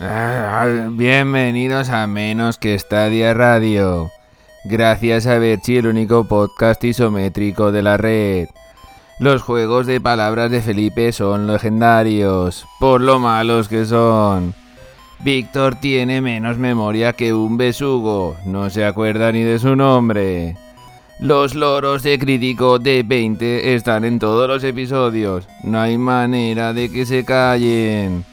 Ah, bienvenidos a Menos que Stadia Radio. Gracias a Berchi, el único podcast isométrico de la red. Los juegos de palabras de Felipe son legendarios, por lo malos que son. Víctor tiene menos memoria que un besugo, no se acuerda ni de su nombre. Los loros de crítico de 20 están en todos los episodios, no hay manera de que se callen.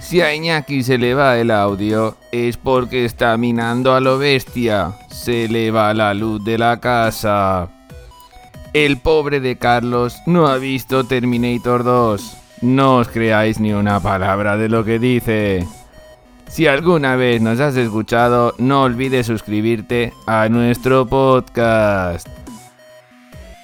Si a Iñaki se le va el audio, es porque está minando a lo bestia. Se le va la luz de la casa. El pobre de Carlos no ha visto Terminator 2. No os creáis ni una palabra de lo que dice. Si alguna vez nos has escuchado, no olvides suscribirte a nuestro podcast.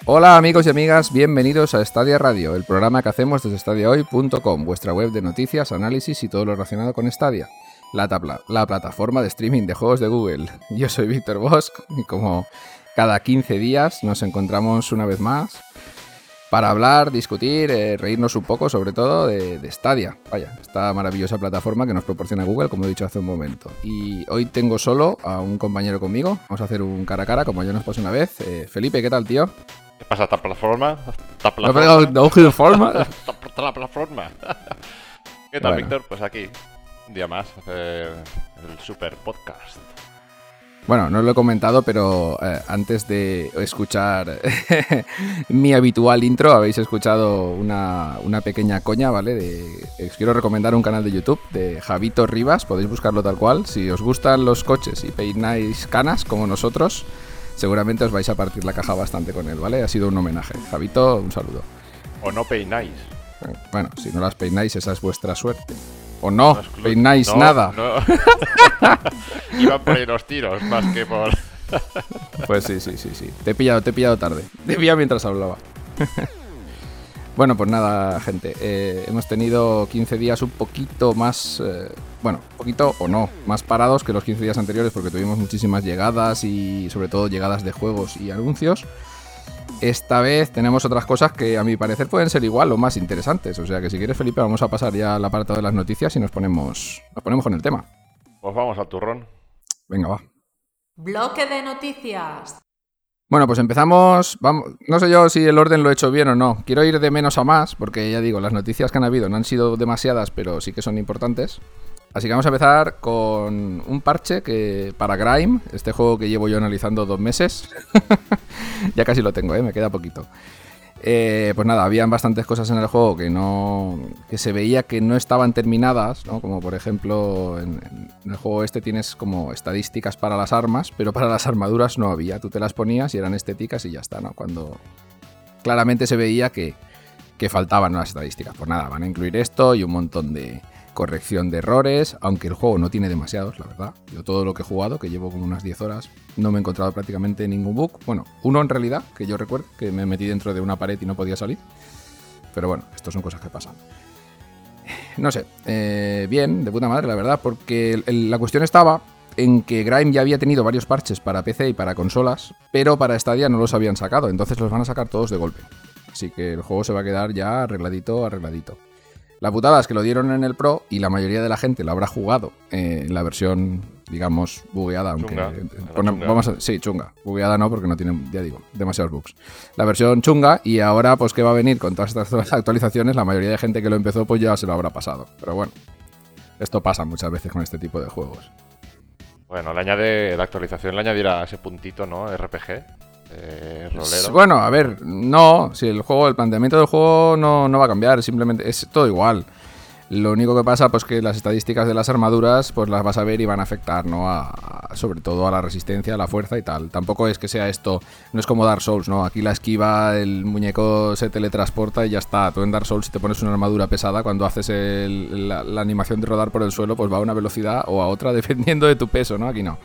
Hola amigos y amigas, bienvenidos a Stadia Radio, el programa que hacemos desde stadiahoy.com, vuestra web de noticias, análisis y todo lo relacionado con Stadia, la, plataforma de streaming de juegos de Google. Yo soy Víctor Bosch y como cada 15 días nos encontramos una vez más para hablar, discutir, eh, reírnos un poco sobre todo de, de, Stadia. Vaya, esta maravillosa plataforma que nos proporciona Google, como he dicho hace un momento. Y hoy tengo solo a un compañero conmigo. Vamos a hacer un cara a cara, como ya nos pasó una vez. Eh, Felipe, ¿qué tal, tío? ¿Qué pasa? ¿Esta plataforma? ¿Esta plataforma? ¿No, no, forma? ¿Esta plataforma? ¿Qué tal, Bueno. Víctor? Pues aquí, un día más, el super podcast. Bueno, no lo he comentado, pero eh, antes de escuchar mi habitual intro, habéis escuchado una, una pequeña coña, ¿vale? De, os quiero recomendar un canal de YouTube de Javito Rivas, podéis buscarlo tal cual. Si os gustan los coches y peináis canas como nosotros, seguramente os vais a partir la caja bastante con él, ¿vale? Ha sido un homenaje. Javito, un saludo. O no peináis. Bueno, si no las peináis, esa es vuestra suerte. O no, peináis no, nada. no. Iban por ahí los tiros, más que por... Pues sí, sí, sí, sí. Te he pillado, te he pillado tarde. Te he pillado mientras hablaba. Bueno, pues nada, gente. eh, hemos tenido 15 días un poquito más. eh, bueno, un poquito o no, más parados que los 15 días anteriores porque tuvimos muchísimas llegadas y sobre todo llegadas de juegos y anuncios. Esta vez tenemos otras cosas que a mi parecer pueden ser igual o más interesantes. O sea que si quieres, Felipe, vamos a pasar ya al apartado de las noticias y nos ponemos, nos ponemos con el tema. Pues vamos al turrón. Venga, va. Bloque de noticias. Bueno, pues empezamos. Vamos, no sé yo si el orden lo he hecho bien o no. Quiero ir de menos a más, porque ya digo, las noticias que han habido no han sido demasiadas, pero sí que son importantes. Así que vamos a empezar con un parche que para Grime, este juego que llevo yo analizando dos meses. ya casi lo tengo, ¿eh? me queda poquito. Eh, pues nada, habían bastantes cosas en el juego que no. que se veía que no estaban terminadas, ¿no? Como por ejemplo, en, el juego este tienes como estadísticas para las armas, pero para las armaduras no había. Tú te las ponías y eran estéticas y ya está, ¿no? Cuando claramente se veía que, que faltaban las estadísticas. Pues nada, van a incluir esto y un montón de corrección de errores, aunque el juego no tiene demasiados, la verdad. Yo todo lo que he jugado, que llevo como unas 10 horas, no me he encontrado prácticamente ningún bug. Bueno, uno en realidad, que yo recuerdo, que me metí dentro de una pared y no podía salir. Pero bueno, esto son cosas que pasan. No sé, eh, bien, de puta madre, la verdad, porque la cuestión estaba en que Grime ya había tenido varios parches para PC y para consolas, pero para Stadia no los habían sacado, entonces los van a sacar todos de golpe. Así que el juego se va a quedar ya arregladito, arregladito. La putada es que lo dieron en el Pro y la mayoría de la gente lo habrá jugado eh, en la versión, digamos, bugueada. Aunque, Chunga, eh, pone- chunga. vamos a- sí, chunga. Bugueada no, porque no tiene, ya digo, demasiados bugs. La versión chunga y ahora, pues, ¿qué va a venir con todas estas actualizaciones? La mayoría de gente que lo empezó, pues ya se lo habrá pasado. Pero bueno, esto pasa muchas veces con este tipo de juegos. Bueno, le añade, la actualización le añadirá ese puntito, ¿no? RPG, eh, rolero. Bueno, a ver, no, si el juego, el planteamiento del juego no, no va a cambiar, simplemente es todo igual. Lo único que pasa, pues que las estadísticas de las armaduras, pues las vas a ver y van a afectar, ¿no? A, a- sobre todo a la resistencia, a la fuerza y tal. Tampoco es que sea esto, no es como Dark Souls, ¿no? Aquí la esquiva, el muñeco se teletransporta y ya está. Tú en Dark Souls, si te pones una armadura pesada, cuando haces el- la, la animación de rodar por el suelo, pues va a una velocidad o a otra dependiendo de tu peso, ¿no? Aquí no.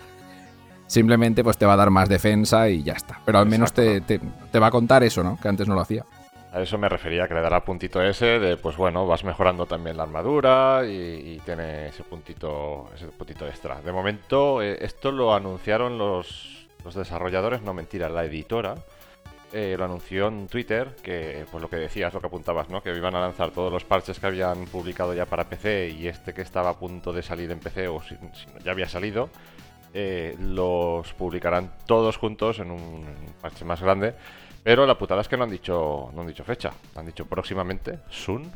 Simplemente pues te va a dar más defensa y ya está. Pero al menos te, te- te va a contar eso, ¿no? Que antes no lo hacía. A eso me refería, que le dará puntito ese de, pues bueno, vas mejorando también la armadura y, y tiene ese puntito, ese puntito extra. De momento, eh, esto lo anunciaron los, los desarrolladores, no mentira, la editora, eh, lo anunció en Twitter, que pues lo que decías, lo que apuntabas, ¿no? Que iban a lanzar todos los parches que habían publicado ya para PC y este que estaba a punto de salir en PC o si, si no, ya había salido, eh, los publicarán todos juntos en un parche más grande. Pero la putada es que no han dicho, no han dicho fecha, han dicho próximamente, soon,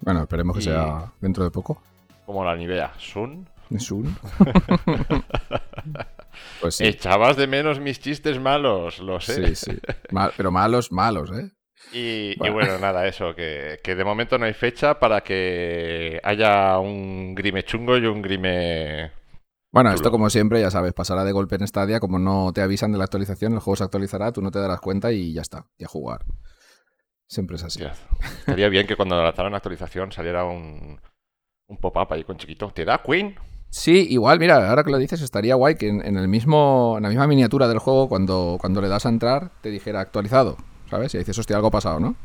Bueno, esperemos que sea dentro de poco. como la Nivea, soon. Un. pues sí. Echabas de menos mis chistes malos, lo sé. Sí, sí. Mal- pero malos, malos, ¿eh? Y, bueno, nada, eso, que, que de momento no hay fecha para que haya un grime chungo y un grime... Bueno, Chulo. esto como siempre, ya sabes, pasará de golpe en Stadia, como no te avisan de la actualización, el juego se actualizará, tú no te darás cuenta y ya está, y a jugar. Siempre es así. Estaría bien que cuando lanzaran la actualización saliera un, un pop-up ahí con chiquito. ¿Te da Queen? Sí, igual, mira, ahora que lo dices, estaría guay que en, en el mismo, en la misma miniatura del juego, cuando, cuando le das a entrar, te dijera actualizado, ¿sabes? Y dices, hostia, algo ha pasado, ¿no?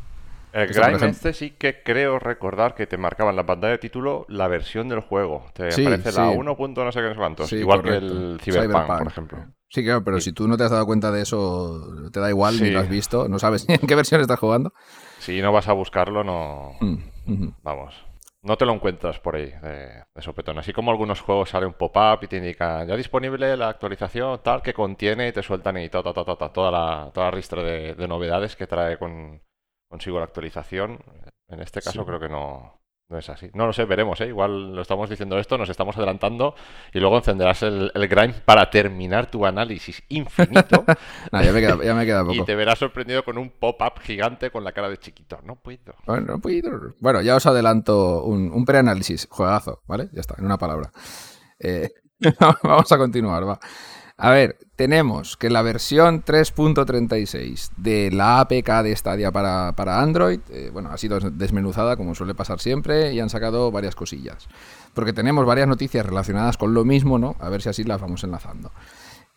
El grime ejemplo. este sí que creo recordar que te marcaba en la pantalla de título la versión del juego. Te Sí, aparece la sí. 1. punto no sé qué cuántos. Sí, Igual correcto. que el Cyberpunk, Cyberpunk. por ejemplo. Sí, claro, pero si tú no te has dado cuenta de eso, te da igual, ni lo has visto, no sabes en qué versión estás jugando. Si no vas a buscarlo, no... Mm. Vamos. No te lo encuentras por ahí de, de sopetón. Así como algunos juegos sale un pop-up y te indican ya disponible la actualización tal que contiene y te sueltan y ta, ta, ta, ta, ta, toda la toda la ristra de, de novedades que trae con, consigo la actualización. En este caso Sí. creo que no, no es así. No lo sé, veremos, ¿eh? Igual lo estamos diciendo esto, nos estamos adelantando y luego encenderás el, el grind para terminar tu análisis infinito ya, me queda, ya me queda y poco. te verás sorprendido con un pop-up gigante con la cara de chiquito. No puedo. Bueno, no puedo. Bueno, ya os adelanto un, un preanálisis, juegazo, ¿vale? Ya está, en una palabra. Eh, vamos a continuar, va. A ver, tenemos que la versión 3.36 de la APK de Stadia para, para Android, eh, bueno, ha sido desmenuzada como suele pasar siempre y han sacado varias cosillas. Porque tenemos varias noticias relacionadas con lo mismo, ¿no? A ver si así las vamos enlazando.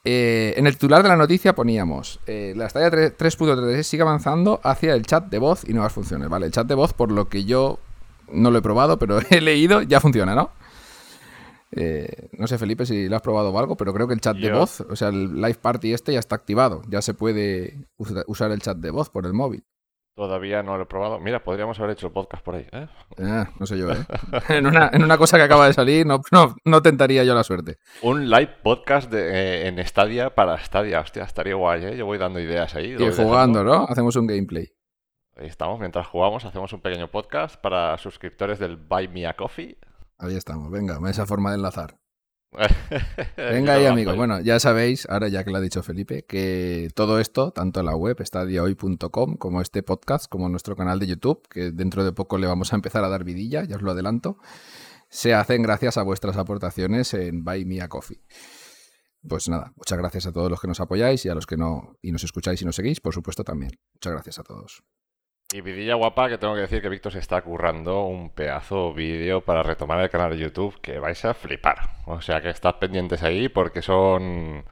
Eh, en el titular de la noticia poníamos, eh, la Stadia 3- 3.36 sigue avanzando hacia el chat de voz y nuevas funciones, ¿vale? El chat de voz, por lo que yo no lo he probado, pero he leído, ya funciona, ¿no? Eh, no sé, Felipe, si lo has probado o algo, pero creo que el chat de voz, o sea, el live party este ya está activado. Ya se puede usa- usar el chat de voz por el móvil. Todavía no lo he probado. Mira, podríamos haber hecho el podcast por ahí, ¿eh? Eh, no sé yo, ¿eh? en, una, en una cosa que acaba de salir, no, no, no tentaría yo la suerte. Un live podcast de, eh, en Stadia para Stadia. Hostia, estaría guay, ¿eh? Yo voy dando ideas ahí. Y jugando, dejando. ¿no? Hacemos un gameplay. Ahí estamos. Mientras jugamos, hacemos un pequeño podcast para suscriptores del Buy Me a Coffee. Ahí estamos, venga, esa forma de enlazar. Venga ahí, amigos. lanzo Bueno, ya sabéis, ahora ya que lo ha dicho Felipe, que todo esto, tanto la web estadiahoy.com como este podcast, como nuestro canal de YouTube, que dentro de poco le vamos a empezar a dar vidilla, ya os lo adelanto, se hacen gracias a vuestras aportaciones en Buy Me a Coffee. Pues nada, muchas gracias a todos los que nos apoyáis y a los que no y nos escucháis y nos seguís, por supuesto también. Muchas gracias a todos. Y vidilla guapa, que tengo que decir que Víctor se está currando un pedazo vídeo para retomar el canal de YouTube que vais a flipar. O sea que estad pendientes ahí porque son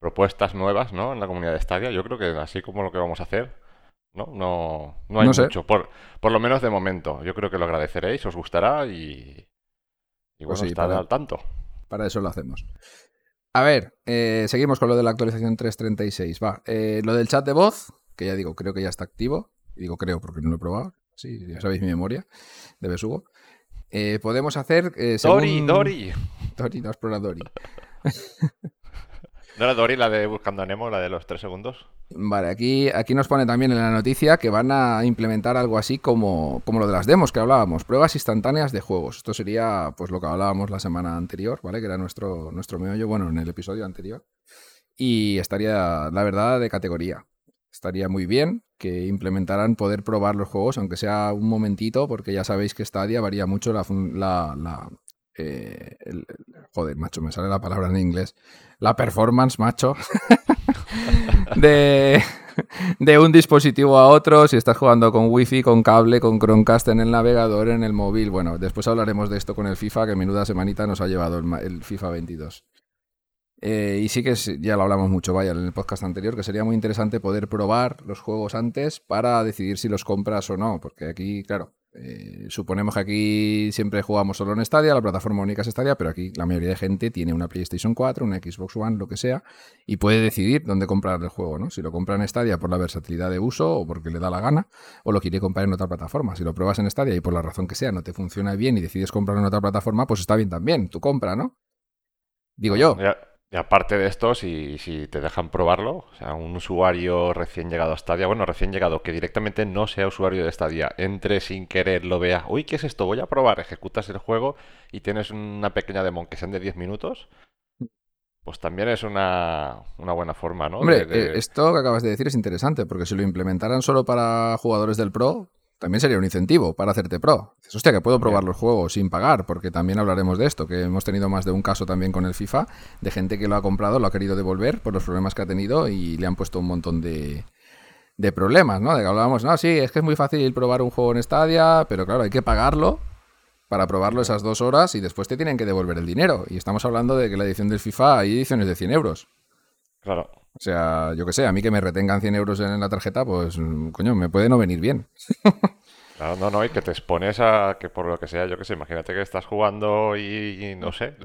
propuestas nuevas, ¿no? En la comunidad de Stadia. Yo creo que así como lo que vamos a hacer, ¿no? No, no hay No sé. mucho. Por, por lo menos de momento. Yo creo que lo agradeceréis, os gustará y, y bueno, Pues sí, estad para- al tanto. Para eso lo hacemos. A ver, eh, seguimos con lo de la actualización 3.36. Va, eh, lo del chat de voz, que ya digo, creo que ya está activo. Y digo creo porque no lo he probado. Sí, ya sabéis mi memoria de Besugo. Eh, podemos hacer. eh, Dori, según- Dori. Dori, no explora Dori. ¿No era Dori la de Buscando a Nemo, la de los tres segundos? Vale, aquí, aquí nos pone también en la noticia que van a implementar algo así como, como lo de las demos que hablábamos, pruebas instantáneas de juegos. Esto sería pues lo que hablábamos la semana anterior, ¿vale? Que era nuestro, nuestro meollo, bueno, en el episodio anterior. Y estaría, la verdad, de categoría. Estaría muy bien que implementaran poder probar los juegos, aunque sea un momentito, porque ya sabéis que Stadia varía mucho la... la, la eh, joder, macho, me sale la palabra en inglés. La performance, macho. de, de un dispositivo a otro, si estás jugando con wifi, con cable, con Chromecast en el navegador, en el móvil. Bueno, después hablaremos de esto con el FIFA, que menuda semanita nos ha llevado el FIFA 22. Eh, y sí que es- ya lo hablamos mucho, vaya, en el podcast anterior, que sería muy interesante poder probar los juegos antes para decidir si los compras o no, porque aquí, claro, Eh, suponemos que aquí siempre jugamos solo en Stadia, la plataforma única es Stadia, pero aquí la mayoría de gente tiene una PlayStation 4, una Xbox One, lo que sea, y puede decidir dónde comprar el juego, ¿no? Si lo compra en Stadia por la versatilidad de uso o porque le da la gana, o lo quiere comprar en otra plataforma. Si lo pruebas en Stadia y por la razón que sea no te funciona bien y decides comprarlo en otra plataforma, pues está bien también, tu compra, ¿no? Digo yo. Y aparte de esto, si, si te dejan probarlo, o sea, un usuario recién llegado a Stadia, bueno, recién llegado, que directamente no sea usuario de Stadia, entre sin querer, lo vea, uy, ¿qué es esto? Voy a probar, ejecutas el juego y tienes una pequeña demo que sean de 10 minutos, pues también es una, buena forma, ¿no? Hombre, eh, esto que acabas de decir es interesante, porque si lo implementaran solo para jugadores del Pro, también sería un incentivo para hacerte pro. Dices, hostia, que puedo probar los juegos sin pagar, porque también hablaremos de esto, que hemos tenido más de un caso también con el FIFA, de gente que lo ha comprado, lo ha querido devolver por los problemas que ha tenido y le han puesto un montón de, de problemas, ¿no? De que hablábamos, no, sí, es que es muy fácil probar un juego en Stadia, pero claro, hay que pagarlo para probarlo esas dos horas y después te tienen que devolver el dinero. Y estamos hablando de que la edición del FIFA hay ediciones de 100 euros. Claro. O sea, yo que sé, a mí que me retengan 100 euros en la tarjeta, pues, coño, me puede no venir bien. Claro, no, no, y que te expones a que por lo que sea, yo que sé, imagínate que estás jugando y, no sé,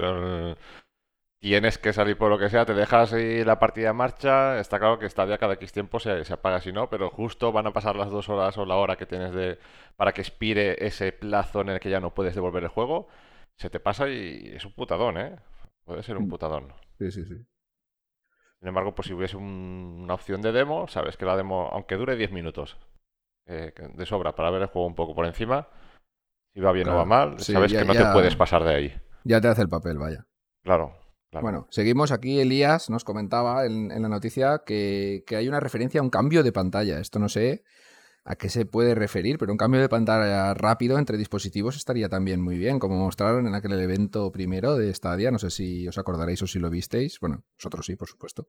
tienes que salir por lo que sea, te dejas y la partida en marcha, está claro que está ya cada X tiempo se, se, apaga si no, pero justo van a pasar las dos horas o la hora que tienes de para que expire ese plazo en el que ya no puedes devolver el juego, se te pasa y es un putadón, ¿eh? Puede ser un mm. putadón. Sí, sí, sí. Sin embargo, pues si hubiese una opción de demo, sabes que la demo, aunque dure 10 minutos, eh, de sobra para ver el juego un poco por encima, si va bien o va mal, sabes que no te puedes pasar de ahí. Ya te hace el papel, vaya. Claro. Bueno, seguimos aquí. Elías nos comentaba en, la noticia que, que, hay una referencia a un cambio de pantalla. Esto no sé a qué se puede referir, pero un cambio de pantalla rápido entre dispositivos estaría también muy bien, como mostraron en aquel evento primero de Stadia, no sé si os acordaréis o si lo visteis, bueno, vosotros sí, por supuesto.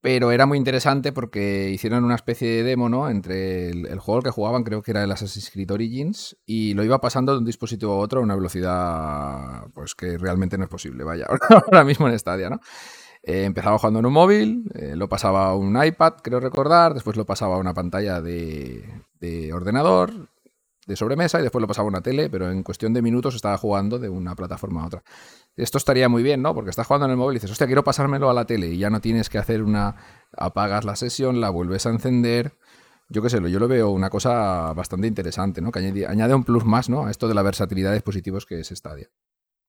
Pero era muy interesante porque hicieron una especie de demo, ¿no? Entre el, juego que jugaban, creo que era el Assassin's Creed Origins, y lo iba pasando de un dispositivo a otro a una velocidad, pues que realmente no es posible, vaya, ahora mismo en Stadia, ¿no? Eh, empezaba jugando en un móvil, eh, lo pasaba a un iPad, creo recordar, después lo pasaba a una pantalla de, ordenador, de sobremesa, y después lo pasaba a una tele, pero en cuestión de minutos estaba jugando de una plataforma a otra. Esto estaría muy bien, ¿no? Porque estás jugando en el móvil y dices, hostia, quiero pasármelo a la tele, y ya no tienes que hacer una. apagas la sesión, la vuelves a encender. Yo qué sé, yo lo veo una cosa bastante interesante, ¿no? Que añade, un plus más, ¿no? A esto de la versatilidad de dispositivos que es Stadia.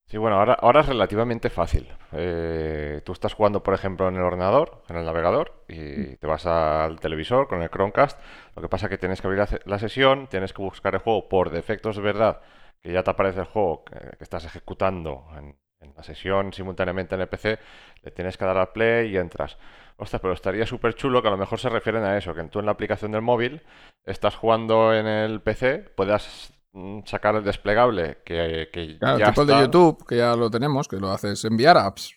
Sí, bueno, ahora, ahora es relativamente fácil. Eh, tú estás jugando, por ejemplo, en el ordenador, en el navegador, y mm. te vas al televisor con el Chromecast. Lo que pasa es que tienes que abrir la, sesión, tienes que buscar el juego por defectos de verdad, que ya te aparece el juego que, estás ejecutando en, la sesión simultáneamente en el PC, le tienes que dar al play y entras. Ostras, pero estaría súper chulo que a lo mejor se refieren a eso, que tú en la aplicación del móvil estás jugando en el PC, puedas sacar el desplegable que, que claro, ya tipo de YouTube, que ya lo tenemos, que lo haces enviar apps.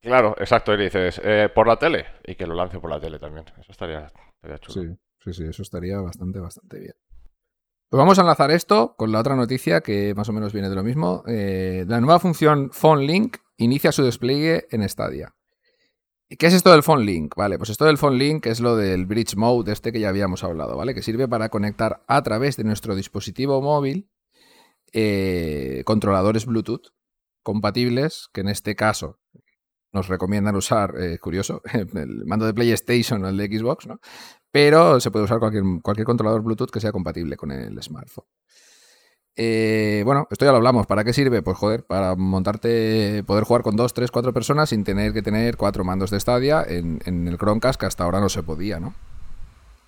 Claro, exacto, y dices eh, por la tele y que lo lance por la tele también. Eso estaría, chulo. Sí, sí, sí, eso estaría bastante, bastante bien. Pues vamos a enlazar esto con la otra noticia que más o menos viene de lo mismo. Eh, la nueva función Phone Link inicia su despliegue en Stadia. ¿Qué es esto del Phone Link? Vale, pues esto del Phone Link es lo del Bridge Mode, este que ya habíamos hablado, ¿vale? Que sirve para conectar a través de nuestro dispositivo móvil eh, controladores Bluetooth compatibles, que en este caso nos recomiendan usar, eh, curioso, el mando de PlayStation o el de Xbox, ¿no? Pero se puede usar cualquier, cualquier controlador Bluetooth que sea compatible con el smartphone. Eh, bueno, esto ya lo hablamos. ¿Para qué sirve? Pues joder, para montarte, poder jugar con dos, tres, cuatro personas sin tener que tener cuatro mandos de Stadia en, en el Chromecast que hasta ahora no se podía, ¿no?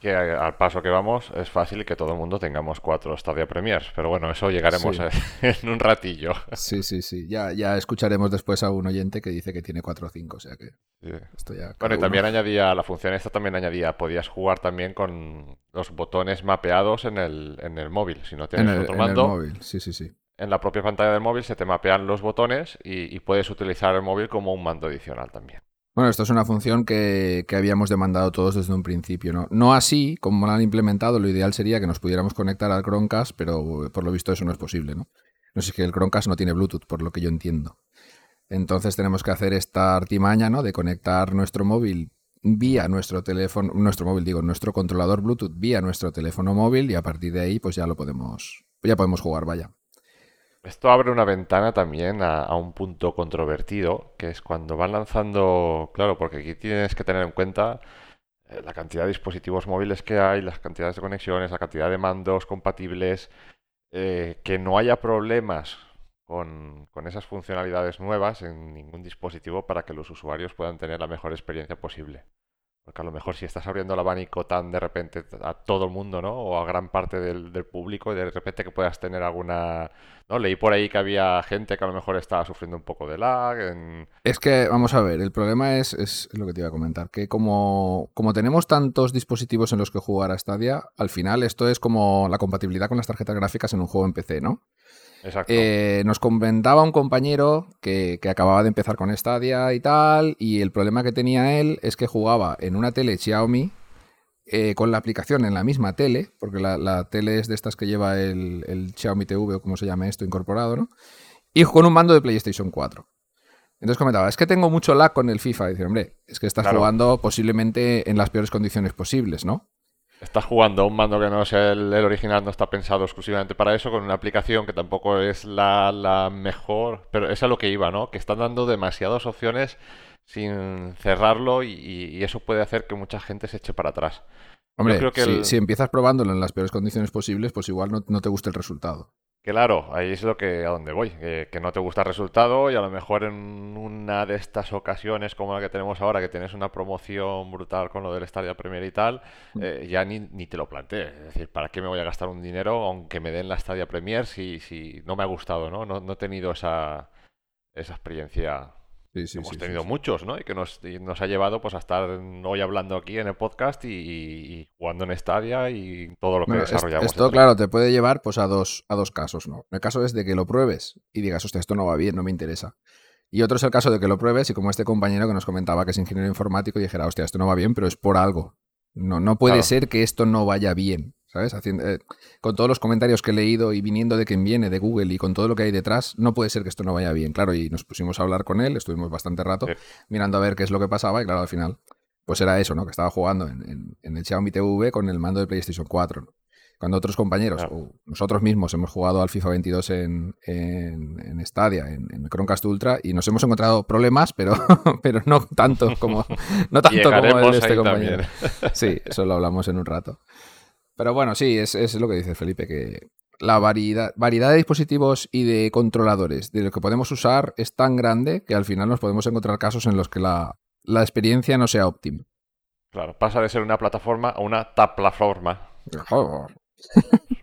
Que al paso que vamos es fácil que todo el mundo tengamos cuatro Stadia Premiers, pero bueno, eso llegaremos en un ratillo. Sí, sí, sí. Ya, ya escucharemos después a un oyente que dice que tiene cuatro o cinco, o sea que esto ya. Bueno, y también añadía, la función esta también añadía, podías jugar también con los botones mapeados en el, en el móvil, si no tienes otro mando. En el móvil, sí, sí, sí. En la propia pantalla del móvil se te mapean los botones y puedes utilizar el móvil como un mando adicional también. Bueno, esto es una función que, habíamos demandado todos desde un principio, ¿no? No así, como lo han implementado, lo ideal sería que nos pudiéramos conectar al Chromecast, pero por lo visto eso no es posible, ¿no? No sé, que el Chromecast no tiene Bluetooth, por lo que yo entiendo. Entonces tenemos que hacer esta artimaña, ¿no? De conectar nuestro móvil vía nuestro teléfono, nuestro móvil, digo, nuestro controlador Bluetooth vía nuestro teléfono móvil y a partir de ahí pues ya lo podemos, ya podemos jugar, vaya. Esto abre una ventana también a, un punto controvertido, que es cuando van lanzando, claro, porque aquí tienes que tener en cuenta eh, la cantidad de dispositivos móviles que hay, las cantidades de conexiones, la cantidad de mandos compatibles, eh, que no haya problemas con, con esas funcionalidades nuevas en ningún dispositivo para que los usuarios puedan tener la mejor experiencia posible. Porque a lo mejor si estás abriendo el abanico tan de repente a todo el mundo, ¿no? O a gran parte del, del público, de repente que puedas tener alguna... ¿no? Leí por ahí que había gente que a lo mejor estaba sufriendo un poco de lag. Es que, vamos a ver, el problema es, es lo que te iba a comentar, que como, como tenemos tantos dispositivos en los que jugar a Stadia, al final esto es como la compatibilidad con las tarjetas gráficas en un juego en PC, ¿no? Eh, nos comentaba un compañero que, que acababa de empezar con Stadia y tal, y el problema que tenía él es que jugaba en una tele Xiaomi eh, con la aplicación en la misma tele, porque la, la tele es de estas que lleva el, el Xiaomi TV o como se llama esto incorporado, ¿no? Y con un mando de PlayStation 4. Entonces comentaba, es que tengo mucho lag con el FIFA. Y dice, hombre, es que estás Claro. jugando posiblemente en las peores condiciones posibles, ¿no? Estás jugando a un mando que no es el, el original, no está pensado exclusivamente para eso, con una aplicación que tampoco es la, la mejor, pero es a lo que iba, ¿no? Que están dando demasiadas opciones sin cerrarlo y, y eso puede hacer que mucha gente se eche para atrás. Hombre, creo que si, el- si empiezas probándolo en las peores condiciones posibles, pues igual no, no te gusta el resultado. Claro, ahí es lo que a donde voy, que, que no te gusta el resultado y a lo mejor en una de estas ocasiones como la que tenemos ahora, que tienes una promoción brutal con lo del Stadia Premier y tal, eh, ya ni, ni te lo plantees. Es decir, ¿para qué me voy a gastar un dinero aunque me den la Stadia Premier si, si no me ha gustado, ¿no? No, no he tenido esa, esa experiencia Sí, sí, que hemos sí, tenido muchos, ¿no? Y que nos, y nos ha llevado pues a estar hoy hablando aquí en el podcast y, y jugando en Stadia y todo lo que Bueno, es- desarrollamos. esto, claro, te puede llevar pues, a, dos, a dos casos, ¿no? El caso es de que lo pruebes y digas, hostia, esto no va bien, no me interesa. Y otro es el caso de que lo pruebes y como este compañero que nos comentaba que es ingeniero informático y dijera, hostia, esto no va bien, pero es por algo. No, no puede Claro. ser que esto no vaya bien, ¿sabes? Haciendo, eh, con todos los comentarios que he leído y viniendo de quien viene, de Google y con todo lo que hay detrás, no puede ser que esto no vaya bien. Claro, y nos pusimos a hablar con él, estuvimos bastante rato Sí. mirando a ver qué es lo que pasaba y claro, al final, pues era eso, ¿no? Que estaba jugando en, en- en el Xiaomi TV con el mando de PlayStation 4. ¿no? Cuando otros compañeros, Claro. o nosotros mismos, hemos jugado al FIFA 22 en, en, Stadia, en, Chromecast Ultra, y nos hemos encontrado problemas, pero, pero no tanto como, no tanto como el de este compañero. también. Sí, eso lo hablamos en un rato. Pero bueno, sí, es, es lo que dice Felipe, que la variedad, variedad de dispositivos y de controladores de lo que podemos usar es tan grande que al final nos podemos encontrar casos en los que la, la experiencia no sea óptima. Claro, pasa de ser una plataforma a una taplataforma.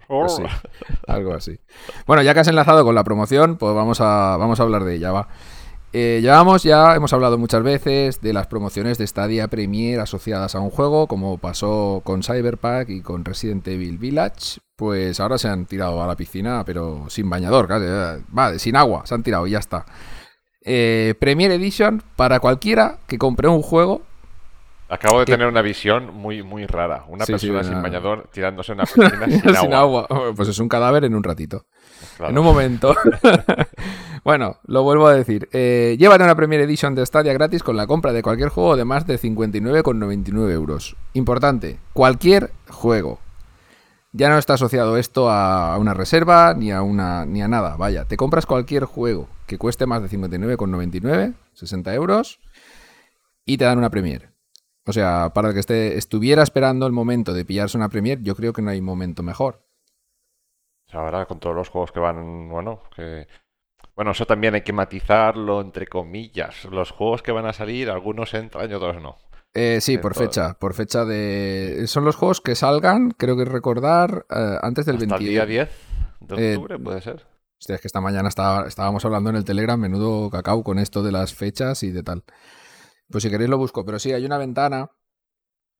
Pues sí, algo así. Bueno, ya que has enlazado con la promoción, pues vamos a, vamos a hablar de ella, va. Eh, llevamos ya, hemos hablado muchas veces de las promociones de Stadia Premier asociadas a un juego, como pasó con Cyberpunk y con Resident Evil Village. Pues ahora se han tirado a la piscina, pero sin bañador, casi, vale, sin agua, se han tirado y ya está. Eh, Premier Edition para cualquiera que compre un juego. Acabo de ¿Qué? tener una visión muy, muy rara. Una Sí, sí, persona sin bañador tirándose en una piscina sin, sin agua. agua. Pues es un cadáver en un ratito. En un momento. bueno, lo vuelvo a decir. Eh, llévate una Premier Edition de Stadia gratis con la compra de cualquier juego de más de 59,99 euros. Importante, cualquier juego. Ya no está asociado esto a una reserva ni a una ni a nada. Vaya, te compras cualquier juego que cueste más de 59,99, 60 euros, y te dan una Premier. O sea, para el que esté, estuviera esperando el momento de pillarse una Premier, yo creo que no hay momento mejor. O sea, ahora con todos los juegos que van, bueno, que... Bueno, eso también hay que matizarlo entre comillas. Los juegos que van a salir, algunos entran y otros no. Eh, sí, por fecha, por fecha de... Son los juegos que salgan, creo que recordar, eh, antes del Hasta 20... el día 10 de Eh, octubre, puede ser. Hostia, es que esta mañana estaba- estábamos hablando en el Telegram, menudo cacao con esto de las fechas y de tal. Pues si queréis lo busco, pero sí, hay una ventana,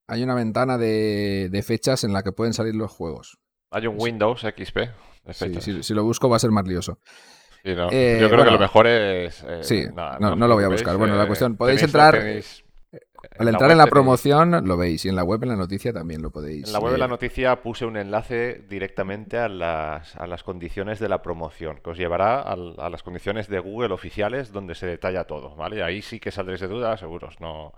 hay una ventana de, de fechas en la que pueden salir los juegos. Hay un Windows XP Sí, si, si lo busco va a ser más lioso. Sí, no. Eh, Yo creo que lo mejor es... eh, Sí, nada, no- no lo voy a buscar. Bueno, la eh, cuestión, podéis tenéis- entrar- tenéis- Al entrar en la tenéis- promoción lo veis y en la web, en la noticia también lo podéis En la web de la noticia puse un enlace directamente a las, a las condiciones de la promoción, que os llevará al- a, las condiciones de Google oficiales donde se detalla todo, ¿vale? Ahí sí que saldréis de dudas, seguros, no...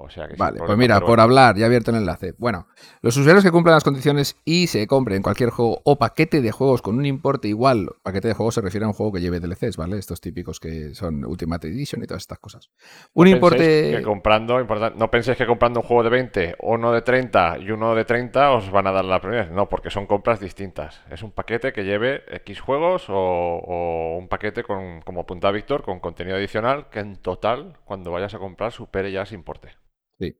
O sea que Vale, pues mira, por bueno. hablar, ya he abierto el enlace. Bueno, los usuarios que cumplan las condiciones y se compren cualquier juego o paquete de juegos con un importe igual, paquete de juegos se refiere a un juego que lleve DLCs, ¿vale? Estos típicos que son Ultimate Edition y todas estas cosas. Un No importe... que comprando, no penséis que comprando un juego de 20, uno de 30 y uno de 30 os van a dar la primera. No, porque son compras distintas. Es un paquete que lleve X juegos o, o un paquete con, como apunta Víctor, con contenido adicional que en total, cuando vayas a comprar, supere ya ese importe. Sí.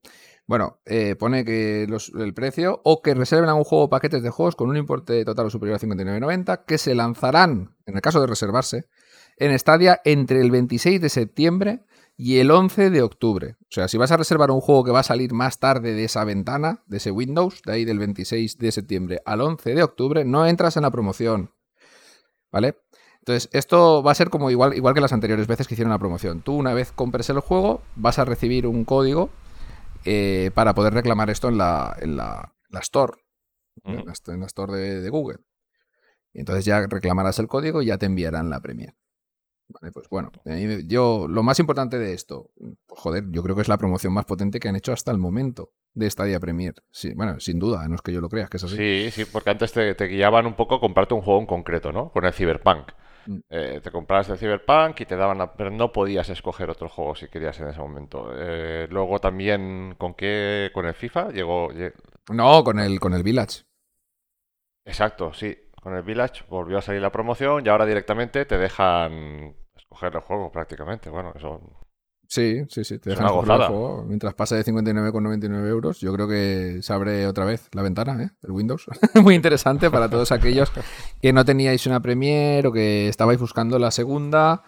Bueno, eh, pone que el precio o que reserven algún juego o paquetes de juegos con un importe total o superior a 59,90 que se lanzarán, en el caso de reservarse, en Stadia entre el 26 de septiembre y el 11 de octubre. O sea, si vas a reservar un juego que va a salir más tarde de esa ventana, de ese Windows, de ahí del 26 de septiembre al 11 de octubre, no entras en la promoción. ¿Vale? Entonces, esto va a ser como igual, igual que las anteriores veces que hicieron la promoción. Tú una vez compres el juego, vas a recibir un código eh, para poder reclamar esto en la, en la, la Store, en, la, st- en la Store de, de Google. Y entonces ya reclamarás el código y ya te enviarán la Premier. Vale, pues bueno, yo lo más importante de esto, pues joder, yo creo que es la promoción más potente que han hecho hasta el momento de Stadia Premier. Sí, bueno, sin duda, no es que yo lo crea, que es así. Sí, sí, porque antes te, te guiaban un poco a comprarte un juego en concreto, ¿no? Con el Cyberpunk. Eh, te comprabas el Cyberpunk y te daban la... Pero no podías escoger otro juego si querías en ese momento. Eh, luego también, ¿con qué? Con el FIFA llegó... lle- No, con el, con el Village. Exacto, sí. Con el Village volvió a salir la promoción y ahora directamente te dejan escoger el juego prácticamente. Bueno, eso... Sí, sí, sí. Te dejan el juego. Mientras pasa de 59,99 euros, yo creo que se abre otra vez la ventana, ¿eh? El Windows. Muy interesante para todos aquellos que no teníais una Premiere o que estabais buscando la segunda.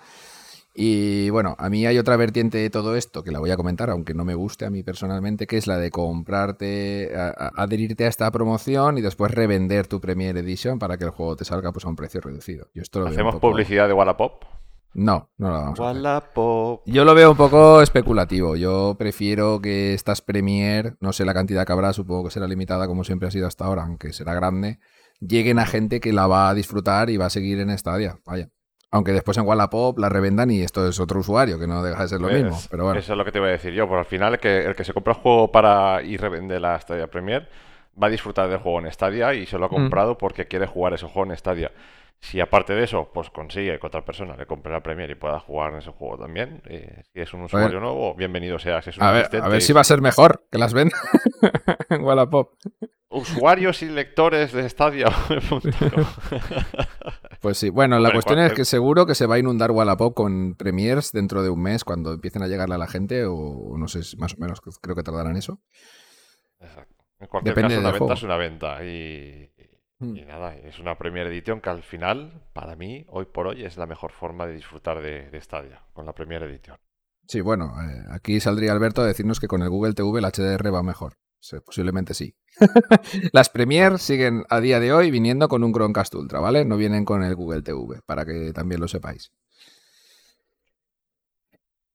Y bueno, a mí hay otra vertiente de todo esto que la voy a comentar, aunque no me guste a mí personalmente, que es la de comprarte, a- a- adherirte a esta promoción y después revender tu Premiere Edition para que el juego te salga pues a un precio reducido. Yo esto lo veo un ¿Hacemos poco- publicidad de Wallapop? No, no la vamos a hacer. Wallapop. Yo lo veo un poco especulativo. Yo prefiero que estas Premier, no sé la cantidad que habrá, supongo que será limitada como siempre ha sido hasta ahora, aunque será grande, lleguen a gente que la va a disfrutar y va a seguir en Stadia. Vaya. Aunque después en Wallapop la revendan y esto es otro usuario, que no deja de ser lo ¿Ves? mismo. Pero bueno. Eso es lo que te iba a decir yo. Por al final, el que, el que se compra el juego para y revende la Stadia Premier va a disfrutar del juego en Stadia y se lo ha Mm. comprado porque quiere jugar ese juego en Stadia. Si aparte de eso, pues consigue que otra persona le compre la Premier y pueda jugar en ese juego también, eh, si es un usuario nuevo, bienvenido sea. Si es un A ver, a ver si va a ser mejor que las vendan en Wallapop. Usuarios y lectores de Stadia. Pues sí, bueno, la cuestión es que seguro que se va a inundar Wallapop con premiers dentro de un mes cuando empiecen a llegarle a la gente, o no sé, si más o menos creo que tardarán eso. Exacto. En cualquier Depende caso, una venta juego. es una venta. Y, Hmm. y nada, es una Premier Edition que al final, para mí, hoy por hoy, es la mejor forma de disfrutar de, de Stadia, con la Premier Edition. Sí, bueno, eh, aquí saldría Alberto a decirnos que con el Google TV el HDR va mejor. Sí, posiblemente sí. Las Premiere siguen a día de hoy viniendo con un Chromecast Ultra, ¿vale? No vienen con el Google TV, para que también lo sepáis.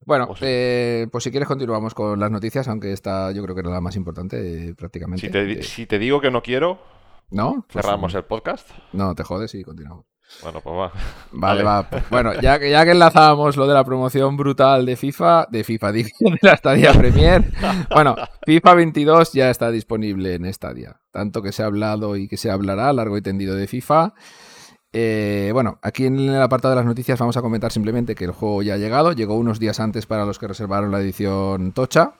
Bueno, Pues eh, pues si quieres continuamos con las noticias, aunque esta yo creo que era la más importante eh, prácticamente. Si te, di- si te digo que no quiero, ¿No? Pues, cerramos el podcast. No, te jodes y continuamos. Bueno, pues va. Vale, Vale. va. Bueno, ya que, ya que enlazábamos lo de la promoción brutal de FIFA, de FIFA, de la Stadia Premier, bueno, FIFA 22 ya está disponible en Stadia. Tanto que se ha hablado y que se hablará largo y tendido de FIFA. Eh, bueno, aquí en el apartado de las noticias vamos a comentar simplemente que el juego ya ha llegado. Llegó unos días antes para los que reservaron la edición Tocha.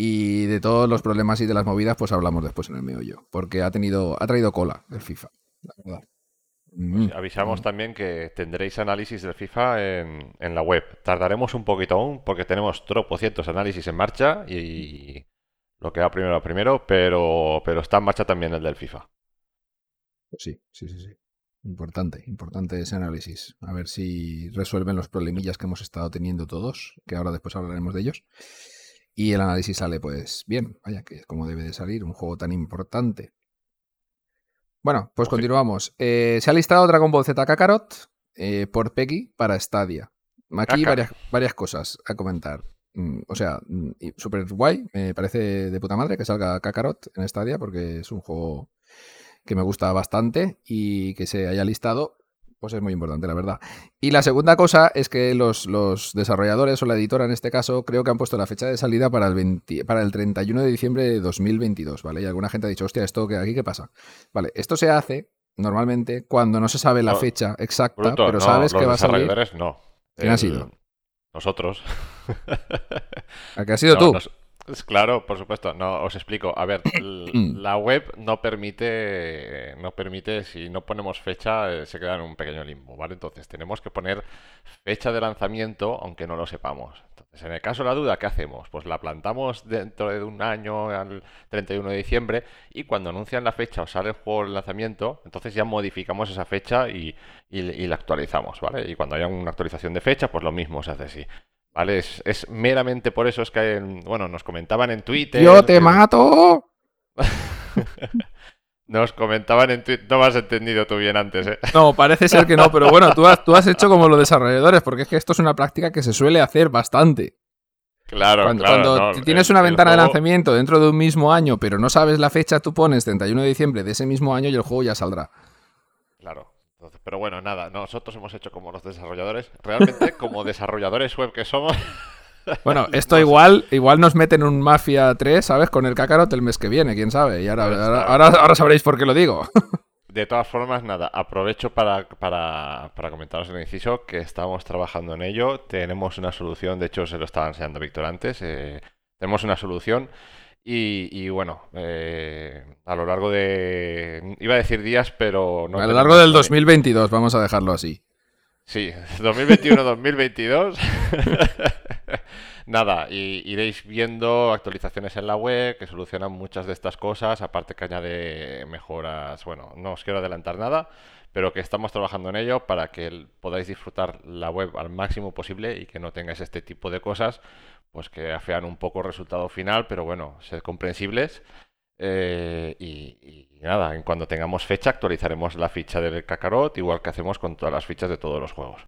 Y de todos los problemas y de las movidas, pues hablamos después en el meollo. Porque ha tenido, ha traído cola el FIFA, la verdad. Mm. Avisamos también que tendréis análisis del FIFA en, en la web. Tardaremos un poquito aún porque tenemos tropocientos análisis en marcha y lo que va primero a primero, pero, pero está en marcha también el del FIFA. Pues sí, sí, sí, sí. Importante, importante ese análisis. A ver si resuelven los problemillas que hemos estado teniendo todos, que ahora después hablaremos de ellos. Y el análisis sale, pues bien, vaya, que es como debe de salir un juego tan importante. Bueno, pues continuamos. Eh, se ha listado Dragon Ball Z Kakarot eh, por Peggy para Stadia. Aquí varias, varias cosas a comentar. Mm, O sea, mm, súper guay, me parece de puta madre que salga Kakarot en Stadia porque es un juego que me gusta bastante y que se haya listado. Pues es muy importante, la verdad. Y la segunda cosa es que los, los desarrolladores o la editora en este caso creo que han puesto la fecha de salida para el, 20 para el 31 de diciembre de 2022, ¿vale? Y alguna gente ha dicho, hostia, ¿esto que aquí qué pasa? Vale, esto se hace normalmente cuando no se sabe la No, fecha exacta, Bruto, pero no, sabes que va a salir. desarrolladores no. ¿Quién ha sido? Nosotros. ¿A que has sido No, tú? nos- claro, por supuesto. No, os explico. A ver, la web no permite, no permite, si no ponemos fecha, eh, se queda en un pequeño limbo, ¿vale? Entonces tenemos que poner fecha de lanzamiento, aunque no lo sepamos. Entonces, en el caso de la duda, ¿qué hacemos? Pues la plantamos dentro de un año, al 31 de diciembre, y cuando anuncian la fecha o sale el juego de lanzamiento, entonces ya modificamos esa fecha y, y- y la actualizamos, ¿vale? Y cuando haya una actualización de fecha, pues lo mismo se hace así. ¿Vale? Es, es meramente por eso es que, en- bueno, nos comentaban en Twitter. ¡Yo te mato! Nos comentaban en Twitter. No me has entendido tú bien antes, ¿eh? No, parece ser que no, pero bueno, tú has, tú has hecho como los desarrolladores, porque es que esto es una práctica que se suele hacer bastante. Claro, Cuando, claro. cuando no, tienes el- una el ventana de juego- lanzamiento dentro de un mismo año, pero no sabes la fecha, tú pones 31 de diciembre de ese mismo año y el juego ya saldrá. Claro. Pero bueno, nada, nosotros hemos hecho como los desarrolladores. Realmente, como desarrolladores web que somos, Bueno, esto igual, igual nos meten un Mafia 3, ¿sabes? Con el Kakarot el mes que viene, quién sabe. Y ahora, Pues, ahora, ahora, ahora sabréis por qué lo digo. De todas formas, nada, aprovecho para, para, para comentaros en el inciso que estamos trabajando en ello. Tenemos una solución, de hecho se lo estaba enseñando Víctor antes. eh, tenemos una solución y, y bueno, eh, a lo largo de... Iba a decir días, pero no... a lo largo del todavía- 2022, vamos a dejarlo así. Sí, 2021-2022. Nada, y iréis viendo actualizaciones en la web que solucionan muchas de estas cosas, aparte que añade mejoras. Bueno, no os quiero adelantar nada, pero que estamos trabajando en ello para que podáis disfrutar la web al máximo posible y que no tengáis este tipo de cosas, pues que afean un poco el resultado final, pero bueno, sed comprensibles. Eh, y, y nada, en cuando tengamos fecha actualizaremos la ficha del Kakarot, igual que hacemos con todas las fichas de todos los juegos.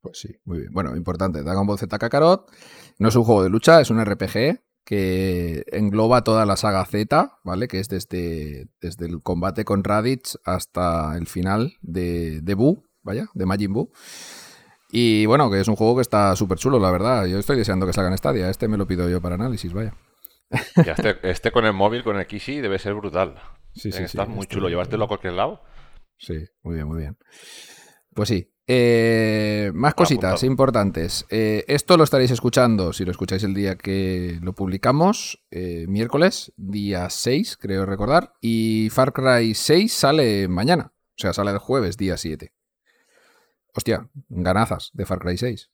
Pues sí, muy bien. Bueno, importante, Dragon Ball Z Kakarot no es un juego de lucha, es un RPG que engloba toda la saga Z, ¿vale? Que es desde, desde el combate con Raditz hasta el final de, de Buu, vaya, de Majin Buu. Y bueno, que es un juego que está súper chulo, la verdad. Yo estoy deseando que salga en Stadia. Este me lo pido yo para análisis, vaya. Ya este, este con el móvil, con el Kishi, debe ser brutal. Sí, Tiene que estar muy chulo. Llevártelo a cualquier lado. Sí, muy bien, muy bien. Pues sí. Eh, más cositas importantes. Eh, esto lo estaréis escuchando, si lo escucháis el día que lo publicamos, eh, miércoles, día 6, creo recordar. Y Far Cry 6 sale mañana. O sea, sale el jueves, día 7. Hostia, ganazas de Far Cry 6.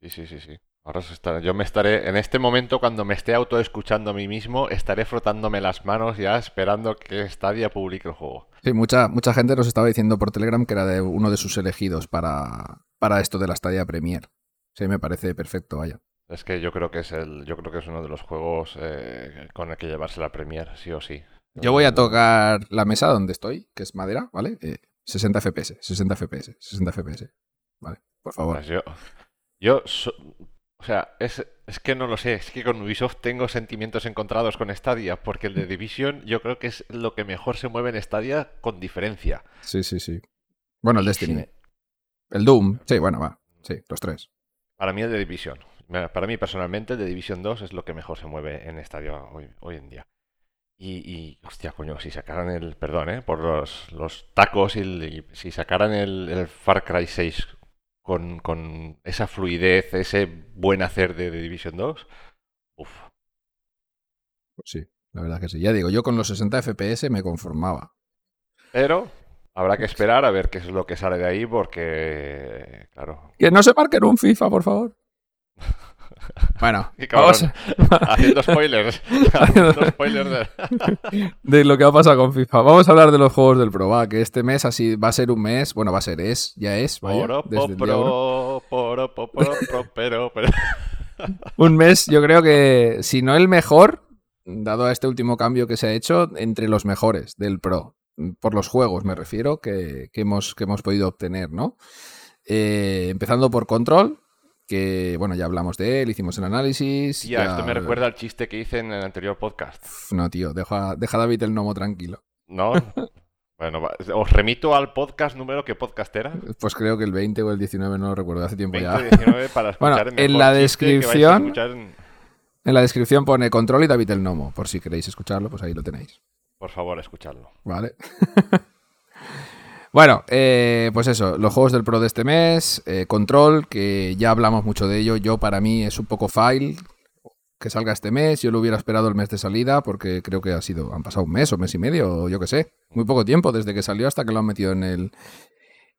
Sí, sí, sí, sí. Ahora se está- yo me estaré, en este momento, cuando me esté autoescuchando a mí mismo, estaré frotándome las manos ya esperando que Stadia publique el juego. Sí, mucha, mucha gente nos estaba diciendo por Telegram que era de uno de sus elegidos para, para esto de la Stadia Premier. Sí, me parece perfecto, vaya. Es que yo creo que es el, yo creo que es uno de los juegos eh, con el que llevarse la Premier, sí o sí. Yo voy a tocar la mesa donde estoy, que es madera, ¿vale? Eh, 60 FPS, 60 FPS, 60 FPS. Vale, por favor. Pues yo, yo so- o sea, es, es que no lo sé, es que con Ubisoft tengo sentimientos encontrados con Stadia, porque el de Division yo creo que es lo que mejor se mueve en Stadia con diferencia. Sí, sí, sí. Bueno, el Destiny. El Doom. Sí, bueno, va. Sí, los tres. Para mí el de Division. Para mí personalmente el de Division 2 es lo que mejor se mueve en Stadia hoy, hoy en día. Y, y, hostia, coño, si sacaran el, perdón, ¿eh? por los, los tacos y, el- y si sacaran el, el Far Cry 6 con, con esa fluidez, ese buen hacer de, de Division 2, uff, Pues sí, la verdad que sí. Ya digo, yo con los 60 FPS me conformaba. Pero habrá que esperar a ver qué es lo que sale de ahí porque, claro, Que no se marquen un FIFA, por favor. Bueno, Qué vamos haciendo spoilers, haciendo spoilers de... de lo que ha pasado con FIFA. Vamos a hablar de los juegos del Pro, va, que este mes así va a ser un mes, bueno, va a ser, es, ya es, vaya, Poro, desde pero, pero... Un mes, yo creo que, si no el mejor, dado a este último cambio que se ha hecho, entre los mejores del Pro. Por los juegos, me refiero, que, que hemos, que hemos podido obtener, ¿no? Eh, empezando por Control, que, bueno, ya hablamos de él, hicimos el análisis. Tía, ya- esto me recuerda al chiste que hice en el anterior podcast. No, tío, deja, deja a David el gnomo tranquilo. ¿No? Bueno, os remito al podcast número que podcast era. Pues creo que el 20 o el 19, no lo recuerdo, hace tiempo ya. 2019 para Bueno, escuchar el en la descripción- escuchar en- En la descripción pone Control y David el Nomo, por si queréis escucharlo, pues ahí lo tenéis. Por favor, escuchadlo. Vale. bueno, eh, pues eso, los juegos del Pro de este mes, eh, Control, que ya hablamos mucho de ello, yo para mí es un poco file que salga este mes, yo lo hubiera esperado el mes de salida porque creo que ha sido, han pasado un mes o mes y medio, o yo qué sé, muy poco tiempo desde que salió hasta que lo han metido en el,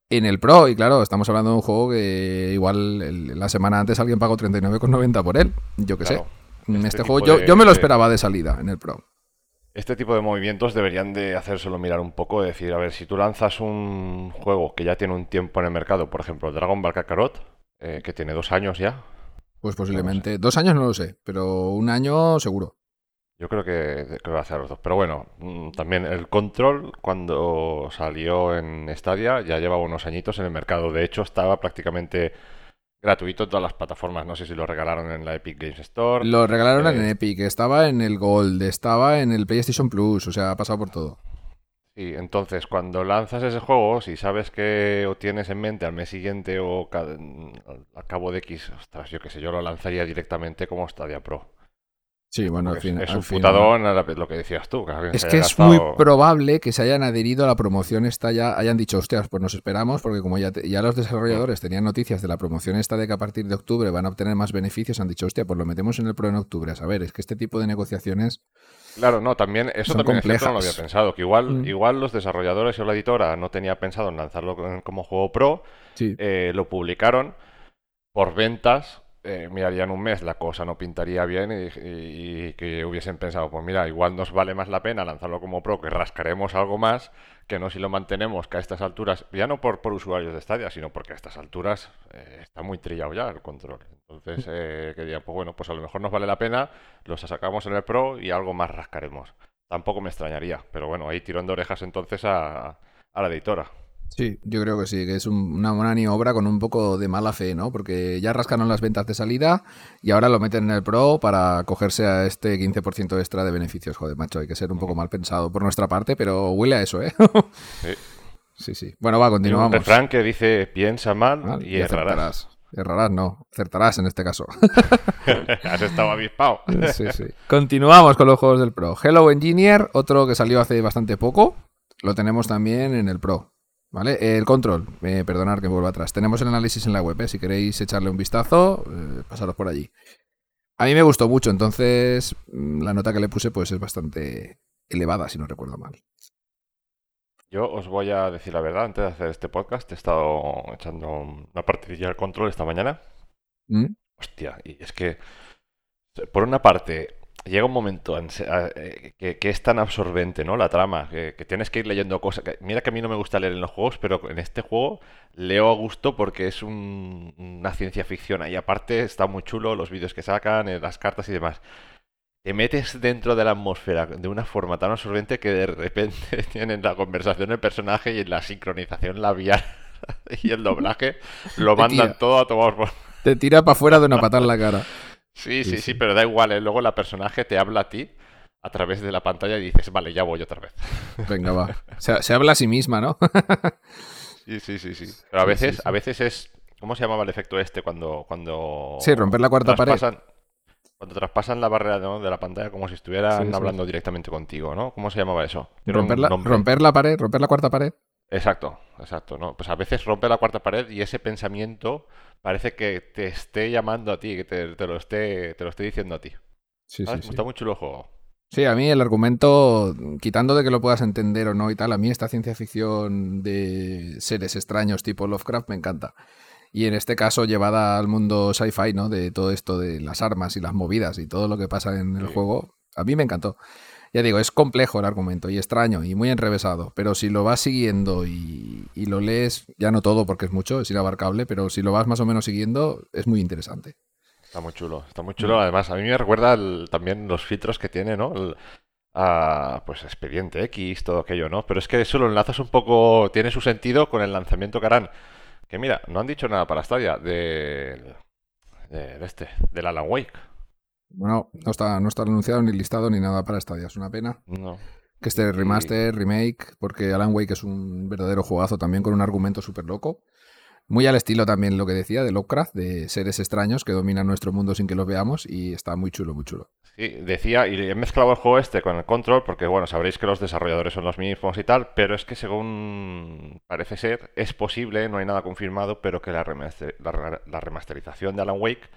en el Pro y claro, estamos hablando de un juego que igual el- la semana antes alguien pagó 39,90 por él, yo qué Claro. sé. Este, Este juego yo, yo me lo esperaba de salida en el Pro. Este tipo de movimientos deberían de hacérselo mirar un poco, de decir, a ver, si tú lanzas un juego que ya tiene un tiempo en el mercado, por ejemplo, Dragon Ball Kakarot, eh, que tiene dos años ya, Pues posiblemente. Dos años no lo sé, pero un año seguro. yo creo que, que va a hacer los dos. Pero bueno, mm, también el Control, cuando salió en Stadia, ya llevaba unos añitos en el mercado. De hecho, estaba prácticamente gratuito en todas las plataformas. No sé si lo regalaron en la Epic Games Store. Lo regalaron en Eh, Epic, estaba en el Gold, estaba en el PlayStation Plus, o sea, ha pasado por todo. Sí, entonces cuando lanzas ese juego, si sabes que o tienes en mente al mes siguiente o al cabo de X, ostras, yo qué sé, yo lo lanzaría directamente como Stadia Pro. Sí, bueno, al fin. es al un fin- putadón lo que decías tú. que Es que es muy probable que se hayan adherido a la promoción esta ya, hayan dicho, hostias, pues nos esperamos, porque como ya, te- ya los desarrolladores tenían noticias de la promoción esta de que a partir de octubre van a obtener más beneficios, han dicho, hostia, pues lo metemos en el Pro en octubre. A saber, es que este tipo de negociaciones Claro, no, también eso también es no lo había pensado. Que igual, Mm. igual los desarrolladores o la editora no tenía pensado en lanzarlo como juego pro, Sí. eh, lo publicaron por ventas. Eh, mirarían un mes, la cosa no pintaría bien y, y- y que hubiesen pensado, pues mira, igual nos vale más la pena lanzarlo como pro, que rascaremos algo más, que no si lo mantenemos, que a estas alturas, ya no por, por usuarios de Stadia, sino porque a estas alturas eh, está muy trillado ya el control. Entonces, eh, que digan, pues bueno, pues a lo mejor nos vale la pena, los sacamos en el pro y algo más rascaremos. Tampoco me extrañaría, pero bueno, ahí tirón de orejas entonces a, a la editora. Sí, yo creo que sí, que es un- una maniobra con un poco de mala fe, ¿no? Porque ya rascaron las ventas de salida y ahora lo meten en el Pro para cogerse a este 15% extra de beneficios. Joder, macho, hay que ser un poco mal pensado por nuestra parte, pero huele a eso, ¿eh? Sí. sí, sí. Bueno, va, Hay un continuamos. refrán que dice piensa mal Vale, y errarás. Errarás, no. Acertarás en este caso. Has estado avispado. sí, sí. Continuamos con los juegos del Pro. Hello Engineer, otro que salió hace bastante poco. Lo tenemos también en el Pro. ¿Vale? El control, eh, perdonad que me vuelva atrás. Tenemos el análisis en la web, ¿eh? si queréis echarle un vistazo, eh, pasaros por allí. A mí me gustó mucho, entonces mm, la nota que le puse pues es bastante elevada, si no recuerdo mal. Yo os voy a decir la verdad, antes de hacer este podcast, he estado echando una partidilla al control esta mañana. ¿Mm? Hostia, y es que, por una parte, llega un momento en a- eh, que, que es tan absorbente, ¿no? La trama, que, que tienes que ir leyendo cosas. mira que a mí no me gusta leer en los juegos, pero en este juego leo a gusto porque es un- una ciencia ficción. Y aparte está muy chulo los vídeos que sacan, eh, las cartas y demás. Te metes dentro de la atmósfera de una forma tan absorbente que de repente tienen la conversación el personaje y la sincronización labial y el doblaje lo mandan todo a tomar por... Te tira para afuera de una patada en la cara. Sí, Sí, sí, pero da igual, ¿eh? Luego la personaje te habla a ti a través de la pantalla y dices, vale, ya voy otra vez. Venga, va. Se, se habla a sí misma, ¿no? Sí, sí, sí, sí. Pero a veces, sí, a veces es... ¿Cómo se llamaba el efecto este cuando... cuando Sí, romper la cuarta pared. traspasan- Cuando traspasan la barrera ¿no? de la pantalla como si estuvieran hablando directamente contigo, ¿no? ¿Cómo se llamaba eso? Romper la, romper la pared, romper la cuarta pared. Exacto, exacto, ¿no? Pues a veces rompe la cuarta pared y ese pensamiento parece que te esté llamando a ti, que te, te lo, esté, te lo esté diciendo a ti. Sí, sí, sí. Está muy chulo el juego. Sí, a mí el argumento, quitando de que lo puedas entender o no y tal, a mí esta ciencia ficción de seres extraños tipo Lovecraft me encanta. Y en este caso llevada al mundo sci-fi, ¿no? De todo esto de las armas y las movidas y todo lo que pasa en el Sí. juego, a mí me encantó. Ya digo, es complejo el argumento y extraño y muy enrevesado, pero si lo vas siguiendo y, lo lees, ya no todo porque es mucho, es inabarcable, pero si lo vas más o menos siguiendo, es muy interesante. Está muy chulo, está muy chulo. Además, a mí me recuerda también los filtros que tiene, ¿no? Pues Expediente X, todo aquello, ¿no? Pero es que eso lo enlazas un poco, tiene su sentido con el lanzamiento que harán. Que mira, no han dicho nada para Stadia de, de este, del Alan Wake. Bueno, no está, no está anunciado ni listado ni nada para Stadia, es una pena. No. Que este remaster, remake, porque Alan Wake es un verdadero juegazo también con un argumento súper loco. Muy al estilo también lo que decía de Lovecraft, de seres extraños que dominan nuestro mundo sin que los veamos y está muy chulo, muy chulo. Sí, decía, y he mezclado el juego este con el Control porque, bueno, sabréis que los desarrolladores son los mismos y tal, pero es que según parece ser, es posible, no hay nada confirmado, pero que la, remasterización de Alan Wake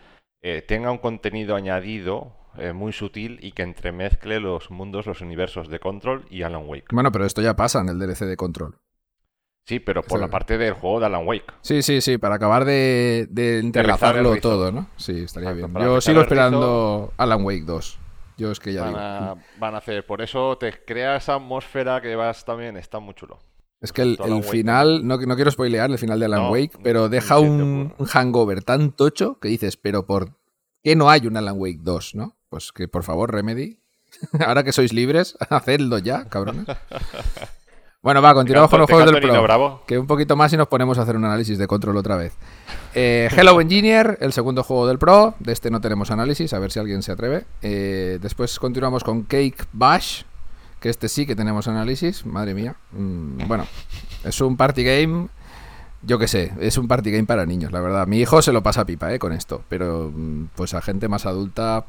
eh, tenga un contenido añadido eh, muy sutil y que entremezcle los mundos, los universos de Control y Alan Wake. Bueno, pero esto ya pasa en el DLC de Control. Sí, pero por la parte del juego de Alan Wake. Sí, sí, sí, para acabar de, de entrelazarlo todo, ¿no? Sí, estaría bien. Yo sigo esperando Alan Wake 2. Yo es que ya van digo. A, van a hacer, por eso te crea esa atmósfera que vas también, está muy chulo. Es que el, final, no, no, quiero spoilear el final de Alan Wake, pero deja un, hangover tan tocho que dices, pero ¿por qué no hay un Alan Wake 2, no? Pues que por favor, Remedy, ahora que sois libres, hacedlo ya, cabrones. Bueno, va, continuamos con los juegos del Pro. Que un poquito más y nos ponemos a hacer un análisis de control otra vez. Eh, Hello Engineer, el segundo juego del Pro. De este no tenemos análisis, a ver si alguien se atreve. Eh, después continuamos con Cake Bash, que este sí que tenemos análisis. Madre mía. Mm, bueno, es un party game. Yo qué sé, es un party game para niños, la verdad. Mi hijo se lo pasa pipa, eh, con esto. Pero mm, pues a gente más adulta.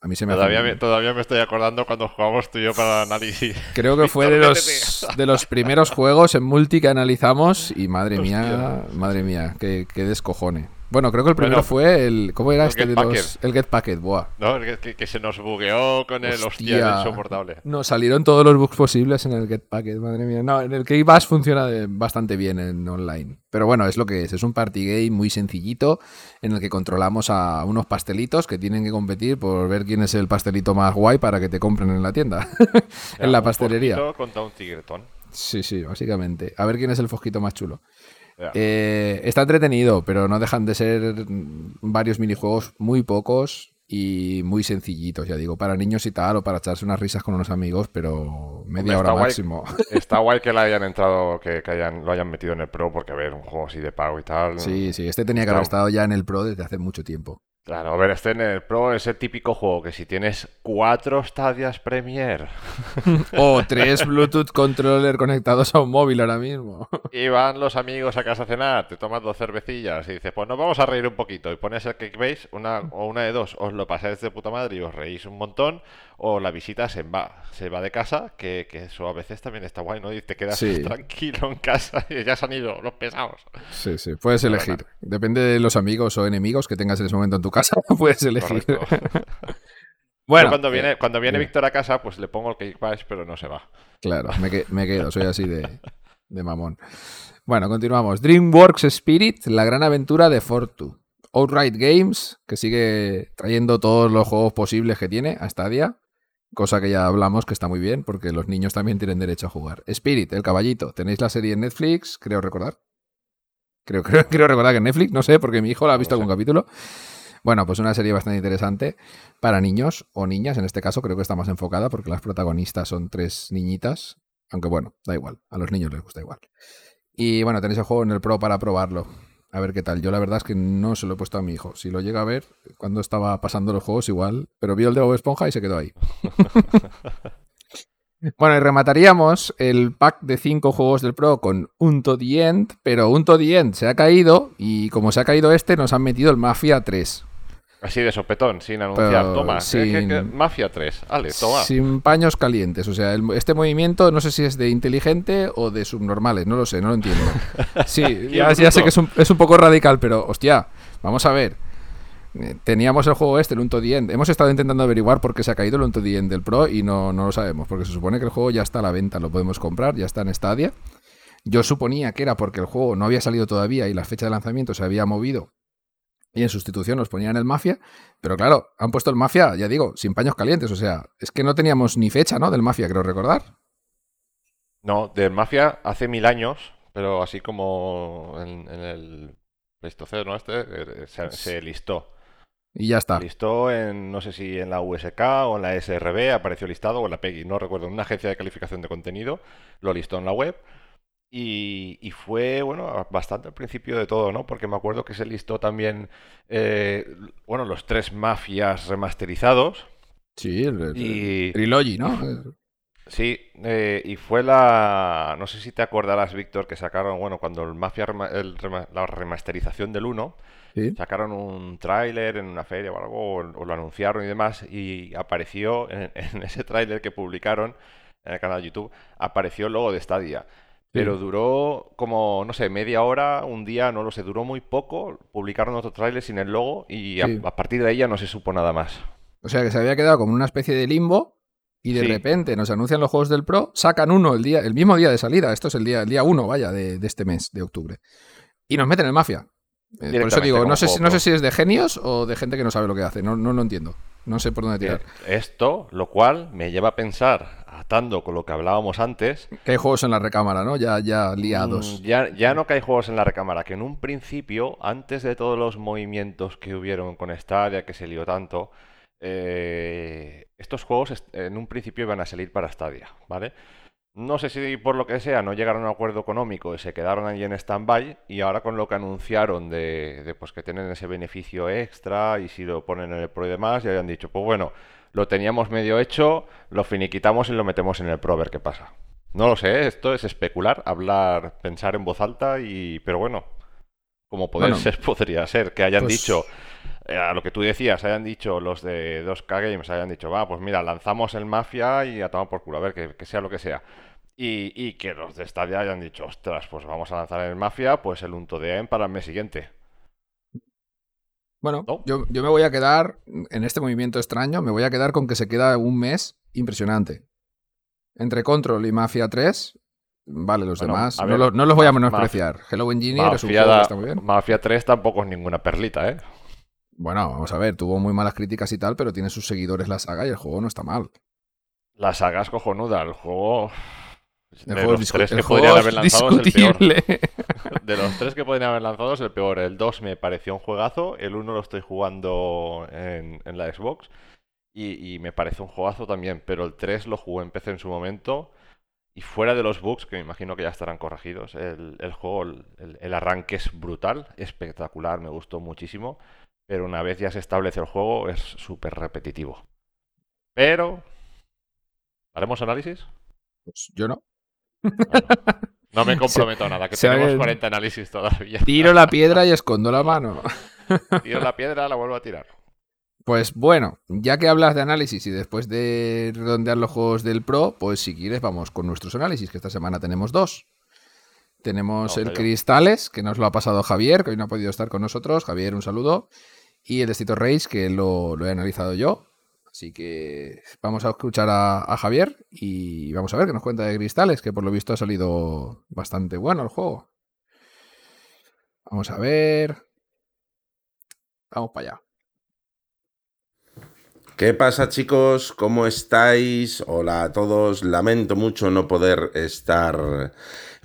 A mí se me todavía, me, todavía me estoy acordando cuando jugamos tú y yo para análisis. Creo que fue de los, de los primeros juegos en multi que analizamos y madre mía, madre mía, qué, qué descojone. Bueno, creo que el primero fue el. ¿Cómo era este de los, El Get Packet, buah. No, que, se nos bugueó con el hostia, insoportable. No, salieron todos los bugs posibles en el Get Packet, madre mía. No, en el K-Bash funciona bastante bien en online. Pero bueno, es lo que es. Es un party game muy sencillito en el que controlamos a unos pastelitos que tienen que competir por ver quién es el pastelito más guay para que te compren en la tienda. en la pastelería. contra un tigretón. Sí, sí, básicamente. A ver quién es el fosquito más chulo. Eh, está entretenido, pero no dejan de ser varios minijuegos muy pocos y muy sencillitos, ya digo, para niños y tal, o para echarse unas risas con unos amigos, pero media hora máximo. Está guay que le hayan entrado, que, hayan, lo hayan metido en el Pro, porque a ver, un juego así de pago y tal. Sí, sí, este tenía que haber estado ya en el Pro desde hace mucho tiempo. Claro, a ver, este en el Pro es el típico juego que si tienes cuatro Stadias Premier. O tres Bluetooth controller conectados a un móvil ahora mismo. Y van los amigos a casa a cenar, te tomas dos cervecillas y dices, pues nos vamos a reír un poquito y pones el Cake una, o una de dos, os lo pasáis de puta madre y os reís un montón o la visita se va, se va de casa, que, eso a veces también está guay, ¿no? Y te quedas tranquilo en casa y ya se han ido los pesados. Sí, sí, puedes elegir. Depende de los amigos o enemigos que tengas en ese momento en tu casa, puedes elegir. bueno, cuando viene, eh, cuando viene Víctor a casa, pues le pongo el Bash, pero no se va. Claro, me, quedo, soy así de, de mamón. Bueno, continuamos. DreamWorks Spirit, la gran aventura de Fortu. Outright Games, que sigue trayendo todos los juegos posibles que tiene a Stadia cosa que ya hablamos que está muy bien porque los niños también tienen derecho a jugar. Spirit, el caballito, tenéis la serie en Netflix, creo recordar. Creo, creo, creo recordar que en Netflix, no sé, porque mi hijo la ha visto algún capítulo. Bueno, pues una serie bastante interesante para niños o niñas, en este caso creo que está más enfocada porque las protagonistas son tres niñitas, aunque bueno, da igual, a los niños les gusta igual. Y bueno, tenéis el juego en el Pro para probarlo. A ver qué tal. Yo la verdad es que no se lo he puesto a mi hijo. Si lo llega a ver cuando estaba pasando los juegos igual, pero vio el de Bob Esponja y se quedó ahí. bueno, y remataríamos el pack de 5 juegos del Pro con un to the End, pero un to the End se ha caído y como se ha caído este nos han metido el Mafia 3. Así de sopetón, sin anunciar. toma, Mafia 3. Ale, toma. Sin paños calientes. O sea, este movimiento no sé si es de inteligente o de subnormales. No lo sé, no lo entiendo. Sí, ya, sé que es un, es un, poco radical, pero hostia, vamos a ver. Eh, teníamos el juego este, el Unto End. Hemos estado intentando averiguar por qué se ha caído el Unto End del Pro y no, no lo sabemos. Porque se supone que el juego ya está a la venta, lo podemos comprar, ya está en Stadia. Yo suponía que era porque el juego no había salido todavía y la fecha de lanzamiento se había movido y en sustitución nos ponían el Mafia, pero claro, han puesto el Mafia, ya digo, sin paños calientes, o sea, es que no teníamos ni fecha, ¿no? Del Mafia, creo recordar. No, del Mafia hace mil años, pero así como en, el Pleistoceno este, eh, se, se, listó. Y ya está. Listó en, no sé si en la USK o en la SRB, apareció listado, o en la PEGI, no recuerdo, en una agencia de calificación de contenido, lo listó en la web y, fue, bueno, bastante al principio de todo, ¿no? Porque me acuerdo que se listó también, eh, bueno, los tres mafias remasterizados. Sí, el, Trilogy, ¿no? Sí, eh, y fue la... No sé si te acordarás, Víctor, que sacaron, bueno, cuando el Mafia, rema- el rema- la remasterización del uno Sí. sacaron un tráiler en una feria o algo, o, o lo anunciaron y demás, y apareció en, en ese tráiler que publicaron en el canal de YouTube, apareció el logo de Stadia. Pero duró como, no sé, media hora, un día, no lo sé, duró muy poco, publicaron otro tráiler sin el logo y a, Sí. a partir de ahí ya no se supo nada más. O sea que se había quedado como una especie de limbo y de Sí. repente nos anuncian los juegos del Pro, sacan uno el día, el mismo día de salida, esto es el día, el día uno, vaya, de, de este mes, de octubre. Y nos meten el Mafia. Eh, por eso digo, no sé, si, no sé si es de genios o de gente que no sabe lo que hace, no, no lo entiendo. No sé por dónde tirar. Esto, lo cual me lleva a pensar, atando con lo que hablábamos antes, Que hay juegos en la recámara, ¿no? Ya, ya liados. Mm, Ya, ya no que hay juegos en la recámara, que en un principio, antes de todos los movimientos que hubieron con Stadia, que se lió tanto, eh, estos juegos en un principio iban a salir para Stadia, ¿vale? No sé si por lo que sea no llegaron a un acuerdo económico y se quedaron ahí en stand-by y ahora con lo que anunciaron de, de, pues que tienen ese beneficio extra y si lo ponen en el Pro y demás, ya habían dicho, pues bueno, lo teníamos medio hecho, lo finiquitamos y lo metemos en el Pro a ver qué pasa. No lo sé, esto es especular, hablar, pensar en voz alta y... Pero bueno, como poder Bueno, ser, podría ser que hayan pues- dicho, eh, a lo que tú decías, hayan dicho los de 2K Games, hayan dicho, va, pues mira, lanzamos el Mafia y a tomar por culo, a ver, que, que sea lo que sea. Y, y que los de Stadia hayan dicho, ostras, pues vamos a lanzar el Mafia, pues el Unto de AM para el mes siguiente. Bueno, ¿No? yo, yo me voy a quedar, en este movimiento extraño, me voy a quedar con que se queda un mes impresionante. Entre Control y Mafia 3, vale, los Bueno, demás, no, ver, lo- no los voy a menospreciar. Hello Engineer es un juego que está muy bien. Mafia 3 tampoco es ninguna perlita, ¿eh? Bueno, vamos a ver, tuvo muy malas críticas y tal, pero tiene sus seguidores la saga y el juego no está mal. La saga es cojonuda, el juego... De los tres que podrían haber lanzado es el peor. De los tres que podrían haber lanzado es el peor. El 2 me pareció un juegazo. El 1 lo estoy jugando en, en la Xbox. Y, y me parece un juegazo también. Pero el 3 lo jugué en PC en su momento. Y fuera de los bugs, que me imagino que ya estarán corregidos, el, el juego, el, el arranque es brutal, espectacular, me gustó muchísimo. Pero una vez ya se establece el juego, es súper repetitivo. Pero. ¿Haremos análisis? Pues yo no. Bueno, no me comprometo a nada, que tenemos haga- 40 análisis todavía. Tiro la piedra y escondo la mano. Tiro la piedra, la vuelvo a tirar. Pues bueno, ya que hablas de análisis y después de redondear los juegos del Pro, pues si quieres vamos con nuestros análisis, que esta semana tenemos dos. Tenemos No, el Cristales, que nos lo ha pasado Javier, que hoy no ha podido estar con nosotros. Javier, un saludo. Y el Destito Race, que lo, lo he analizado yo. Así que vamos a escuchar a, Javier y vamos a ver qué nos cuenta de Cristales, que por lo visto ha salido bastante bueno el juego. Vamos a ver. Vamos para allá. ¿Qué pasa chicos? ¿Cómo estáis? Hola a todos. Lamento mucho no poder estar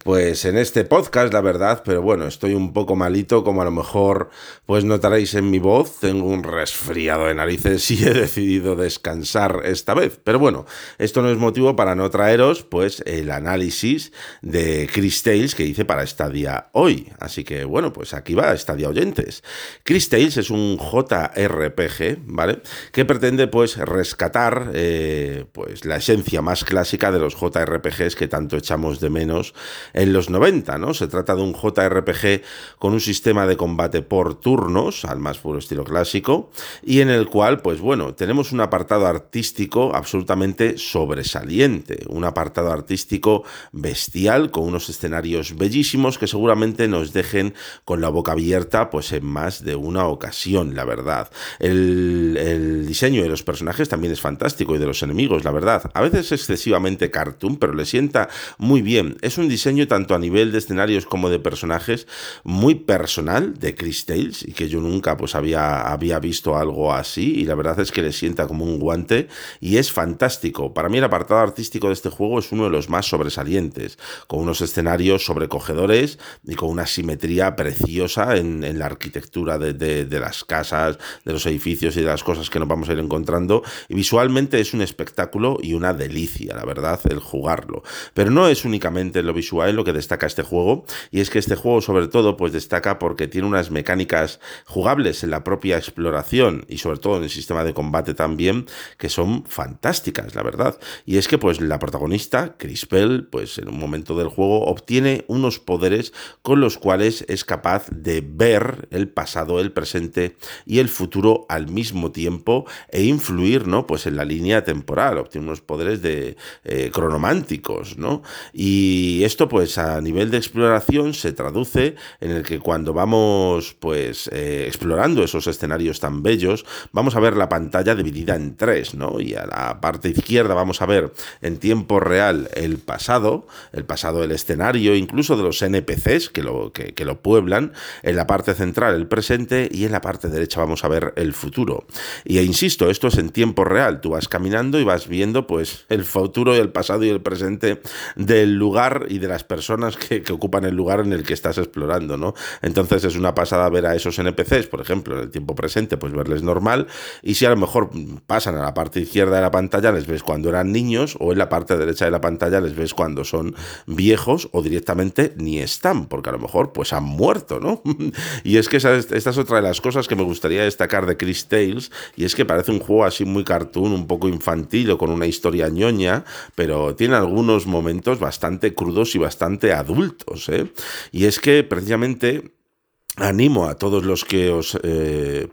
pues en este podcast, la verdad, pero bueno, estoy un poco malito, como a lo mejor pues notaréis en mi voz, tengo un resfriado de narices y he decidido descansar esta vez. Pero bueno, esto no es motivo para no traeros pues el análisis de Chris Tales que hice para Stadia hoy. Así que bueno, pues aquí va Stadia oyentes. Chris Tales es un JRPG, ¿vale? Que pretende pues rescatar eh, pues la esencia más clásica de los JRPGs que tanto echamos de menos en los 90, ¿no? Se trata de un JRPG con un sistema de combate por turnos, al más puro estilo clásico, y en el cual, pues bueno, tenemos un apartado artístico absolutamente sobresaliente, un apartado artístico bestial con unos escenarios bellísimos que seguramente nos dejen con la boca abierta, pues en más de una ocasión, la verdad. El, diseño de los personajes también es fantástico y de los enemigos, la verdad. A veces excesivamente cartoon, pero le sienta muy bien. Es un diseño tanto a nivel de escenarios como de personajes muy personal de Chris Tales y que yo nunca pues había, había visto algo así y la verdad es que le sienta como un guante y es fantástico. Para mí el apartado artístico de este juego es uno de los más sobresalientes, con unos escenarios sobrecogedores y con una simetría preciosa en, la arquitectura de, de las casas, de los edificios y de las cosas que nos vamos a ir encontrando y visualmente es un espectáculo y una delicia, la verdad, el jugarlo. Pero no es únicamente lo visual, ¿saben lo que destaca este juego? Y es que este juego sobre todo pues destaca porque tiene unas mecánicas jugables en la propia exploración y sobre todo en el sistema de combate también que son fantásticas, la verdad. Y es que pues la protagonista, Crispel, pues en un momento del juego obtiene unos poderes con los cuales es capaz de ver el pasado, el presente y el futuro al mismo tiempo e influir, ¿no? Pues en la línea temporal, obtiene unos poderes de eh, cronománticos, ¿no? Y esto pues a nivel de exploración se traduce en el que cuando vamos pues eh, explorando esos escenarios tan bellos, vamos a ver la pantalla dividida en tres, ¿no? Y a la parte izquierda vamos a ver en tiempo real el pasado, el pasado del escenario, incluso de los NPCs que lo, que, lo pueblan, en la parte central el presente y en la parte derecha vamos a ver el futuro. Y insisto, esto es en tiempo real, tú vas caminando y vas viendo pues el futuro y el pasado y el presente del lugar y de las personas que, ocupan el lugar en el que estás explorando, ¿no? Entonces es una pasada ver a esos NPCs, por ejemplo, en el tiempo presente, pues verles normal, y si a lo mejor pasan a la parte izquierda de la pantalla, les ves cuando eran niños, o en la parte derecha de la pantalla les ves cuando son viejos, o directamente ni están, porque a lo mejor pues han muerto, ¿no? y es que esta es otra de las cosas que me gustaría destacar de Chris Tales, y es que parece un juego así muy cartoon, un poco infantil o con una historia ñoña, pero tiene algunos momentos bastante crudos y bastante adultos, ¿eh? Y es que precisamente animo a todos los que os eh,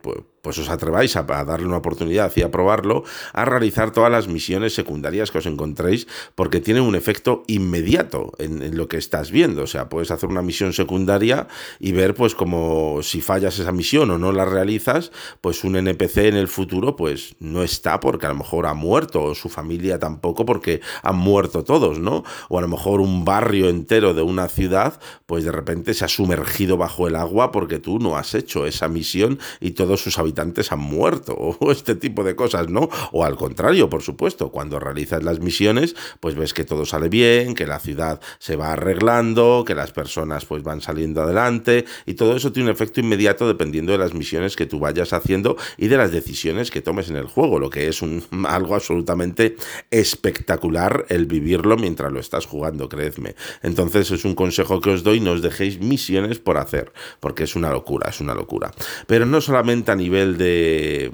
pues os atreváis a, darle una oportunidad y a probarlo, a realizar todas las misiones secundarias que os encontréis, porque tiene un efecto inmediato en, lo que estás viendo. O sea, puedes hacer una misión secundaria y ver, pues, como si fallas esa misión o no la realizas, pues un NPC en el futuro, pues no está porque a lo mejor ha muerto, o su familia tampoco porque han muerto todos, ¿no? O a lo mejor un barrio entero de una ciudad, pues de repente se ha sumergido bajo el agua porque tú no has hecho esa misión y todos sus habitantes han muerto o este tipo de cosas, ¿no? O al contrario, por supuesto, cuando realizas las misiones, pues ves que todo sale bien, que la ciudad se va arreglando, que las personas pues van saliendo adelante y todo eso tiene un efecto inmediato dependiendo de las misiones que tú vayas haciendo y de las decisiones que tomes en el juego, lo que es un, algo absolutamente espectacular el vivirlo mientras lo estás jugando, creedme. Entonces es un consejo que os doy, no os dejéis misiones por hacer, porque es una locura, es una locura. Pero no solamente a nivel de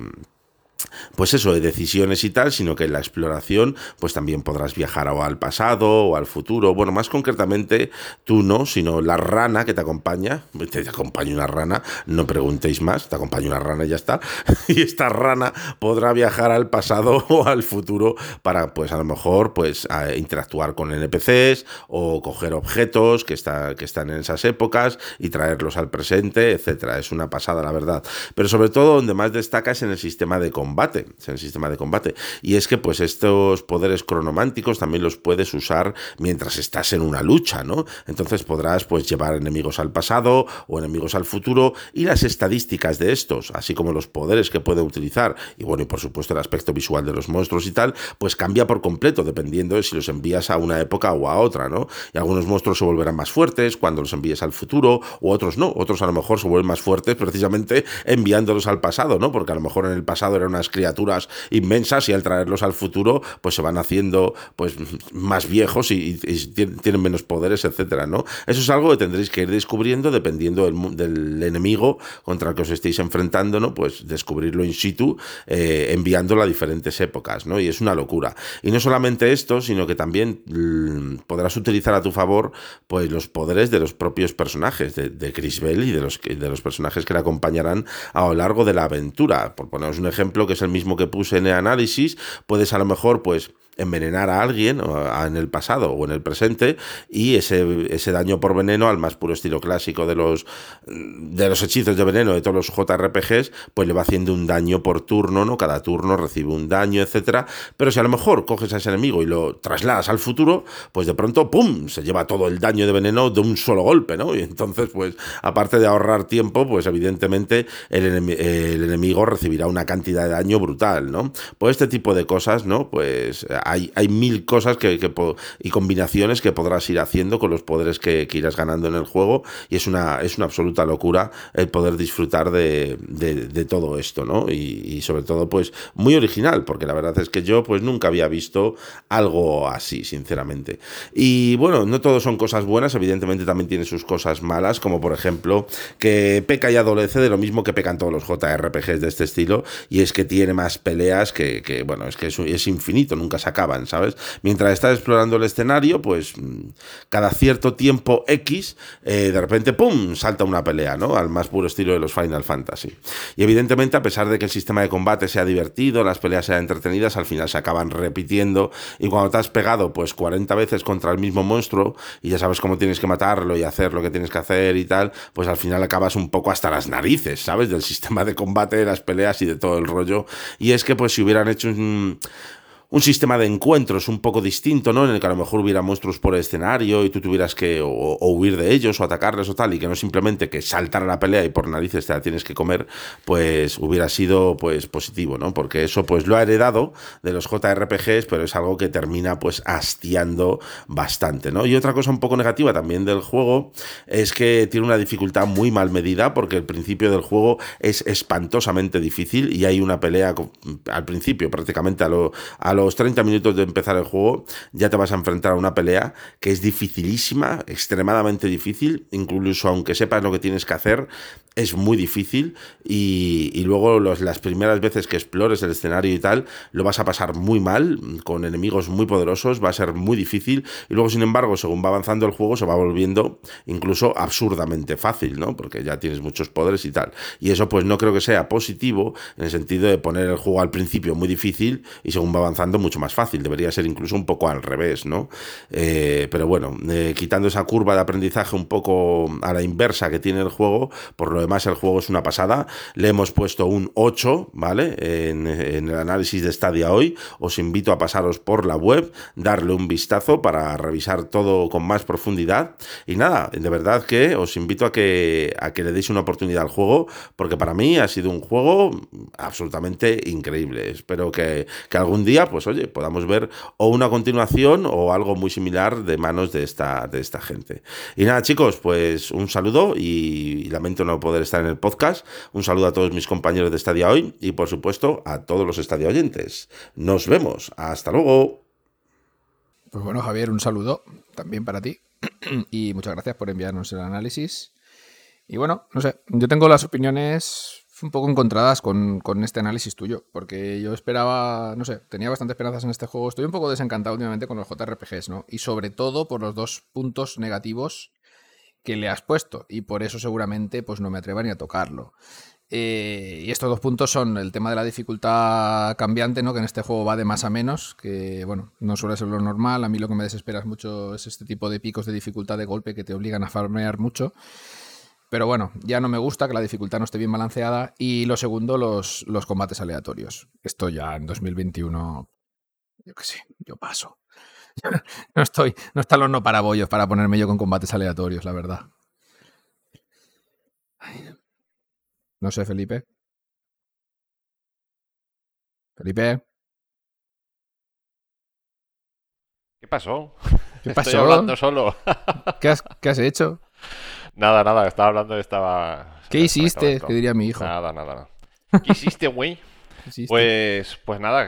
pues eso, de decisiones y tal, sino que en la exploración, pues también podrás viajar o al pasado o al futuro. Bueno, más concretamente, tú no, sino la rana que te acompaña. Te acompaña una rana, no preguntéis más, te acompaña una rana y ya está. Y esta rana podrá viajar al pasado o al futuro para, pues a lo mejor, pues interactuar con NPCs o coger objetos que, está, que están en esas épocas y traerlos al presente, etcétera. Es una pasada, la verdad. Pero sobre todo, donde más destaca es en el sistema de combate combate, en el sistema de combate. Y es que pues estos poderes cronománticos también los puedes usar mientras estás en una lucha, ¿no? Entonces podrás pues llevar enemigos al pasado o enemigos al futuro y las estadísticas de estos, así como los poderes que puede utilizar y bueno, y por supuesto el aspecto visual de los monstruos y tal, pues cambia por completo dependiendo de si los envías a una época o a otra, ¿no? Y algunos monstruos se volverán más fuertes cuando los envíes al futuro, o otros no, otros a lo mejor se vuelven más fuertes precisamente enviándolos al pasado, ¿no? Porque a lo mejor en el pasado eran criaturas inmensas y al traerlos al futuro, pues se van haciendo pues más viejos y, tienen menos poderes, etcétera, ¿no? Eso es algo que tendréis que ir descubriendo dependiendo del, enemigo contra el que os estéis enfrentando, ¿no? Pues descubrirlo in situ, eh, enviándolo a diferentes épocas, ¿no? Y es una locura. Y no solamente esto, sino que también mm, podrás utilizar a tu favor, pues los poderes de los propios personajes de, de Chris Bell y de los, de los personajes que le acompañarán a lo largo de la aventura. Por poneros un ejemplo, que es el mismo que puse en el análisis, puedes a lo mejor, pues, envenenar a alguien en el pasado o en el presente y ese, ese daño por veneno al más puro estilo clásico de los de los hechizos de veneno de todos los JRPGs pues le va haciendo un daño por turno no cada turno recibe un daño etcétera. Pero si a lo mejor coges a ese enemigo y lo trasladas al futuro pues de pronto pum se lleva todo el daño de veneno de un solo golpe no y entonces pues aparte de ahorrar tiempo pues evidentemente el, el enemigo recibirá una cantidad de daño brutal no pues este tipo de cosas no pues hay, mil cosas que, y combinaciones que podrás ir haciendo con los poderes que, irás ganando en el juego y es una, es una absoluta locura el poder disfrutar de, todo esto, ¿no? Y, sobre todo, pues muy original, porque la verdad es que yo pues nunca había visto algo así, sinceramente. Y bueno, no todo son cosas buenas, evidentemente también tiene sus cosas malas, como por ejemplo que peca y adolece de lo mismo que pecan todos los JRPGs de este estilo, y es que tiene más peleas que, bueno, es que es, es infinito, nunca se acaban, ¿sabes? Mientras estás explorando el escenario, pues mm, cada cierto tiempo X, eh, de repente, ¡pum!, salta una pelea, ¿no? Al más puro estilo de los Final Fantasy. Y evidentemente, a pesar de que el sistema de combate sea divertido, las peleas sean entretenidas, al final se acaban repitiendo, y cuando te has pegado, pues 40 veces contra el mismo monstruo, y ya sabes cómo tienes que matarlo y hacer lo que tienes que hacer y tal, pues al final acabas un poco hasta las narices, ¿sabes? Del sistema de combate, de las peleas y de todo el rollo. Y es que, pues si hubieran hecho un un sistema de encuentros un poco distinto, ¿no? En el que a lo mejor hubiera monstruos por escenario y tú tuvieras que o, huir de ellos o atacarles o tal, y que no simplemente que saltar a la pelea y por narices te la tienes que comer, pues hubiera sido pues positivo, ¿no? Porque eso pues lo ha heredado de los JRPGs, pero es algo que termina pues hastiando bastante, ¿no? Y otra cosa un poco negativa también del juego es que tiene una dificultad muy mal medida porque el principio del juego es espantosamente difícil y hay una pelea al principio prácticamente a lo, a lo los 30 minutos de empezar el juego ya te vas a enfrentar a una pelea que es dificilísima, extremadamente difícil, incluso aunque sepas lo que tienes que hacer, es muy difícil y, luego las primeras veces que explores el escenario y tal, lo vas a pasar muy mal, con enemigos muy poderosos, va a ser muy difícil y luego, sin embargo, según va avanzando el juego, se va volviendo incluso absurdamente fácil, ¿no? Porque ya tienes muchos poderes y tal. Y eso pues no creo que sea positivo en el sentido de poner el juego al principio muy difícil y según va avanzando mucho más fácil. Debería ser incluso un poco al revés, ¿no? Eh, pero bueno, eh, quitando esa curva de aprendizaje un poco a la inversa que tiene el juego, por lo demás el juego es una pasada. Le hemos puesto un 8, ¿vale? En, el análisis de Stadia hoy. Os invito a pasaros por la web, darle un vistazo para revisar todo con más profundidad. Y nada, de verdad que os invito a que, a que le deis una oportunidad al juego, porque para mí ha sido un juego absolutamente increíble. Espero que, que algún día, pues oye, podamos ver o una continuación o algo muy similar de manos de esta, de esta gente. Y nada, chicos, pues un saludo y, lamento no poder estar en el podcast. Un saludo a todos mis compañeros de Estadio Hoy y por supuesto a todos los estadio oyentes. Nos vemos. Hasta luego. Pues bueno, Javier, un saludo también para ti. y muchas gracias por enviarnos el análisis. Y bueno, no sé, yo tengo las opiniones un poco encontradas con, con, este análisis tuyo, porque yo esperaba, no sé, tenía bastante esperanzas en este juego. Estoy un poco desencantado últimamente con los JRPGs, ¿no? Y sobre todo por los dos puntos negativos que le has puesto, y por eso seguramente pues no me atreva ni a tocarlo. Eh, y estos dos puntos son el tema de la dificultad cambiante, ¿no? que en este juego va de más a menos, que bueno, no suele ser lo normal. A mí lo que me desespera mucho es este tipo de picos de dificultad de golpe que te obligan a farmear mucho. Pero bueno, ya no me gusta que la dificultad no esté bien balanceada. Y lo segundo, los, los combates aleatorios. Esto ya en 2021, yo qué sé, yo paso. no estoy, no está el horno para bollos para ponerme yo con combates aleatorios, la verdad. No sé, Felipe. Felipe. ¿Qué pasó? ¿Qué pasó? Estoy hablando solo. ¿Qué has, ¿Qué has hecho? Nada, nada, estaba hablando, estaba... ¿Qué hiciste? Que diría mi hijo. Nada, nada, nada. ¿Qué hiciste, güey? Pues, pues nada,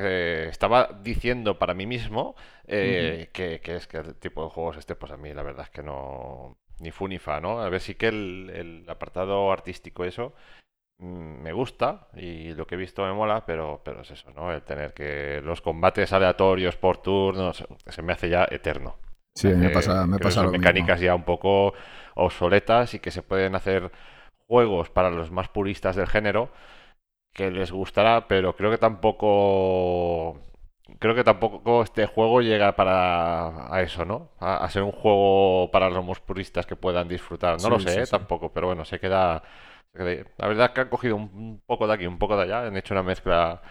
estaba diciendo para mí mismo eh, que, es que el tipo de juegos este, pues a mí la verdad es que no. Ni fu ni fa, ¿no? A ver, sí que el, apartado artístico, eso, mm, me gusta y lo que he visto me mola, pero, pero es eso, ¿no? El tener que los combates aleatorios por turnos se me hace ya eterno. Sí, me pasa, me pasa mecánicas ya un poco obsoletas y que se pueden hacer juegos para los más puristas del género que les gustará, pero creo que tampoco creo que tampoco este juego llega para a eso, ¿no? A, ser un juego para los más puristas que puedan disfrutar. No lo sé, ¿eh? tampoco, pero bueno, se queda, La verdad es que han cogido un, poco de aquí, un poco de allá, han hecho una mezcla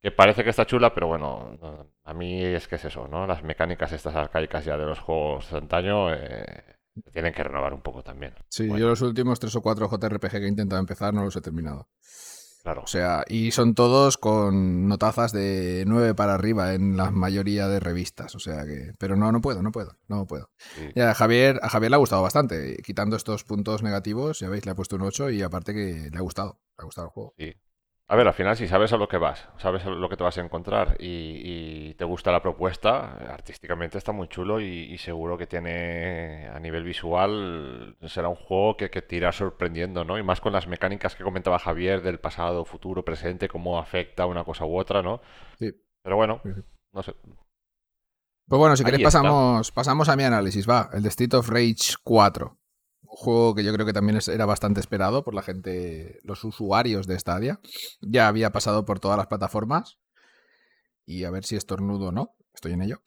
que parece que está chula, pero bueno, a mí es que es eso, ¿no? Las mecánicas estas arcaicas ya de los juegos de antaño eh, tienen que renovar un poco también. Sí, yo los últimos tres o cuatro JRPG que he intentado empezar no los he terminado. Claro. O sea, y son todos con notazas de 9 para arriba en la mayoría de revistas. O sea que. Pero no, no puedo, no puedo, no puedo. Sí. Ya, a Javier, a Javier le ha gustado bastante. Quitando estos puntos negativos, ya veis, le ha puesto un 8 y aparte que le ha gustado. Le ha gustado el juego. Sí. A ver, al final, si sabes a lo que vas, sabes a lo que te vas a encontrar y, y te gusta la propuesta, artísticamente está muy chulo y, y seguro que tiene, a nivel visual, será un juego que, que te irá sorprendiendo, ¿no? Y más con las mecánicas que comentaba Javier del pasado, futuro, presente, cómo afecta una cosa u otra, ¿no? Sí. Pero bueno, no sé. Pues bueno, si Ahí queréis está. pasamos, pasamos a mi análisis, va. El de Street of Rage 4. Un juego que yo creo que también era bastante esperado por la gente, los usuarios de Stadia. Ya había pasado por todas las plataformas. Y a ver si estornudo o no. Estoy en ello.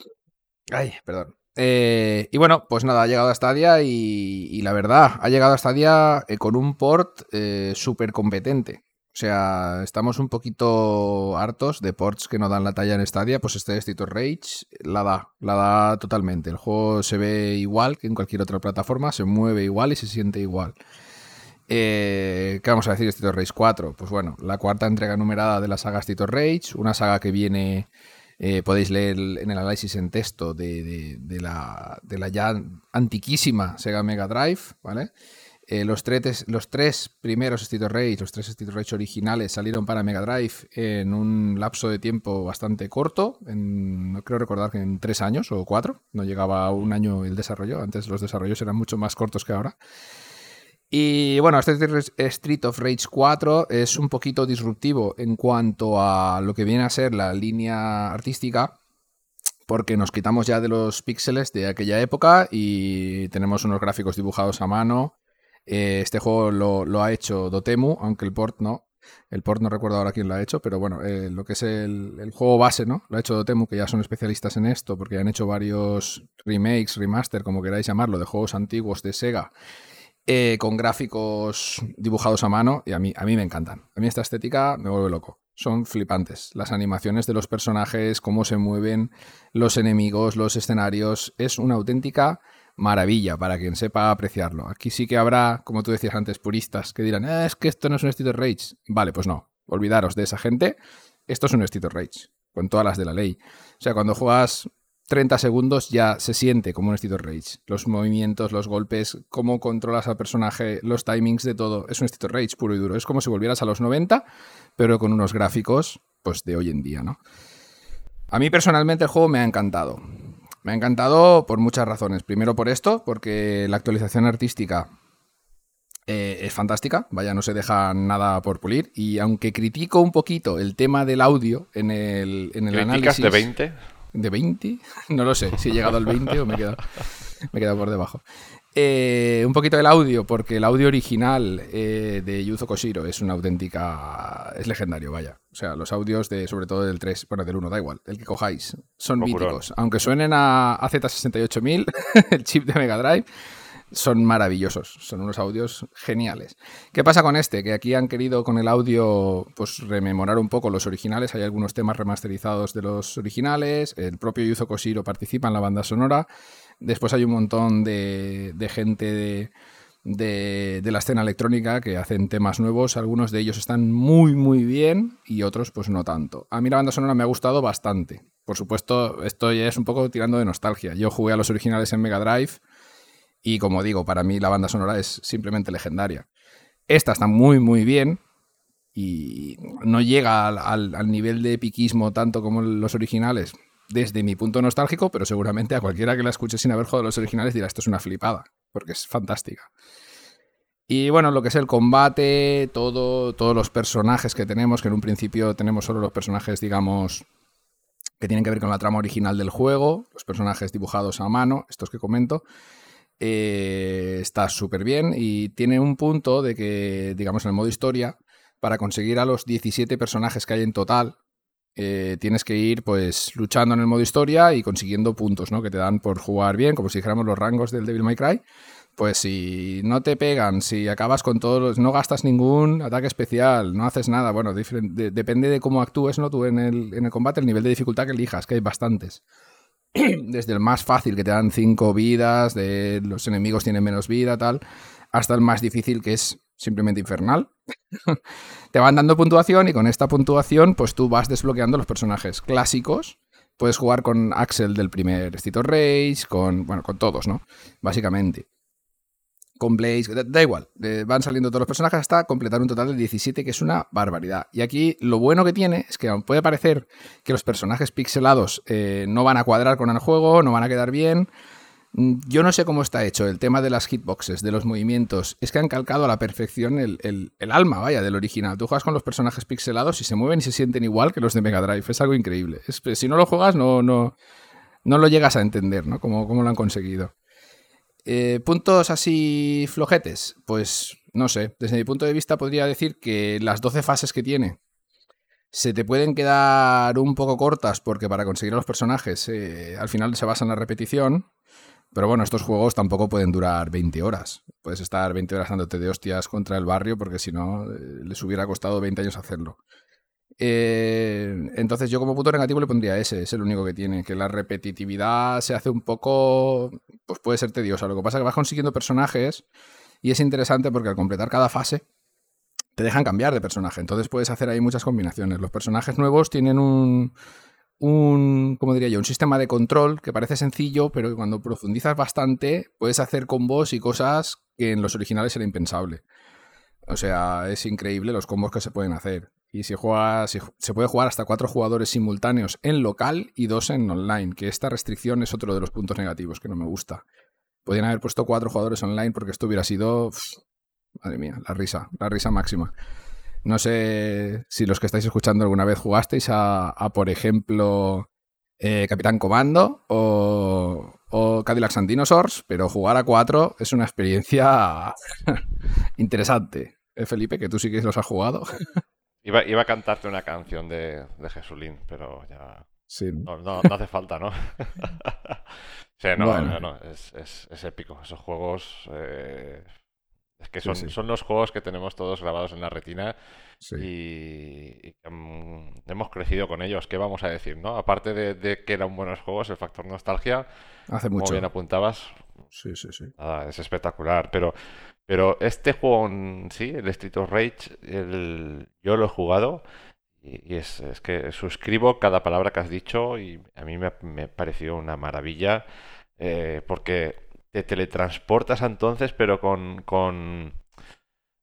Ay, perdón. Eh, y bueno, pues nada, ha llegado a Stadia y, y la verdad, ha llegado a Stadia eh, con un port eh, súper competente. O sea, estamos un poquito hartos de ports que no dan la talla en Stadia. Pues este of Rage la da, la da totalmente. El juego se ve igual que en cualquier otra plataforma, se mueve igual y se siente igual. Eh, ¿Qué vamos a decir de Street of Rage 4? Pues bueno, la cuarta entrega numerada de la saga of Rage, una saga que viene, eh, podéis leer en el análisis en texto de- de la, de la ya antiquísima Sega Mega Drive, ¿vale? Eh, los, tres, primeros Street of Rage, los tres Street of Rage originales salieron para Mega Drive en un lapso de tiempo bastante corto, no creo recordar que en tres años o cuatro, no llegaba a un año el desarrollo, antes los desarrollos eran mucho más cortos que ahora. Y bueno, este Street of Rage 4 es un poquito disruptivo en cuanto a lo que viene a ser la línea artística, porque nos quitamos ya de los píxeles de aquella época y tenemos unos gráficos dibujados a mano. Eh, este juego lo, ha hecho Dotemu, aunque el port no. El port no recuerdo ahora quién lo ha hecho, pero bueno, eh, lo que es el, el juego base, ¿no? Lo ha hecho Dotemu, que ya son especialistas en esto, porque han hecho varios remakes, remaster, como queráis llamarlo, de juegos antiguos de Sega eh, con gráficos dibujados a mano y a mí, a mí me encantan. A mí esta estética me vuelve loco. Son flipantes. Las animaciones de los personajes, cómo se mueven, los enemigos, los escenarios. Es una auténtica maravilla para quien sepa apreciarlo. Aquí sí que habrá, como tú decías antes, puristas que dirán, "Ah, es que esto no es un Street Rage. Vale, pues no. Olvidaros de esa gente. Esto es un Street Rage, con todas las de la ley. O sea, cuando juegas 30 segundos ya se siente como un Street Rage. Los movimientos, los golpes, cómo controlas al personaje, los timings de todo. Es un Street Rage puro y duro. Es como si volvieras a los 90, pero con unos gráficos pues de hoy en día, ¿no? A mí personalmente el juego me ha encantado. Me ha encantado por muchas razones. Primero por esto, porque la actualización artística eh, es fantástica, vaya, no se deja nada por pulir. Y aunque critico un poquito el tema del audio en el, en el ¿Críticas análisis... de 20? ¿De 20? No lo sé, si he llegado al 20 o me he quedado, me he quedado por debajo. Eh, un poquito del audio, porque el audio original eh, de Yuzo Koshiro es una auténtica. es legendario, vaya. O sea, los audios de, sobre todo del 3, bueno, del 1, da igual, el que cojáis, son míticos. Aunque suenen a, a Z68000, el chip de Mega Drive, son maravillosos. Son unos audios geniales. ¿Qué pasa con este? Que aquí han querido con el audio pues rememorar un poco los originales. Hay algunos temas remasterizados de los originales. El propio Yuzo Koshiro participa en la banda sonora. Después hay un montón de, gente de, la escena electrónica que hacen temas nuevos. Algunos de ellos están muy, muy bien y otros pues no tanto. A mí la banda sonora me ha gustado bastante. Por supuesto, esto ya es un poco tirando de nostalgia. Yo jugué a los originales en Mega Drive y como digo, para mí la banda sonora es simplemente legendaria. Esta está muy, muy bien y no llega al, al- al nivel de epiquismo tanto como los originales desde mi punto nostálgico, pero seguramente a cualquiera que la escuche sin haber jugado los originales dirá esto es una flipada, porque es fantástica. Y bueno, lo que es el combate, todo, todos los personajes que tenemos, que en un principio tenemos solo los personajes, digamos, que tienen que ver con la trama original del juego, los personajes dibujados a mano, estos que comento, eh, está súper bien y tiene un punto de que, digamos, en el modo historia, para conseguir a los 17 personajes que hay en total, eh, tienes que ir pues luchando en el modo historia y consiguiendo puntos, ¿no? Que te dan por jugar bien, como si dijéramos los rangos del Devil May Cry. Pues si no te pegan, si acabas con todos los, no gastas ningún ataque especial, no haces nada, bueno, depende de cómo actúes, ¿no? Tú en el, en el combate, el nivel de dificultad que elijas, que hay bastantes desde el más fácil que te dan 5 vidas, de los enemigos tienen menos vida, tal, hasta el más difícil que es simplemente infernal. te van dando puntuación y con esta puntuación pues tú vas desbloqueando los personajes clásicos. Puedes jugar con Axel del primer Street of Rage, con, bueno, con todos, ¿no? Básicamente con Blaze, da, igual, eh, van saliendo todos los personajes hasta completar un total de 17, que es una barbaridad. Y aquí lo bueno que tiene es que puede parecer que los personajes pixelados eh, no van a cuadrar con el juego, no van a quedar bien, yo no sé cómo está hecho el tema de las hitboxes, de los movimientos. Es que han calcado a la perfección el, alma, vaya, del original. Tú juegas con los personajes pixelados y se mueven y se sienten igual que los de Mega Drive. Es algo increíble. si no lo juegas, no, no, no lo llegas a entender, ¿no? Cómo, cómo lo han conseguido. Eh, puntos así flojetes, pues no sé, desde mi punto de vista podría decir que las 12 fases que tiene se te pueden quedar un poco cortas porque para conseguir a los personajes eh, al final se basa en la repetición, pero bueno, estos juegos tampoco pueden durar 20 horas. Puedes estar 20 horas dándote de hostias contra el barrio porque si no eh, les hubiera costado 20 años hacerlo. Eh, entonces yo como punto negativo le pondría ese, es el único que tiene, que la repetitividad se hace un poco, pues puede ser tediosa. Lo que pasa es que vas consiguiendo personajes y es interesante porque al completar cada fase te dejan cambiar de personaje, entonces puedes hacer ahí muchas combinaciones. Los personajes nuevos tienen un, un, ¿cómo diría yo? Un sistema de control que parece sencillo, pero que cuando profundizas bastante puedes hacer combos y cosas que en los originales era impensable. O sea, es increíble los combos que se pueden hacer. Y si juegas, se puede jugar hasta cuatro jugadores simultáneos en local y dos en online, que esta restricción es otro de los puntos negativos que no me gusta. Podrían haber puesto cuatro jugadores online porque esto hubiera sido... madre mía, la risa, la risa máxima. No sé si los que estáis escuchando alguna vez jugasteis a, por ejemplo, eh, Capitán Comando o, o Cadillac and Dinosaurs, pero jugar a cuatro es una experiencia interesante. ¿Eh, Felipe, que tú sí que los has jugado. Iba, iba a cantarte una canción de, de Jesulín, pero ya. Sí. No, no, hace falta, ¿no? sí, no, no, no es, es, es, épico. Esos juegos. Eh, es que son, son los juegos que tenemos todos grabados en la retina y, hemos crecido con ellos. ¿Qué vamos a decir, no? Aparte de, de, que eran buenos juegos, el factor nostalgia, Hace como mucho. bien apuntabas, sí, sí, sí. Nada, es espectacular. Pero pero este juego en sí, el Street of Rage, el, yo lo he jugado y, es, es, que suscribo cada palabra que has dicho y a mí me, me pareció una maravilla eh, porque te teletransportas entonces, pero con, con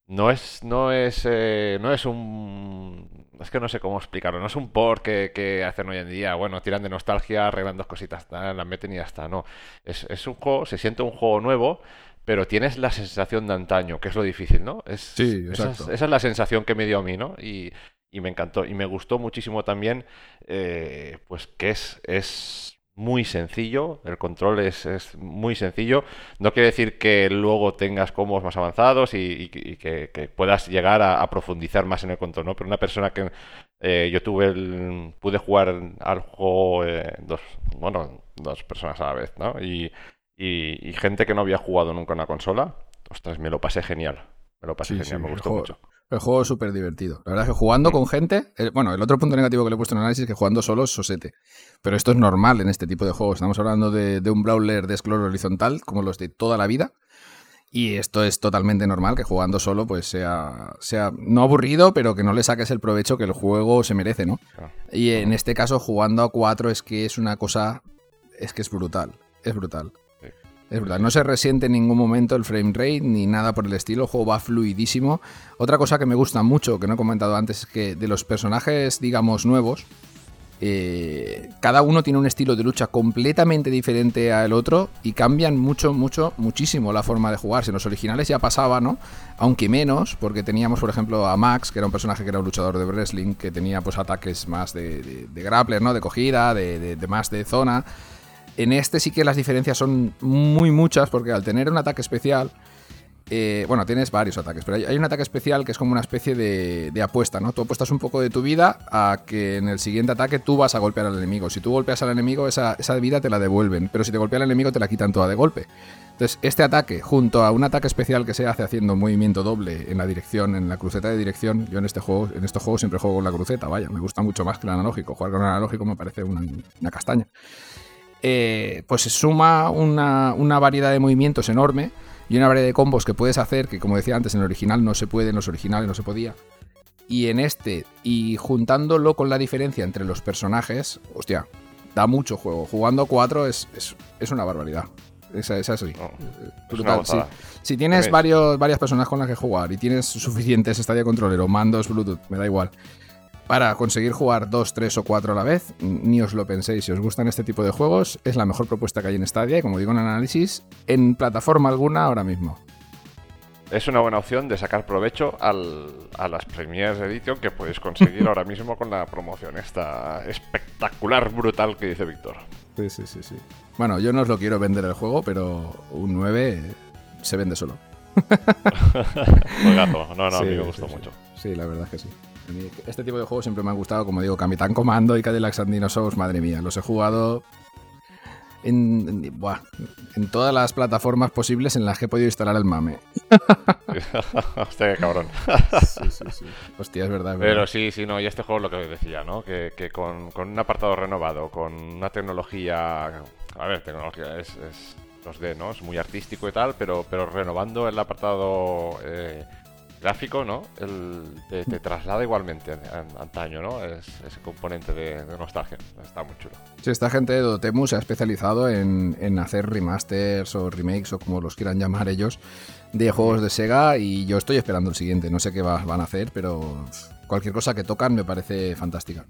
no es no es eh, no es un es que no sé cómo explicarlo no es un port que, que hacen hoy en día bueno tiran de nostalgia arreglan dos cositas la meten y ya está no es, es un juego se siente un juego nuevo pero tienes la sensación de antaño, que es lo difícil, ¿no? Es, sí, esa, es, esa, es, la sensación que me dio a mí, ¿no? Y, y me encantó. Y me gustó muchísimo también, eh, pues que es, es muy sencillo, el control es, es, muy sencillo. No quiere decir que luego tengas combos más avanzados y, y, y que, que, puedas llegar a, a, profundizar más en el control, ¿no? Pero una persona que eh, yo tuve el, pude jugar al juego eh, dos, bueno, dos personas a la vez, ¿no? Y y, gente que no había jugado nunca en una consola, ostras, me lo pasé genial. Me lo pasé sí, genial, sí, me gustó juego, mucho. El juego es súper divertido. La verdad es que jugando con gente, el, bueno, el otro punto negativo que le he puesto en análisis es que jugando solo es sosete. Pero esto es normal en este tipo de juegos. Estamos hablando de, de un brawler de scroll horizontal, como los de toda la vida. Y esto es totalmente normal, que jugando solo pues sea, sea no aburrido, pero que no le saques el provecho que el juego se merece, ¿no? Y en este caso, jugando a cuatro es que es una cosa, es que es brutal, es brutal. Es verdad, no se resiente en ningún momento el frame rate ni nada por el estilo, el juego va fluidísimo. Otra cosa que me gusta mucho, que no he comentado antes, es que de los personajes, digamos, nuevos, eh, cada uno tiene un estilo de lucha completamente diferente al otro y cambian mucho, mucho, muchísimo la forma de jugarse. En los originales ya pasaba, ¿no? Aunque menos, porque teníamos, por ejemplo, a Max, que era un personaje que era un luchador de wrestling, que tenía pues ataques más de, de, grappler, ¿no? De cogida, de más de zona. En este sí que las diferencias son muy muchas porque al tener un ataque especial, eh, bueno, tienes varios ataques, pero hay, un ataque especial que es como una especie de, apuesta, ¿no? Tú apuestas un poco de tu vida a que en el siguiente ataque tú vas a golpear al enemigo. Si tú golpeas al enemigo, esa, vida te la devuelven, pero si te golpea al enemigo te la quitan toda de golpe. Entonces, este ataque, junto a un ataque especial que se hace haciendo un movimiento doble en la dirección, en la cruceta de dirección, yo en este juego, en estos juegos siempre juego con la cruceta, vaya, me gusta mucho más que el analógico. Jugar con el analógico me parece una castaña eh, pues se suma una, una, variedad de movimientos enorme y una variedad de combos que puedes hacer que, como decía antes, en el original no se puede, en los originales no se podía. Y en este, y juntándolo con la diferencia entre los personajes, hostia, da mucho juego. Jugando cuatro es, es, es una barbaridad. Esa, esa sí. No, es brutal, una sí. gozada. Si tienes varios, varias personas con las que jugar y tienes suficientes Stadia Controller o mandos Bluetooth, me da igual, para conseguir jugar dos, tres o cuatro a la vez, ni os lo penséis. Si os gustan este tipo de juegos, es la mejor propuesta que hay en Stadia y, como digo en análisis, en plataforma alguna ahora mismo. Es una buena opción de sacar provecho al- a las Premiers Edition que podéis conseguir ahora mismo con la promoción esta espectacular, brutal que dice Víctor. Sí, sí, sí, sí. Bueno, yo no os lo quiero vender el juego, pero un 9 se vende solo. No, no, a Sí, mí me sí, gustó sí. mucho. Sí, la verdad es que sí. Este tipo de juegos siempre me han gustado, como digo, Capitán Comando y Cadillac and Dinosaurs, madre mía, los he jugado en, en- buah, en todas las plataformas posibles en las que he podido instalar el mame. Hostia, qué cabrón. Sí, sí, sí. Hostia, es verdad. es Pero sí, sí, no, y este juego es lo que decía, ¿no? Que, que con, con un apartado renovado, con una tecnología. A ver, tecnología es, es 2D, ¿no? Es muy artístico y tal, pero, pero renovando el apartado eh, gráfico, ¿no? El, te, te traslada igualmente antaño, ¿no? Es, ese componente de, de nostalgia. Está muy chulo. Sí, esta gente de Dotemu se ha especializado en, en hacer remasters o remakes o como los quieran llamar ellos de juegos de Sega y yo estoy esperando el siguiente. No sé qué va- van a hacer, pero cualquier cosa que tocan me parece fantástica.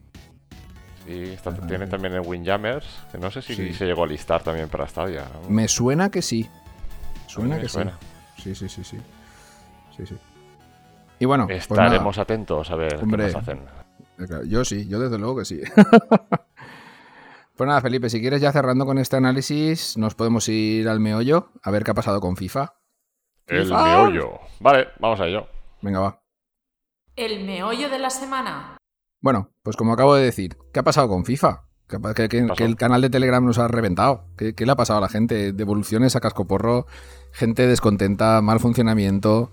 Y está, tienen también el Windjammers, que no sé si Sí. se llegó a listar también para Stadia. ¿no? Me suena que sí. Suena que suena. sí. Sí, sí, sí, sí. Sí, sí. Y bueno, pues. Estaremos atentos a ver Hombre. qué nos hacen. Eh, Yo sí, yo desde luego que sí. pues nada, Felipe, si quieres ya cerrando con este análisis, nos podemos ir al meollo a ver qué ha pasado con FIFA. El FIFA. meollo. Vale, vamos a ello. Venga, va. El meollo de la semana. Bueno, pues como acabo de decir, ¿qué ha pasado con FIFA? Que, el canal de Telegram nos ha reventado. ¿Qué, qué le ha pasado a la gente? Devoluciones a cascoporro, gente descontenta, mal funcionamiento.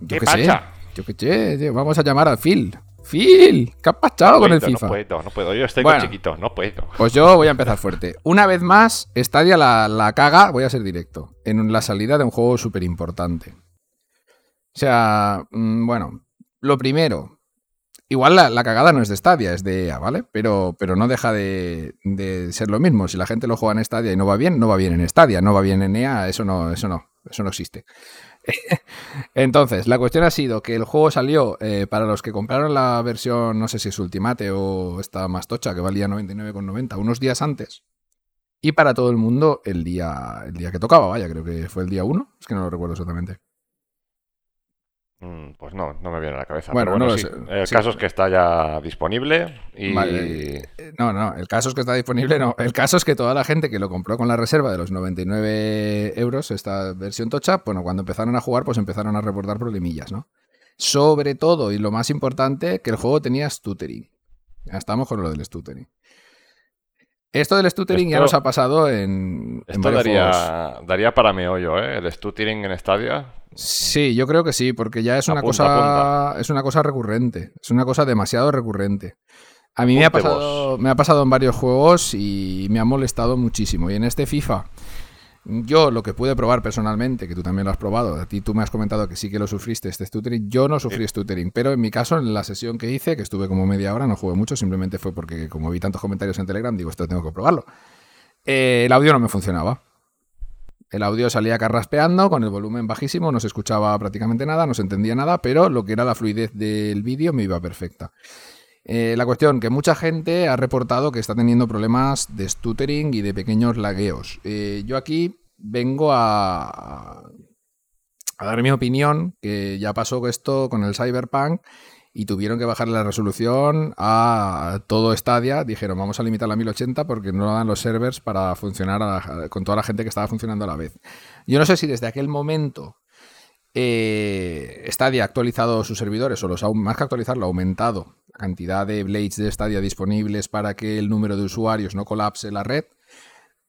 Yo ¿Qué qué sé. Yo sé, tío, vamos a llamar a Phil. Phil, ¿qué ha pasado con el puedo, FIFA? No puedo, no puedo. Yo estoy Bueno. con chiquito, no puedo. Pues yo voy a empezar fuerte. Una vez más, Stadia la, la caga, voy a ser directo, en la salida de un juego súper importante. O sea, mm, bueno, lo primero, igual la, la cagada no es de Stadia, es de EA, ¿vale? Pero, pero no deja de, de ser lo mismo. Si la gente lo juega en Stadia y no va bien, no va bien en Stadia, no va bien en EA, eso no, eso no, eso no existe. Entonces, la cuestión ha sido que el juego salió eh, para los que compraron la versión, no sé si es Ultimate o esta más tocha, que valía 99,90, unos días antes. Y para todo el mundo el día, el día que tocaba, vaya, creo que fue el día 1, es que no lo recuerdo exactamente. Mm, Pues no, no me viene a la cabeza. Bueno, no bueno, lo sí. sé. El Sí. caso es que está ya disponible y... Vale. Eh, No, no, el caso es que está disponible, no. El caso es que toda la gente que lo compró con la reserva de los 99 euros, esta versión tocha, bueno, cuando empezaron a jugar, pues empezaron a reportar problemillas, ¿no? Sobre todo, y lo más importante, que el juego tenía stuttering. Ya estamos con lo del stuttering. Esto del stuttering ya nos ha pasado en, en Esto juegos. daría, daría para meollo, ¿eh? El stuttering en Stadia. Sí, yo creo que sí, porque ya es una Apunta, cosa es una cosa recurrente, es una cosa demasiado recurrente. A mí me ha pasado vos. me ha pasado en varios juegos y me ha molestado muchísimo. Y en este FIFA yo lo que pude probar personalmente, que tú también lo has probado, a ti tú me has comentado que sí que lo sufriste este stuttering, yo no sufrí stuttering, pero en mi caso en la sesión que hice, que estuve como media hora, no jugué mucho, simplemente fue porque como vi tantos comentarios en Telegram, digo, esto tengo que probarlo. Eh, el audio no me funcionaba. El audio salía carraspeando con el volumen bajísimo, no se escuchaba prácticamente nada, no se entendía nada, pero lo que era la fluidez del vídeo me iba perfecta. Eh, la cuestión, que mucha gente ha reportado que está teniendo problemas de stuttering y de pequeños lagueos. Eh, yo aquí vengo a, dar mi opinión, que ya pasó esto con el Cyberpunk y tuvieron que bajar la resolución a todo Stadia. Dijeron, vamos a limitarla a 1080 porque no dan los servers para funcionar con toda la gente que estaba funcionando a la vez. Yo no sé si desde aquel momento eh, Stadia ha actualizado sus servidores, o los ha, más que actualizarlo, ha aumentado la cantidad de blades de Stadia disponibles para que el número de usuarios no colapse la red.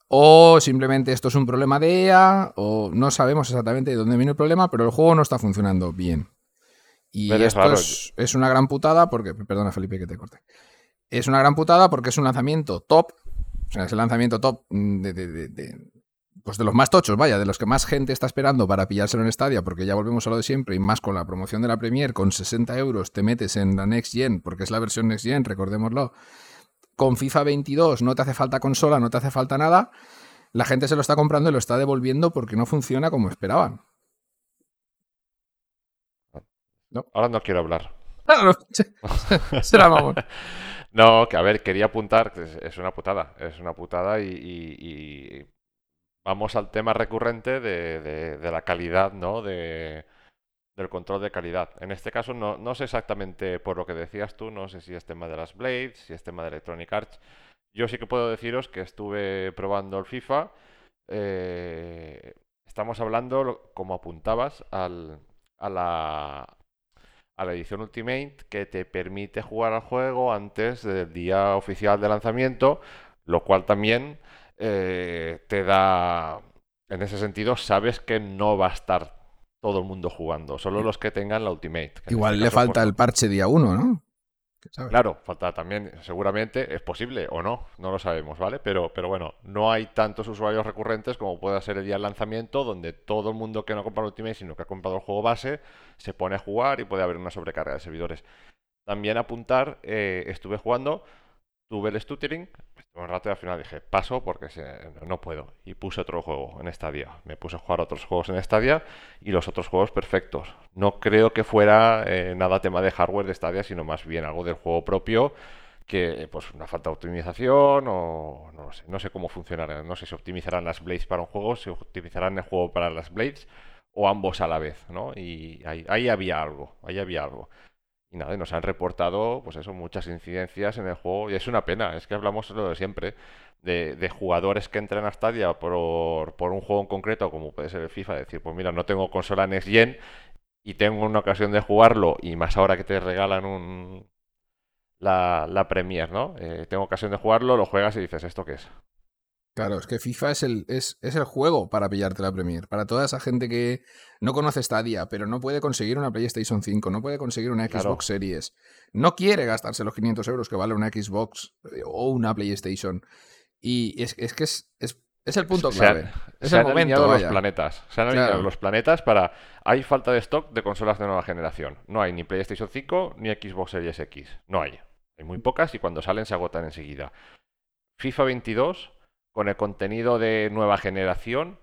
O simplemente esto es un problema de EA, o no sabemos exactamente de dónde viene el problema, pero el juego no está funcionando bien. Y Pero esto es, es una gran putada porque. Perdona, Felipe, que te corte. Es una gran putada porque es un lanzamiento top. O sea, es el lanzamiento top de, de- de- de pues de los más tochos, vaya, de los que más gente está esperando para pillárselo en Stadia, porque ya volvemos a lo de siempre, y más con la promoción de la Premier, con 60 euros te metes en la Next Gen, porque es la versión Next Gen, recordémoslo. Con FIFA 22 no te hace falta consola, no te hace falta nada. La gente se lo está comprando y lo está devolviendo porque no funciona como esperaban. Ahora no quiero hablar. Será mamón. No, que a ver, quería apuntar, es una putada, es una putada y, vamos al tema recurrente de, la calidad, ¿no? De, del control de calidad. En este caso no, sé exactamente por lo que decías tú, no sé si es tema de las Blades, si es tema de Electronic Arts. Yo sí que puedo deciros que estuve probando el FIFA. Eh, estamos hablando, como apuntabas, a la, a la edición Ultimate que te permite jugar al juego antes del día oficial de lanzamiento, lo cual también eh, te da, en ese sentido, sabes que no va a estar todo el mundo jugando, solo los que tengan la Ultimate. Igual este le falta el parche día 1, ¿no? Claro, falta también, seguramente es posible o no, no lo sabemos, ¿vale? Pero, pero bueno, no hay tantos usuarios recurrentes como puede ser el día del lanzamiento, donde todo el mundo que no ha comprado Ultimate, sino que ha comprado el juego base, se pone a jugar y puede haber una sobrecarga de servidores. También apuntar, eh, estuve jugando, tuve el stuttering, un rato y al final dije, paso porque no puedo. Y puse otro juego en Stadia. Me puse a jugar otros juegos en Stadia y los otros juegos perfectos. No creo que fuera eh, nada tema de hardware de Stadia, sino más bien algo del juego propio que pues una falta de optimización o no sé, cómo funcionará. No sé si optimizarán las blades para un juego, si optimizarán el juego para las blades o ambos a la vez, ¿no? Y ahí había algo, ahí había algo. Y nada, nos han reportado, pues eso, muchas incidencias en el juego. Y es una pena, es que hablamos lo de siempre, de, jugadores que entran a Stadia por, por, un juego en concreto, como puede ser el FIFA, decir, pues mira, no tengo consola Next Gen y tengo una ocasión de jugarlo, y más ahora que te regalan un la, la Premier, ¿no? Eh, tengo ocasión de jugarlo, lo juegas y dices, ¿esto qué es? Claro, es que FIFA es el, es, es, el juego para pillarte la Premier. Para toda esa gente que no conoce Stadia, pero no puede conseguir una PlayStation 5, no puede conseguir una Xbox Series, no quiere gastarse los 500 euros que vale una Xbox eh, o una PlayStation. Y es, es que es, es, es, el punto clave. Se, se han alineado los planetas. Se han alineado los planetas para... Hay falta de stock de consolas de nueva generación. No hay ni PlayStation 5 ni Xbox Series X. No hay. Hay muy pocas y cuando salen se agotan enseguida. FIFA 22 con el contenido de nueva generación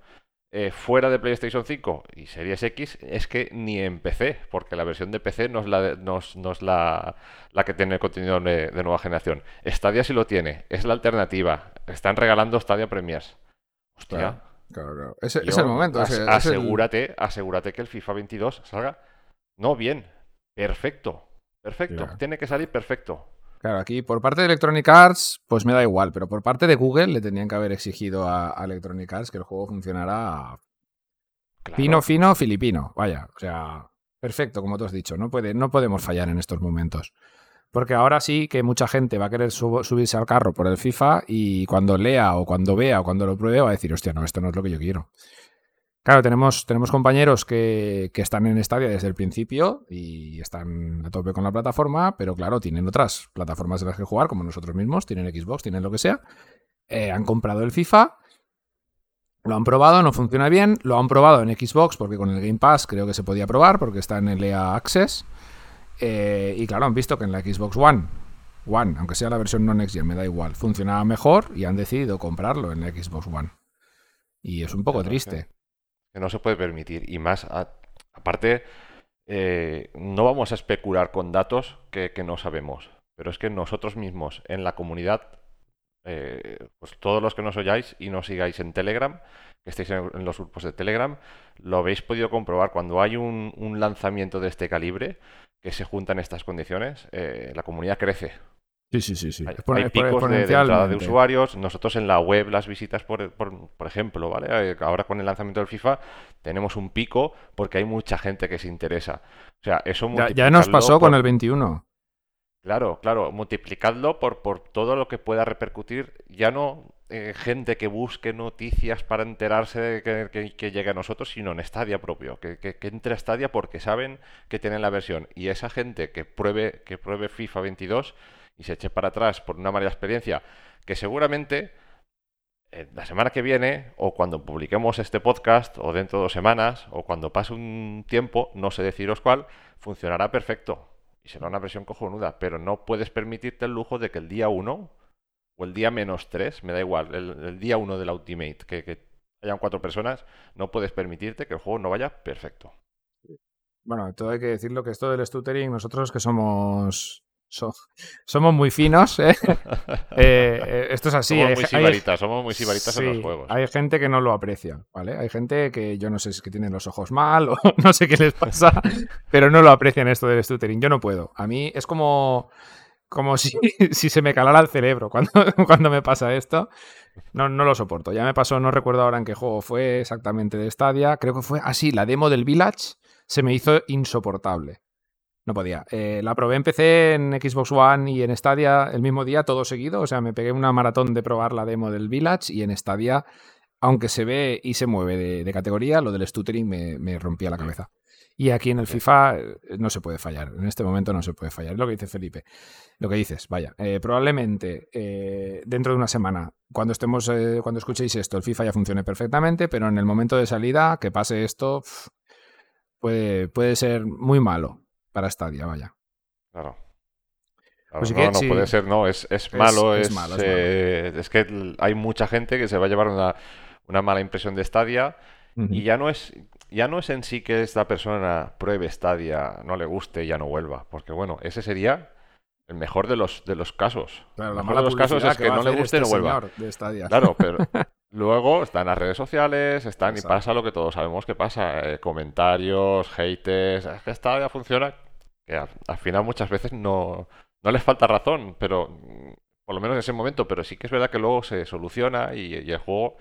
eh, fuera de PlayStation 5 y Series X es que ni en PC, porque la versión de PC no es la, no es, la, la, que tiene el contenido de, nueva generación. Stadia sí lo tiene, es la alternativa. Están regalando Stadia Premiers. Hostia. Claro, claro, Es, el momento. asegúrate, asegúrate que el FIFA 22 salga. No, bien. Perfecto. Perfecto. Tiene que salir perfecto. Claro, aquí por parte de Electronic Arts, pues me da igual, pero por parte de Google le tenían que haber exigido a, Electronic Arts que el juego funcionara fino, fino, filipino. Vaya, o sea, perfecto, como tú has dicho, no, puede, no podemos fallar en estos momentos. Porque ahora sí que mucha gente va a querer subirse al carro por el FIFA y cuando lea o cuando vea o cuando lo pruebe va a decir, hostia, no, esto no es lo que yo quiero. Claro, tenemos, tenemos compañeros que, están en Stadia desde el principio y están a tope con la plataforma, pero claro, tienen otras plataformas de las que jugar, como nosotros mismos, tienen Xbox, tienen lo que sea. Eh, han comprado el FIFA, lo han probado, no funciona bien, lo han probado en Xbox porque con el Game Pass creo que se podía probar porque está en el EA Access. Eh, y claro, han visto que en la Xbox One, One, aunque sea la versión no Next Gen, me da igual, funcionaba mejor y han decidido comprarlo en la Xbox One. Y es un poco triste que no se puede permitir. Y más, aparte, eh, no vamos a especular con datos que, no sabemos. Pero es que nosotros mismos en la comunidad, eh, pues todos los que nos oyáis y nos sigáis en Telegram, que estéis en, los grupos de Telegram, lo habéis podido comprobar. Cuando hay un, lanzamiento de este calibre, que se juntan estas condiciones, eh, la comunidad crece. Sí, sí, sí. sí. Hay, picos de, entrada de usuarios. Nosotros en la web, las visitas, por, por, ejemplo, ¿vale? Eh, ahora con el lanzamiento del FIFA tenemos un pico porque hay mucha gente que se interesa. O sea, eso Ya, ya nos pasó con el 21. Claro, claro, multiplicadlo por, por todo lo que pueda repercutir, ya no eh, gente que busque noticias para enterarse de que, llegue a nosotros, sino en Stadia propio, que, que, entre a Stadia porque saben que tienen la versión. Y esa gente que pruebe, que pruebe FIFA 22 y se eche para atrás por una mala experiencia que seguramente eh, la semana que viene, o cuando publiquemos este podcast, o dentro de dos semanas, o cuando pase un tiempo, no sé deciros cuál, funcionará perfecto. Y será una versión cojonuda, pero no puedes permitirte el lujo de que el día 1 o el día menos 3, me da igual, el, día 1 del Ultimate, que, que hayan cuatro personas, no puedes permitirte que el juego no vaya perfecto. Bueno, todo hay que decirlo que esto del stuttering, nosotros que somos somos muy finos, ¿eh? Eh, ¿eh? esto es así. Somos muy sibaritas, somos muy sibaritas en los juegos. Hay gente que no lo aprecia, ¿vale? Hay gente que yo no sé si es que tienen los ojos mal o no sé qué les pasa, pero no lo aprecian esto del stuttering. Yo no puedo. A mí es como, como si, si se me calara el cerebro cuando, cuando me pasa esto. No, no lo soporto. Ya me pasó, no recuerdo ahora en qué juego fue exactamente de Stadia. Creo que fue así, la demo del Village se me hizo insoportable. No podía. Eh, la probé en PC, en Xbox One y en Stadia el mismo día, todo seguido. O sea, me pegué una maratón de probar la demo del Village y en Stadia, aunque se ve y se mueve de, categoría, lo del stuttering me, rompía la cabeza. Y aquí en el FIFA eh, no se puede fallar. En este momento no se puede fallar. Es lo que dice Felipe. Lo que dices, vaya. Eh, probablemente dentro de una semana, cuando estemos, cuando escuchéis esto, el FIFA ya funcione perfectamente, pero en el momento de salida, que pase esto, puede, puede ser muy malo para Stadia, vaya. Claro. Pues no, no puede ser, no, es, malo, es, eh, es, que hay mucha gente que se va a llevar una, mala impresión de Stadia y ya no es ya no es en sí que esta persona pruebe Stadia, no le guste y ya no vuelva, porque bueno, ese sería el mejor de los de los casos. Claro, el mejor de los casos es que, no le guste y este no vuelva. Claro, pero luego están las redes sociales, están y pasa lo que todos sabemos que pasa, eh, comentarios, haters, es que Stadia funciona que al, final muchas veces no, no les falta razón, pero mm, por lo menos en ese momento, pero sí que es verdad que luego se soluciona y, el juego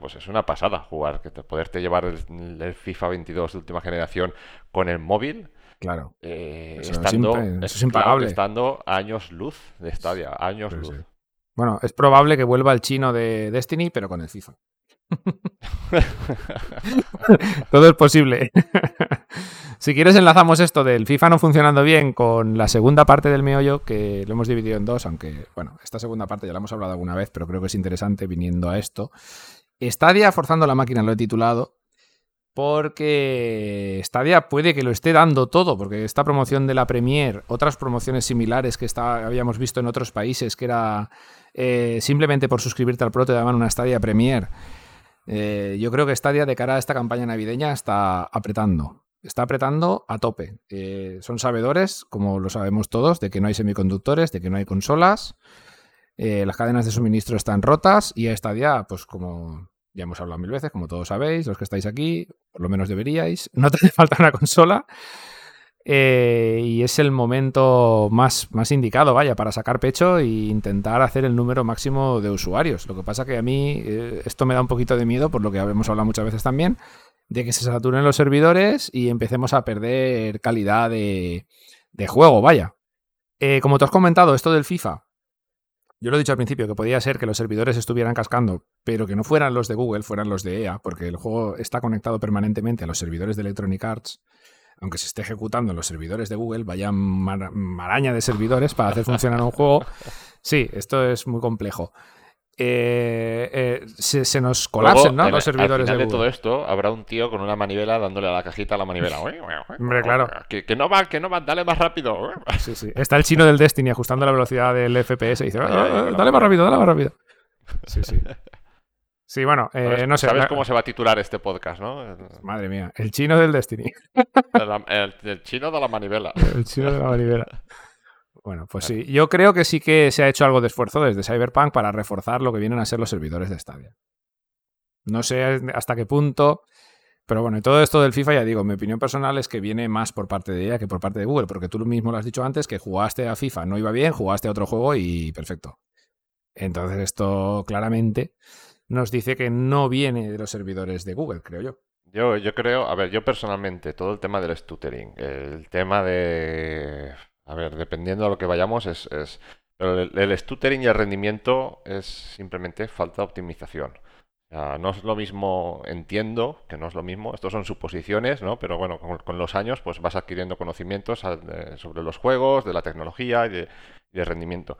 pues es una pasada jugar, que te, poderte llevar el, FIFA 22 de última generación con el móvil. Claro. Eh, estando, es, impagable. estando años luz de Stadia, años luz. Bueno, es probable que vuelva el chino de Destiny, pero con el FIFA. Todo es posible. si quieres enlazamos esto del FIFA no funcionando bien con la segunda parte del meollo, que lo hemos dividido en dos, aunque, bueno, esta segunda parte ya la hemos hablado alguna vez, pero creo que es interesante viniendo a esto. Stadia forzando la máquina, lo he titulado, porque Stadia puede que lo esté dando todo, porque esta promoción de la Premier, otras promociones similares que está, habíamos visto en otros países, que era eh, simplemente por suscribirte al Pro te daban una Stadia Premier, eh, yo creo que Stadia de cara a esta campaña navideña está apretando. Está apretando a tope. Eh, son sabedores, como lo sabemos todos, de que no hay semiconductores, de que no hay consolas. Las cadenas de suministro están rotas y a Stadia, pues como ya hemos hablado mil veces, como todos sabéis, los que estáis aquí, por lo menos deberíais, no te hace falta una consola. Eh, y es el momento más, más indicado, vaya, para sacar pecho e intentar hacer el número máximo de usuarios. Lo que pasa que a mí eh, esto me da un poquito de miedo, por lo que hemos hablado muchas veces también, de que se saturen los servidores y empecemos a perder calidad de, juego, vaya. Eh, como te has comentado, esto del FIFA, yo lo he dicho al principio, que podía ser que los servidores estuvieran cascando, pero que no fueran los de Google, fueran los de EA, porque el juego está conectado permanentemente a los servidores de Electronic Arts aunque se esté ejecutando en los servidores de Google, vaya maraña de servidores para hacer funcionar un juego. Sí, esto es muy complejo. Eh, eh, se, nos colapsen ¿no? los servidores al final de, todo esto habrá un tío con una manivela dándole a la cajita a la manivela. Hombre, claro. Que, no va, que no va, dale más rápido. Sí, sí. Está el chino del Destiny ajustando la velocidad del FPS y dice, ah, dale más rápido, dale más rápido. Sí, sí. Sí, bueno, eh, no sé. ¿Sabes cómo se va a titular este podcast, no? Madre mía, el chino del Destiny. el, chino de la manivela. El chino de la manivela. Bueno, pues sí, yo creo que sí que se ha hecho algo de esfuerzo desde Cyberpunk para reforzar lo que vienen a ser los servidores de Stadia. No sé hasta qué punto, pero bueno, y todo esto del FIFA, ya digo, mi opinión personal es que viene más por parte de ella que por parte de Google, porque tú mismo lo has dicho antes, que jugaste a FIFA, no iba bien, jugaste a otro juego y perfecto. Entonces esto claramente nos dice que no viene de los servidores de Google, creo yo. Yo, yo creo, a ver, yo personalmente, todo el tema del stuttering, el tema de, a ver, dependiendo de lo que vayamos, es, es pero el, stuttering y el rendimiento es simplemente falta de optimización. no es lo mismo, entiendo que no es lo mismo, estos son suposiciones, ¿no? Pero bueno, con, los años pues vas adquiriendo conocimientos sobre los juegos, de la tecnología y de, rendimiento.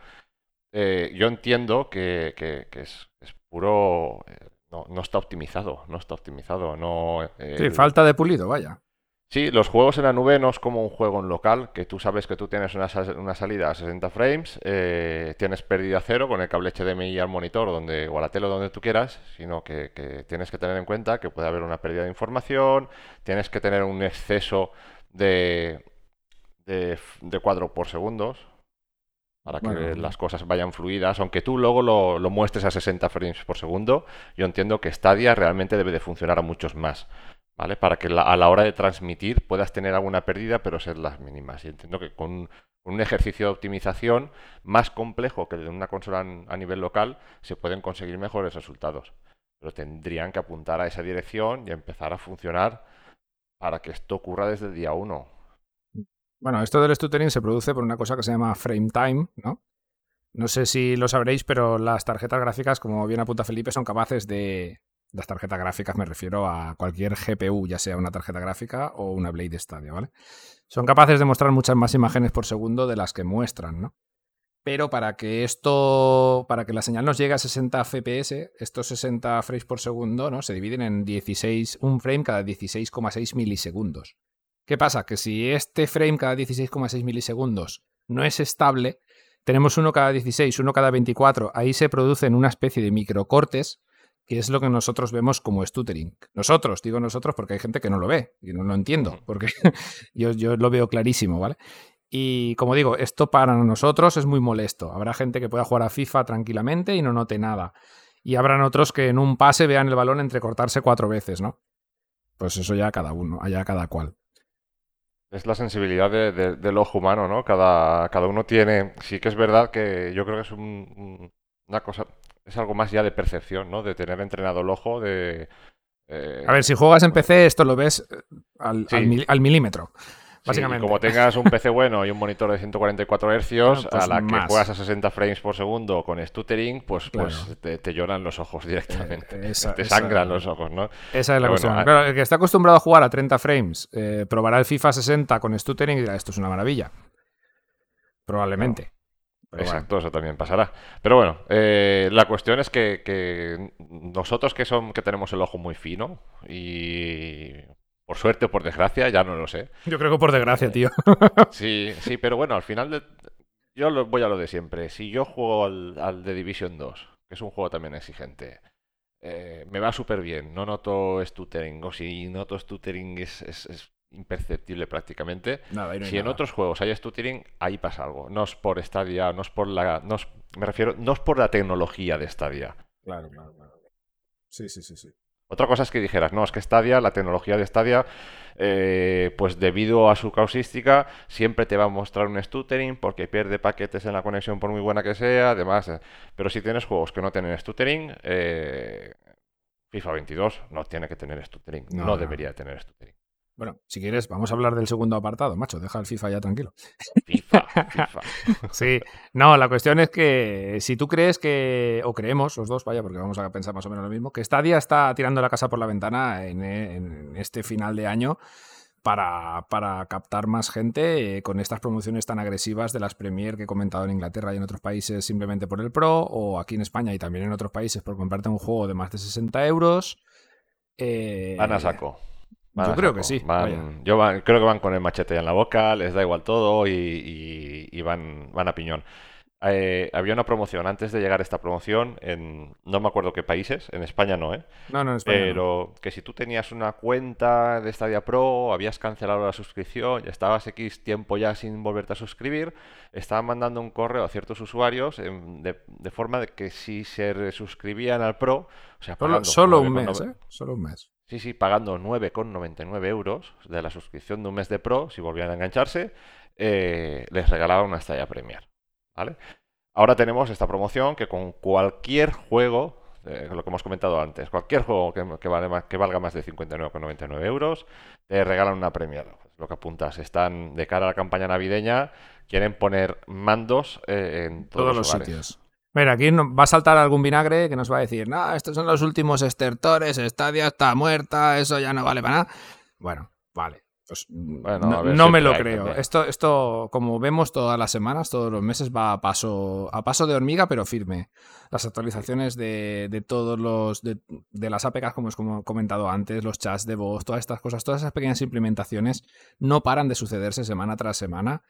Eh, yo entiendo que, es puro... eh, no, no está optimizado, no está optimizado, no... eh, Sí, falta de pulido, vaya. Sí, los juegos en la nube no es como un juego en local, que tú sabes que tú tienes una, una salida a 60 frames, eh, tienes pérdida cero con el cable HDMI al monitor donde, o a la tele donde tú quieras, sino que, que tienes que tener en cuenta que puede haber una pérdida de información, tienes que tener un exceso de, de, de cuadro por segundos para que Bueno. las cosas vayan fluidas, aunque tú luego lo, lo muestres a 60 frames por segundo, yo entiendo que Stadia realmente debe de funcionar a muchos más. ¿vale? Para que la- a la hora de transmitir puedas tener alguna pérdida, pero ser las mínimas. Y entiendo que con, un ejercicio de optimización más complejo que el de una consola en- a nivel local, se pueden conseguir mejores resultados. Pero tendrían que apuntar a esa dirección y empezar a funcionar para que esto ocurra desde el día 1. Bueno, esto del stuttering se produce por una cosa que se llama frame time, ¿no? No sé si lo sabréis, pero las tarjetas gráficas, como bien apunta Felipe, son capaces de... Las tarjetas gráficas me refiero a cualquier GPU, ya sea una tarjeta gráfica o una Blade Stadia, ¿vale? Son capaces de mostrar muchas más imágenes por segundo de las que muestran, ¿no? Pero para que esto, para que la señal nos llegue a 60 FPS, estos 60 frames por segundo, ¿no? Se dividen en 16, un frame cada 16,6 milisegundos. ¿Qué pasa? Que si este frame cada 16,6 milisegundos no es estable, tenemos uno cada 16, uno cada 24, ahí se producen una especie de microcortes, que es lo que nosotros vemos como stuttering. Nosotros, digo nosotros porque hay gente que no lo ve y no lo entiendo, porque yo, yo lo veo clarísimo, ¿vale? Y como digo, esto para nosotros es muy molesto. Habrá gente que pueda jugar a FIFA tranquilamente y no note nada. Y habrán otros que en un pase vean el balón entrecortarse cuatro veces, ¿no? Pues eso ya cada uno, allá cada cual. Es la sensibilidad de- de- del ojo humano, ¿no? Cada, cada uno tiene... Sí que es verdad que yo creo que es un- un- una cosa... Es algo más ya de percepción, ¿no? De tener entrenado el ojo, de... eh, A ver, si juegas en PC, esto lo ves eh, al, Sí. al mil- al milímetro. Sí, como tengas un PC bueno y un monitor de 144 Hz, Bueno, pues a la que juegas a 60 frames por segundo con stuttering, pues, pues te, te lloran los ojos directamente. Eh, esa- te esa- sangran los ojos, ¿no? Esa es la Pero cuestión. bueno, Claro, el que está acostumbrado a jugar a 30 frames eh, probará el FIFA 60 con stuttering y dirá, esto es una maravilla. Probablemente. Pero bueno. Exacto, eso también pasará. Pero bueno, eh, la cuestión es que, que nosotros que, son, que tenemos el ojo muy fino y por suerte o por desgracia, ya no lo sé. Yo creo que por desgracia, tío. Sí, sí, pero bueno, al final de- yo lo- voy a lo de siempre. Si yo juego al, al The Division 2, que es un juego también exigente, eh, me va súper bien, no noto stuttering, o si noto stuttering es, es- es imperceptible prácticamente. Nada, no Si en otros juegos hay stuttering, ahí pasa algo. No es por Stadia, no es por la... No es- me refiero, no es por la tecnología de Stadia. Claro, claro, claro. Sí, sí, sí, sí. Otra cosa es que dijeras, no, es que Stadia, la tecnología de Stadia, eh, pues debido a su causística, siempre te va a mostrar un stuttering porque pierde paquetes en la conexión por muy buena que sea, además. eh, Pero si tienes juegos que no tienen stuttering, eh, FIFA 22 no tiene que tener stuttering, No, no, no. debería tener stuttering. Bueno, si quieres, vamos a hablar del segundo apartado, macho. Deja el FIFA ya tranquilo. FIFA, FIFA. Sí, no, la cuestión es que si tú crees que, o creemos los dos, vaya, porque vamos a pensar más o menos lo mismo, que Stadia está tirando la casa por la ventana en, en este final de año para, para captar más gente eh, con estas promociones tan agresivas de las Premier que he comentado en Inglaterra y en otros países simplemente por el Pro, o aquí en España y también en otros países por comprarte un juego de más de 60 euros. Eh, Van a saco. Van Yo a creo saco. que sí, Van- yo van- creo que van con el machete ya en la boca, les da igual todo y, y- y van, van a piñón. Eh, había una promoción antes de llegar esta promoción en no me acuerdo qué países, en España no, ¿eh? No, no, en España no. Pero que si tú tenías una cuenta de Stadia Pro, habías cancelado la suscripción y estabas X tiempo ya sin volverte a suscribir, estaban mandando un correo a ciertos usuarios en- de, de forma de que si se suscribían al Pro, o sea, Solo, pagando solo un 9,9 mes, ¿eh? Solo un mes. Sí, sí, pagando 9,99 euros de la suscripción de un mes de Pro, si volvían a engancharse, eh, les regalaban una Stadia Premier. ¿Vale? Ahora tenemos esta promoción que con cualquier juego, eh, lo que hemos comentado antes, cualquier juego que, que vale más- que valga más de 59,99 euros, te regalan una Premier. Lo que apuntas, están de cara a la campaña navideña, quieren poner mandos eh, en todos, todos los los sitios. Mira, aquí va a saltar algún vinagre que nos va a decir, no, estos son los últimos estertores, Stadia está muerta, eso ya no vale para nada. Bueno, vale. Pues, Bueno, no no me siempre lo creo. también. Esto, esto, como vemos todas las semanas, todos los meses, va a paso, a paso de hormiga, pero firme. Las actualizaciones de, de todos los. De, de las APKs, como os he comentado antes, los chats de voz, todas estas cosas, todas esas pequeñas implementaciones no paran de sucederse semana tras semana.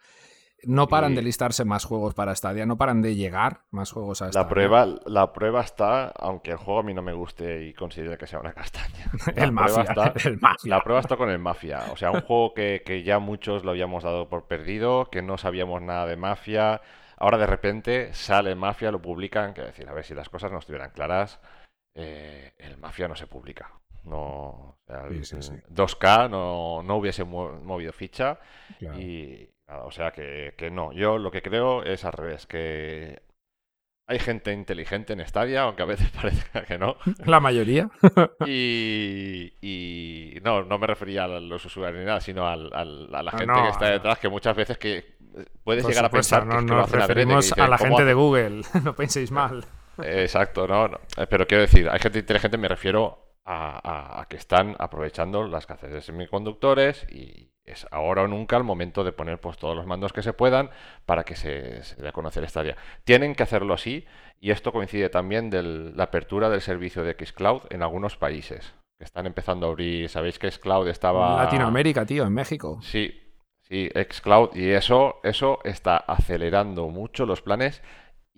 No paran Y- de listarse más juegos para Stadia, no paran de llegar más juegos a Stadia. La prueba, la prueba está, aunque el juego a mí no me guste y considere que sea una castaña. El Mafia, está- el Mafia. La prueba está con el Mafia. O sea, un juego que, que ya muchos lo habíamos dado por perdido, que no sabíamos nada de Mafia. Ahora de repente sale Mafia, lo publican. Que decir, a ver si las cosas no estuvieran claras, eh, el Mafia no se publica. No, o sea, Sí, sí, sí. 2K no, no hubiese mo- movido ficha. Claro. Y nada, o sea que, que no. Yo lo que creo es al revés, que hay gente inteligente en Stadia, aunque a veces parezca que no. La mayoría. Y, y no, no me refería a los usuarios ni nada, sino al- al- a la gente no, que está no. detrás, que muchas veces que puedes Por llegar a pensar que, no que nos referimos a la "¿Cómo gente de hace-?". Google, no penséis mal. Exacto, no, no. Eh, Pero quiero decir, hay gente inteligente, me refiero a, a- a que están aprovechando la escasez de semiconductores y es ahora o nunca el momento de poner pues todos los mandos que se puedan para que se, se dé a conocer esta área. Tienen que hacerlo así y esto coincide también de la apertura del servicio de Xcloud en algunos países que están empezando a abrir. Sabéis que Xcloud estaba... Latinoamérica, tío, en México. Sí, sí, xCloud y eso, eso está acelerando mucho los planes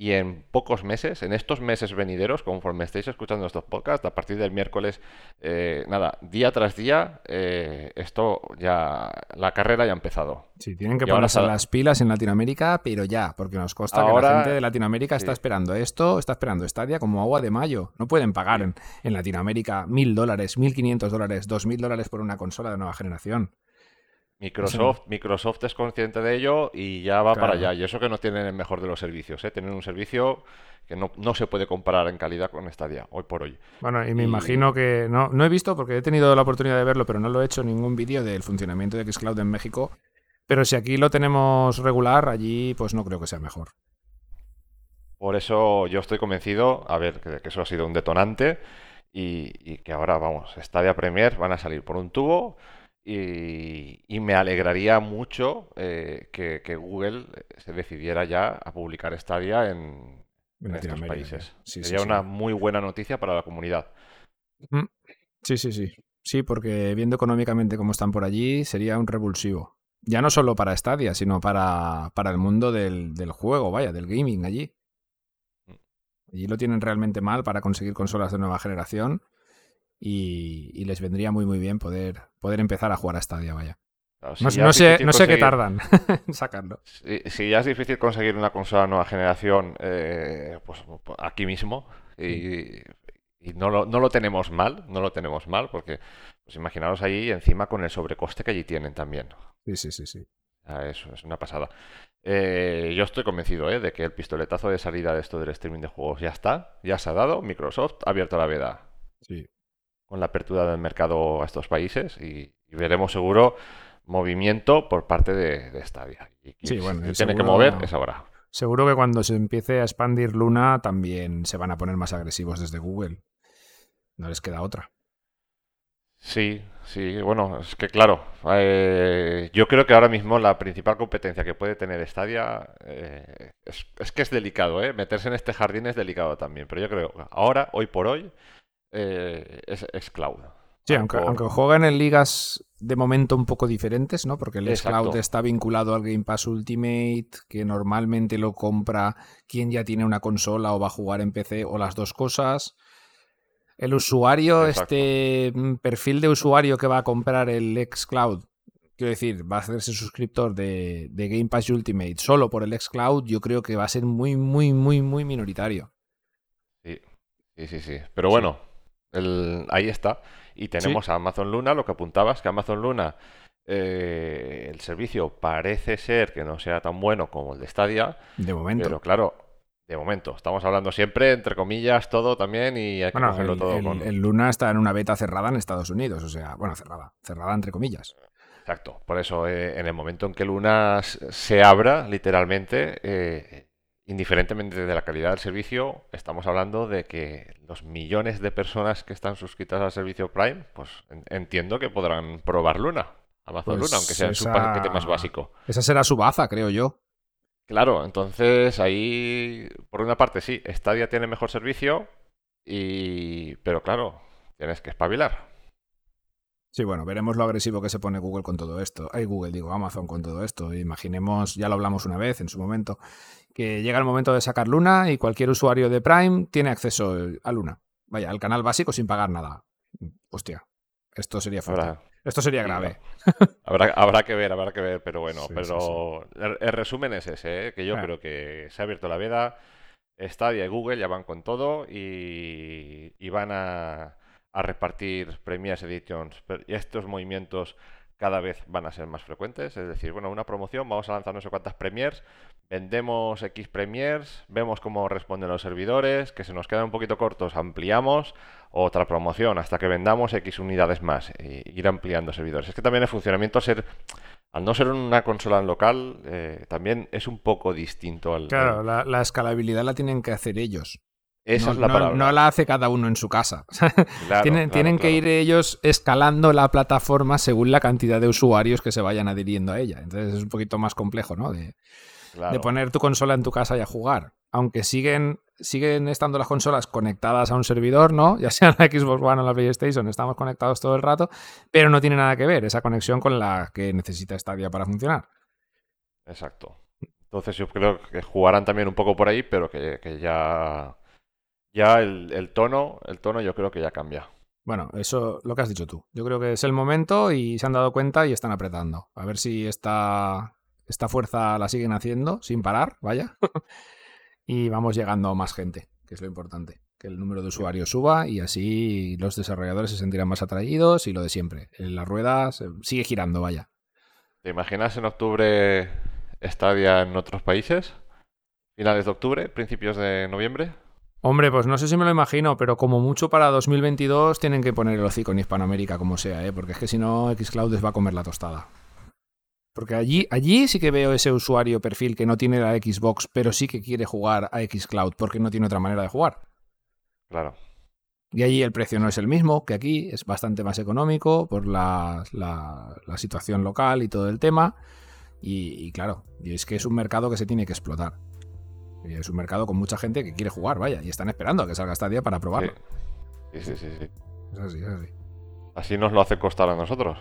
y en pocos meses, en estos meses venideros, conforme estéis escuchando estos podcasts, a partir del miércoles, eh, nada, día tras día, eh, esto ya, la carrera ya ha empezado. Sí, tienen que Y ahora ponerse las pilas en Latinoamérica, pero ya, porque nos consta que la Ahora- gente de Latinoamérica está esperando esto, está esperando Stadia como agua de mayo. No pueden pagar en, en Latinoamérica mil dólares, mil quinientos dólares, dos mil dólares por una consola de nueva generación. Microsoft, Microsoft es consciente de ello y ya va para allá. Y eso que no tienen el mejor de los servicios, ¿eh? Tienen un servicio que no, no se puede comparar en calidad con Stadia, hoy por hoy. Bueno, y me Y- imagino que no, no he visto porque he tenido la oportunidad de verlo, pero no lo he hecho ningún vídeo del funcionamiento de Xcloud en México. Pero si aquí lo tenemos regular, allí pues no creo que sea mejor. Por eso yo estoy convencido, a ver, que, que eso ha sido un detonante y, y que ahora, vamos, Stadia Premier van a salir por un tubo y, y me alegraría mucho eh, que, que Google se decidiera ya a publicar Stadia en, En estos países. Sí, Sería sí. una muy buena noticia para la comunidad. Mm. Sí, sí, sí. Sí, porque viendo económicamente cómo están por allí, sería un revulsivo. Ya no solo para Stadia, sino para, para el mundo del, del juego, vaya, del gaming allí. Allí lo tienen realmente mal para conseguir consolas de nueva generación y, y les vendría muy muy bien poder, poder empezar a jugar a Stadia, vaya. Claro, No, si sé, no sé qué tardan en sacarlo. Si, si ya es difícil conseguir una consola nueva generación, eh, pues aquí mismo, y, y no, lo, no lo tenemos mal, no lo tenemos mal, porque pues imaginaros ahí encima con el sobrecoste que allí tienen también. Sí, sí, sí, sí. O sea, es, una pasada. Eh, yo estoy convencido eh, de que el pistoletazo de salida de esto del streaming de juegos ya está, ya se ha dado. Microsoft ha abierto la veda. Con la apertura del mercado a estos países y, y veremos seguro movimiento por parte de, de Stadia. Y, y Sí, bueno, si tiene que mover es ahora. Seguro que cuando se empiece a expandir Luna también se van a poner más agresivos desde Google. No les queda otra. Sí, sí, bueno, es que claro, eh, yo creo que ahora mismo la principal competencia que puede tener Stadia eh, es, es que es delicado, ¿eh? Meterse en este jardín es delicado también, pero yo creo que ahora, hoy por hoy, eh, es, es cloud. Sí, aunque, por- aunque juegan en ligas de momento un poco diferentes, ¿no? Porque el. Cloud está vinculado al Game Pass Ultimate, que normalmente lo compra quien ya tiene una consola o va a jugar en PC o las dos cosas. El usuario, Exacto. este mm, perfil de usuario que va a comprar el Xcloud, quiero decir, va a hacerse suscriptor de, de Game Pass Ultimate solo por el Xcloud, yo creo que va a ser muy, muy, muy, muy minoritario. Sí, sí, sí, sí. Pero bueno, el- ahí está. Y tenemos a Amazon Luna, lo que apuntabas, que Amazon Luna, eh, el servicio parece ser que no sea tan bueno como el de Stadia, De momento. pero claro, de momento, estamos hablando siempre, entre comillas, todo también y hay que Bueno, el, todo el- con... el Luna está en una beta cerrada en Estados Unidos, o sea, bueno, cerrada, cerrada entre comillas. Exacto. Por eso, eh, en el momento en que Luna se abra, literalmente, eh, indiferentemente de la calidad del servicio, estamos hablando de que los millones de personas que están suscritas al servicio Prime, pues en- entiendo que podrán probar Luna. Amazon Pues Luna, aunque sea en su paquete más básico. Esa será su baza, creo yo. Claro, entonces ahí, por una parte sí, Stadia tiene mejor servicio, y... pero claro, tienes que espabilar. Sí, bueno, veremos lo agresivo que se pone Google con todo esto. Hay Google, digo, Amazon con todo esto. Imaginemos, ya lo hablamos una vez en su momento, que llega el momento de sacar Luna y cualquier usuario de Prime tiene acceso a Luna. Vaya, al canal básico sin pagar nada. Hostia, esto sería fuerte. Esto sería grave. habrá, habrá que ver, habrá que ver, pero bueno, Sí, pero El, el resumen es ese, ¿eh? que yo Ah. creo que se ha abierto la veda, Stadia y Google ya van con todo y, y van a, a repartir Premiers Editions y estos movimientos cada vez van a ser más frecuentes, es decir, bueno, una promoción, vamos a lanzar no sé cuántas Premiers, vendemos X Premiers, vemos cómo responden los servidores, que se nos quedan un poquito cortos, ampliamos, otra promoción hasta que vendamos X unidades más, e ir ampliando servidores. Es que también el funcionamiento ser, al no ser una consola en local, eh, también es un poco distinto al... Claro, al- la, la escalabilidad la tienen que hacer ellos. Esa no, es la no- palabra. no la hace cada uno en su casa. Claro, tienen claro, tienen que ir ellos escalando la plataforma según la cantidad de usuarios que se vayan adhiriendo a ella. Entonces es un poquito más complejo, ¿no? De, de poner tu consola en tu casa y a jugar. Aunque siguen, siguen estando las consolas conectadas a un servidor, ¿no? Ya sea la Xbox One o la PlayStation, estamos conectados todo el rato, pero no tiene nada que ver esa conexión con la que necesita Stadia para funcionar. Exacto. Entonces yo creo que jugarán también un poco por ahí, pero que, que ya, ya el, el tono, el tono yo creo que ya cambia. Bueno, eso lo que has dicho tú. Yo creo que es el momento y se han dado cuenta y están apretando. A ver si esta, esta fuerza la siguen haciendo sin parar, vaya. y vamos llegando a más gente, que es lo importante. Que el número de usuarios suba y así los desarrolladores se sentirán más atraídos y lo de siempre. La rueda sigue girando, vaya. ¿Te imaginas en octubre Stadia en otros países? Finales de octubre, principios de noviembre. Hombre, pues no sé si me lo imagino, pero como mucho para 2022 tienen que poner el hocico en Hispanoamérica como sea, ¿eh? porque es que si no Xcloud les va a comer la tostada. Porque allí, allí sí que veo ese usuario perfil que no tiene la Xbox, pero sí que quiere jugar a Xcloud porque no tiene otra manera de jugar. Claro. Y allí el precio no es el mismo que aquí, es bastante más económico por la, la- la situación local y todo el tema. Y, y claro, y es que es un mercado que se tiene que explotar. Y es un mercado con mucha gente que quiere jugar, vaya, y están esperando a que salga Stadia para probarlo. Sí, sí, sí, sí. Es así, es así. Así nos lo hace costar a nosotros.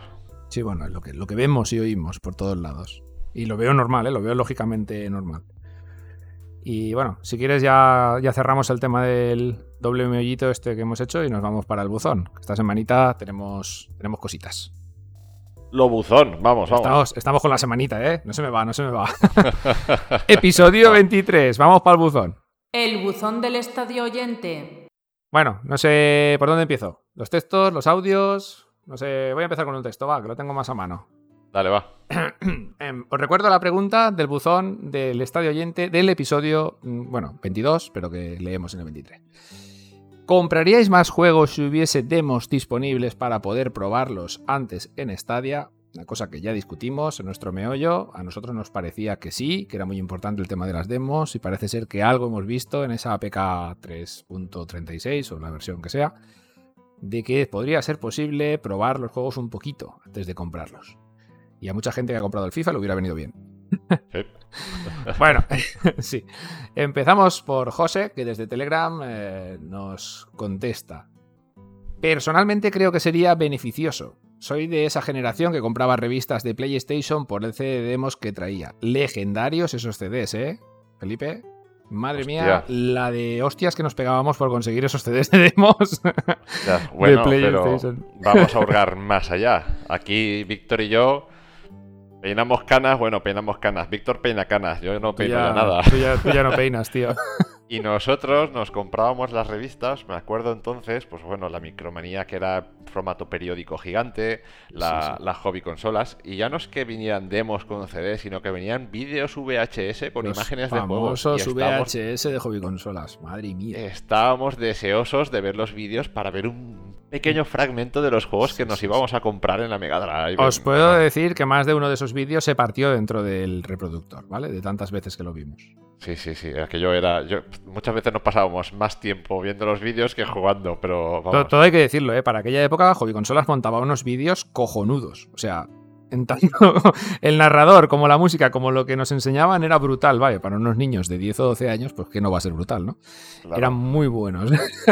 Sí, bueno, es lo que, lo que vemos y oímos por todos lados. Y lo veo normal, ¿eh? lo veo lógicamente normal. Y bueno, si quieres ya, ya cerramos el tema del doble meollito este que hemos hecho y nos vamos para el buzón. Esta semanita tenemos, tenemos cositas. Lo buzón, vamos, vamos. Estamos, estamos con la semanita, ¿eh? No se me va, no se me va. Episodio 23, vamos para el buzón. El buzón del estadio oyente. Bueno, no sé por dónde empiezo. Los textos, los audios. No sé, voy a empezar con un texto, va, que lo tengo más a mano. Dale, va. Em, os recuerdo la pregunta del buzón del estadio oyente del episodio, mm, bueno, 22, pero que leemos en el 23. ¿Compraríais más juegos si hubiese demos disponibles para poder probarlos antes en Stadia? Una cosa que ya discutimos en nuestro meollo. A nosotros nos parecía que sí, que era muy importante el tema de las demos y parece ser que algo hemos visto en esa APK 3.36 o la versión que sea, de que podría ser posible probar los juegos un poquito antes de comprarlos. Y a mucha gente que ha comprado el FIFA le hubiera venido bien. Bueno, sí. Empezamos por José, que desde Telegram eh, nos contesta. Personalmente creo que sería beneficioso. Soy de esa generación que compraba revistas de PlayStation por el CD de demos que traía. Legendarios esos CDs, ¿eh? Felipe. Madre mía, la de hostias que nos pegábamos por conseguir esos CDs de demos. Ya, bueno, pero PlayStation. vamos a hurgar más allá. Aquí Víctor y yo peinamos canas, bueno, peinamos canas. Víctor peina canas, yo no Tú peino ya, ya nada. tú ya- tú ya no peinas, tío. Y nosotros nos comprábamos las revistas, me acuerdo entonces, pues bueno, la micromanía que era formato periódico gigante, la, Sí, hobby consolas, y ya no es que vinieran demos con CD, sino que venían vídeos VHS con Los imágenes de juegos. famosos VHS de hobby consolas. Madre mía. estábamos deseosos de ver los vídeos para ver un pequeño fragmento de los juegos que nos íbamos a comprar en la Mega Drive. Os puedo decir que más de uno de esos vídeos se partió dentro del reproductor, ¿vale? De tantas veces que lo vimos. Sí, sí, sí, aquello era... Yo, muchas veces nos pasábamos más tiempo viendo los vídeos que jugando, pero Todo, todo hay que decirlo, ¿eh? Para aquella época, Hobby Consolas montaba unos vídeos cojonudos. O sea, En tanto, el narrador, como la música, como lo que nos enseñaban, era brutal. Vaya, para unos niños de 10 o 12 años, pues que no va a ser brutal, ¿no? Claro. Eran muy buenos.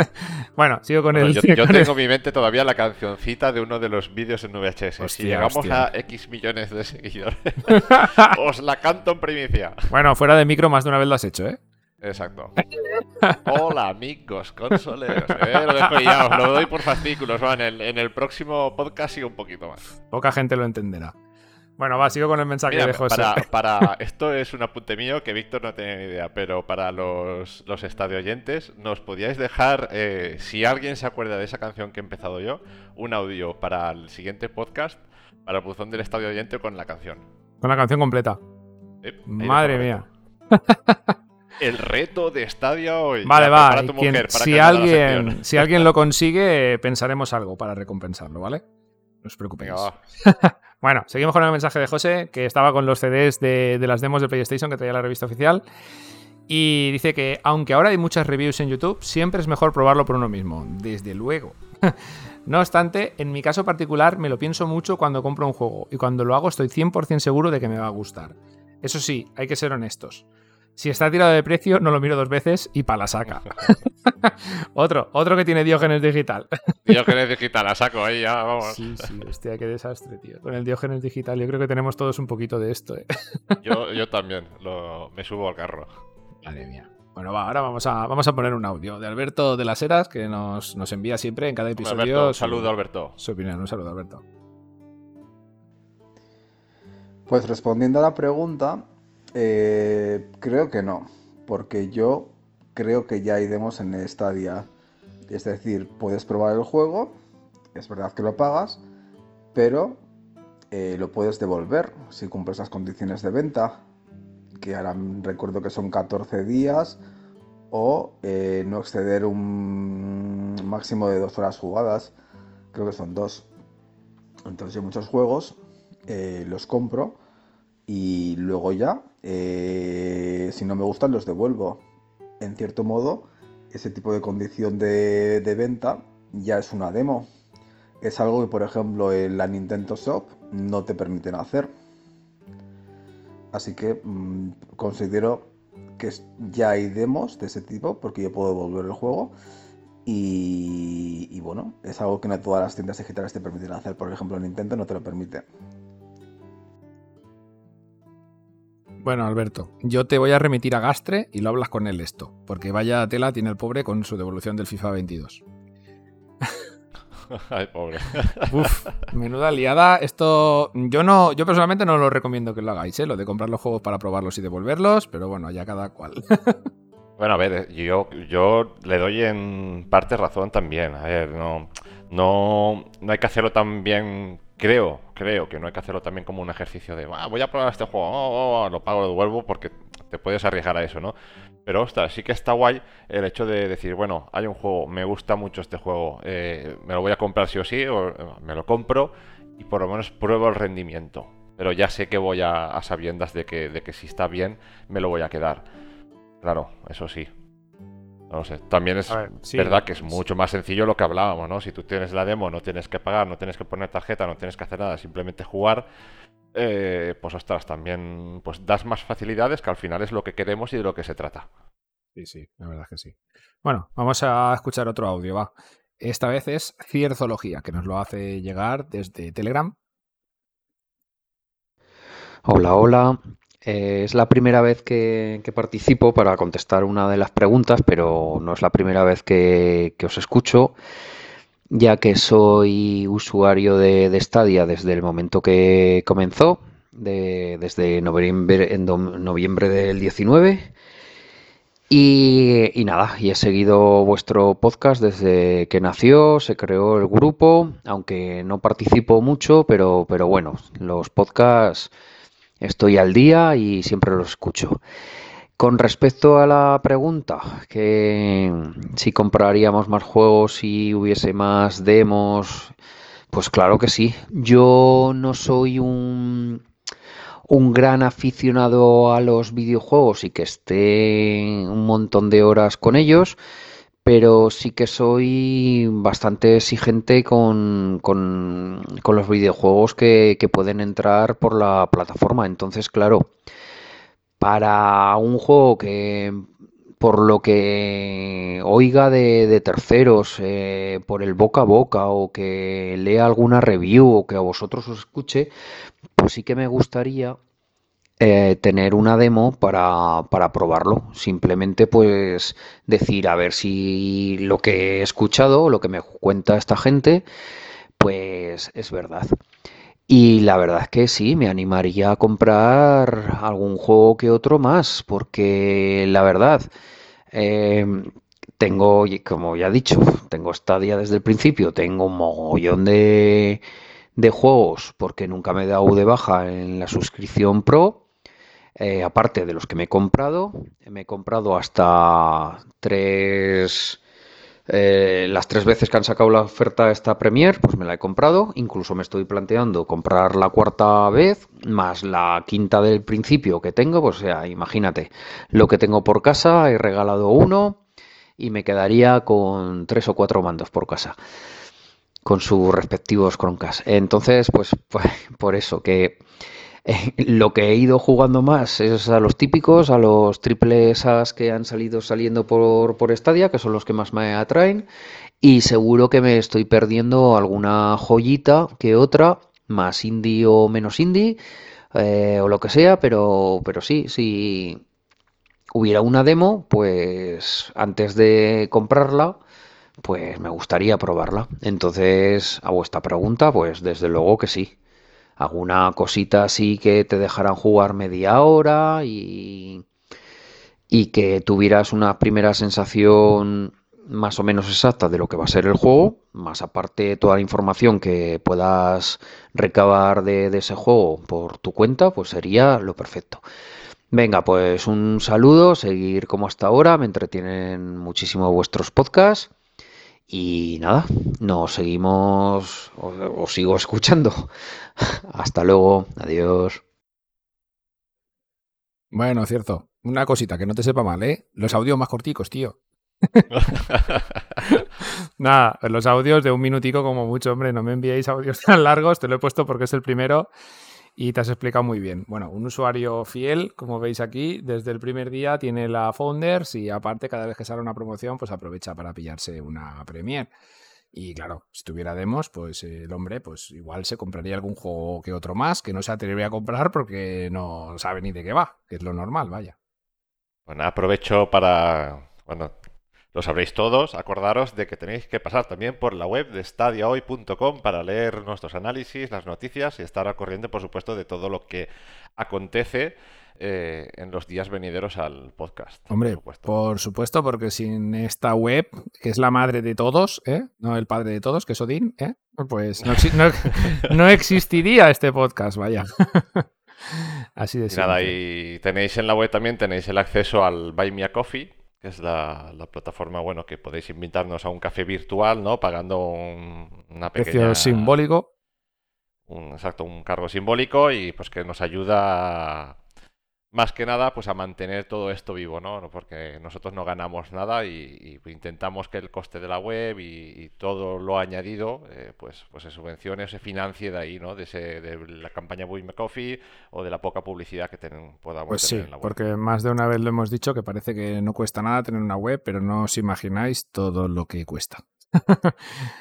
bueno, sigo con Bueno, el. yo, yo con tengo en mi mente todavía la cancioncita de uno de los vídeos en VHS. si llegamos hostia. a X millones de seguidores, os la canto en primicia. Bueno, fuera de micro, más de una vez lo has hecho, ¿eh? Exacto. Hola amigos consoleros. Eh, lo dejo ya, os lo doy por fascículos. va, en, el, en el próximo podcast sigo un poquito más. Poca gente lo entenderá. Bueno, va, sigo con el mensaje Mira, de José. para, para- esto es un apunte mío que Víctor no tenía ni idea, pero para los, los estadio oyentes, nos podíais dejar, eh, si alguien se acuerda de esa canción que he empezado yo, un audio para el siguiente podcast, para el buzón del estadio oyente con la canción. Con la canción completa. Eh, Madre mía. El reto de estadio hoy. Vale, va. prepara y tu quien- mujer para si, alguien, si alguien lo consigue, pensaremos algo para recompensarlo, ¿vale? No os preocupéis. Bueno, seguimos con el mensaje de José, que estaba con los CDs de, de las demos de PlayStation que traía la revista oficial. Y dice que, aunque ahora hay muchas reviews en YouTube, siempre es mejor probarlo por uno mismo. Desde luego. No obstante, en mi caso particular me lo pienso mucho cuando compro un juego y cuando lo hago estoy 100% seguro de que me va a gustar. Eso sí, hay que ser honestos. Si está tirado de precio, no lo miro dos veces y pa' la saca. otro, otro que tiene Diógenes Digital. Diógenes digital, a saco ahí ya, vamos. Sí, sí, hostia, qué desastre, tío. Con el Diógenes Digital, yo creo que tenemos todos un poquito de esto, eh. Yo, yo también, lo- me subo al carro. Madre mía. Bueno, va, ahora vamos a, vamos a poner un audio de Alberto de las Heras, que nos, nos envía siempre en cada episodio. Alberto, un saludo Alberto. Su opinión, un saludo, Alberto. Pues respondiendo a la pregunta, eh, creo que no, porque yo creo que ya hay demos en Stadia. Es decir, puedes probar el juego, es verdad que lo pagas, pero eh, lo puedes devolver si cumples las condiciones de venta, que ahora recuerdo que son 14 días, o eh, no exceder un máximo de dos horas jugadas, creo que son dos. Entonces yo muchos juegos los compro y luego ya, eh, si no me gustan, los devuelvo. En cierto modo, ese tipo de condición de, venta ya es una demo. Es algo que, por ejemplo, en la Nintendo Shop no te permiten hacer. Así que mm, considero que ya hay demos de ese tipo porque yo puedo devolver el juego. Y, y bueno, es algo que no todas las tiendas digitales te permiten hacer. Por ejemplo, Nintendo no te lo permite. Bueno, Alberto, yo te voy a remitir a Gastre y lo hablas con él esto, porque vaya tela tiene el pobre con su devolución del FIFA 22. Ay, pobre. Uf, menuda liada. Esto yo no, yo personalmente no lo recomiendo que lo hagáis, ¿eh? lo de comprar los juegos para probarlos y devolverlos, pero bueno, ya cada cual. Bueno, a ver, yo, yo le doy en parte razón también. A ver, no, no, no hay que hacerlo tan bien. Creo, creo que no hay que hacerlo también como un ejercicio de "Ah, voy a probar este juego, oh, oh, oh, lo pago, lo devuelvo, porque te puedes arriesgar a eso, ¿no? Pero ostras, sí que está guay el hecho de decir, bueno, hay un juego, me gusta mucho este juego, eh, me lo voy a comprar sí o sí, o eh, me lo compro y por lo menos pruebo el rendimiento. Pero ya sé que voy a, a sabiendas de que, de que si está bien, me lo voy a quedar. Claro, eso sí. No lo sé. También es A ver, sí. verdad que es mucho más sencillo lo que hablábamos, ¿no? Si tú tienes la demo, no tienes que pagar, no tienes que poner tarjeta, no tienes que hacer nada, simplemente jugar. eh, pues ostras, también pues das más facilidades que al final es lo que queremos y de lo que se trata. Sí, sí, la verdad es que sí. Bueno, vamos a escuchar otro audio, va. Esta vez es Cierzología, que nos lo hace llegar desde Telegram. Hola, hola. Eh, es la primera vez que, participo para contestar una de las preguntas, pero no es la primera vez que, os escucho, ya que soy usuario de, de Stadia desde el momento que comenzó, de- desde noviembre, del 19. Y, nada, y he seguido vuestro podcast desde que nació, se creó el grupo, aunque no participo mucho, pero bueno, los podcasts estoy al día y siempre los escucho. Con respecto a la pregunta, que si compraríamos más juegos si hubiese más demos, pues claro que sí. Yo no soy un gran aficionado a los videojuegos y que esté un montón de horas con ellos, pero sí que soy bastante exigente con, con, con los videojuegos que, que pueden entrar por la plataforma. Entonces, claro, para un juego que por lo que oiga de, de terceros, eh, por el boca a boca o que lea alguna review o que a vosotros os escuche, pues sí que me gustaría eh, tener una demo para, para probarlo. Simplemente pues decir a ver si lo que he escuchado lo que me cuenta esta gente pues es verdad. Y la verdad es que sí, me animaría a comprar algún juego que otro más, porque la verdad, em, tengo, como ya he dicho, tengo Stadia desde el principio, tengo un mogollón de, de juegos, porque nunca me he dado de baja en la suscripción Pro. Eh, aparte de los que me he comprado, me he comprado hasta tres, eh, las tres veces que han sacado la oferta esta Premier, pues me la he comprado. Incluso me estoy planteando comprar la cuarta vez, más la quinta del principio que tengo. Pues, o sea, imagínate lo que tengo por casa. He regalado uno y me quedaría con tres o cuatro mandos por casa, con sus respectivos Chromecast. Entonces, pues, pues por eso que lo que he ido jugando más es a los típicos, a los triple As que han salido saliendo por, por que son los que más me atraen. Y seguro que me estoy perdiendo alguna joyita que otra, más indie o menos indie, eh, o lo que sea, pero, pero sí, si hubiera una demo, pues antes de comprarla, pues me gustaría probarla. Entonces, a vuestra pregunta, pues desde luego que sí alguna cosita así que te dejaran jugar media hora y, y que tuvieras una primera sensación más o menos exacta de lo que va a ser el juego, más aparte toda la información que puedas recabar de, de ese juego por tu cuenta, pues sería lo perfecto. Venga, pues un saludo, seguir como hasta ahora, me entretienen muchísimo vuestros podcasts y nada, nos seguimos, os, sigo escuchando. Hasta luego, adiós. Bueno, cierto. Una cosita que no te sepa mal, ¿eh? Los audios más corticos, tío. Nada, los audios de un minutico como mucho, hombre, no me enviéis audios tan largos, te lo he puesto porque es el primero y te has explicado muy bien. Bueno, un usuario fiel, como veis aquí, desde el primer día tiene la Founders y aparte cada vez que sale una promoción, pues aprovecha para pillarse una Premier. Y claro, si tuviera demos, pues eh, el hombre, pues igual se compraría algún juego que otro más, que no se atrevería a comprar porque no sabe ni de qué va, que es lo normal, vaya. Bueno, aprovecho para. Lo sabréis todos. Acordaros de que tenéis que pasar también por la web de stadiahoy.com para leer nuestros análisis, las noticias y estar al corriente, por supuesto, de todo lo que acontece eh, en los días venideros al podcast. Hombre, por supuesto. por supuesto, porque sin esta web, que es la madre de todos, ¿eh? no el padre de todos, que es Odín, ¿eh? pues no, exi- no- no existiría este podcast, vaya. Así de Y nada, y tenéis en la web también tenéis el acceso al Buy Me a Coffee, que es la, la plataforma, bueno, que podéis invitarnos a un café virtual, ¿no? Pagando un- una Precio pequeña... simbólico. un, exacto, un cargo simbólico y pues que nos ayuda a- más que nada pues a mantener todo esto vivo, ¿no? Porque nosotros no ganamos nada y, y intentamos que el coste de la web y, y todo lo añadido eh, pues, pues se subvencione o se financie de ahí, ¿no? De, ese, de la campaña Buy Me Coffee o de la poca publicidad que ten- podamos Pues sí, tener en la web. porque más de una vez lo hemos dicho que parece que no cuesta nada tener una web, pero no os imagináis todo lo que cuesta.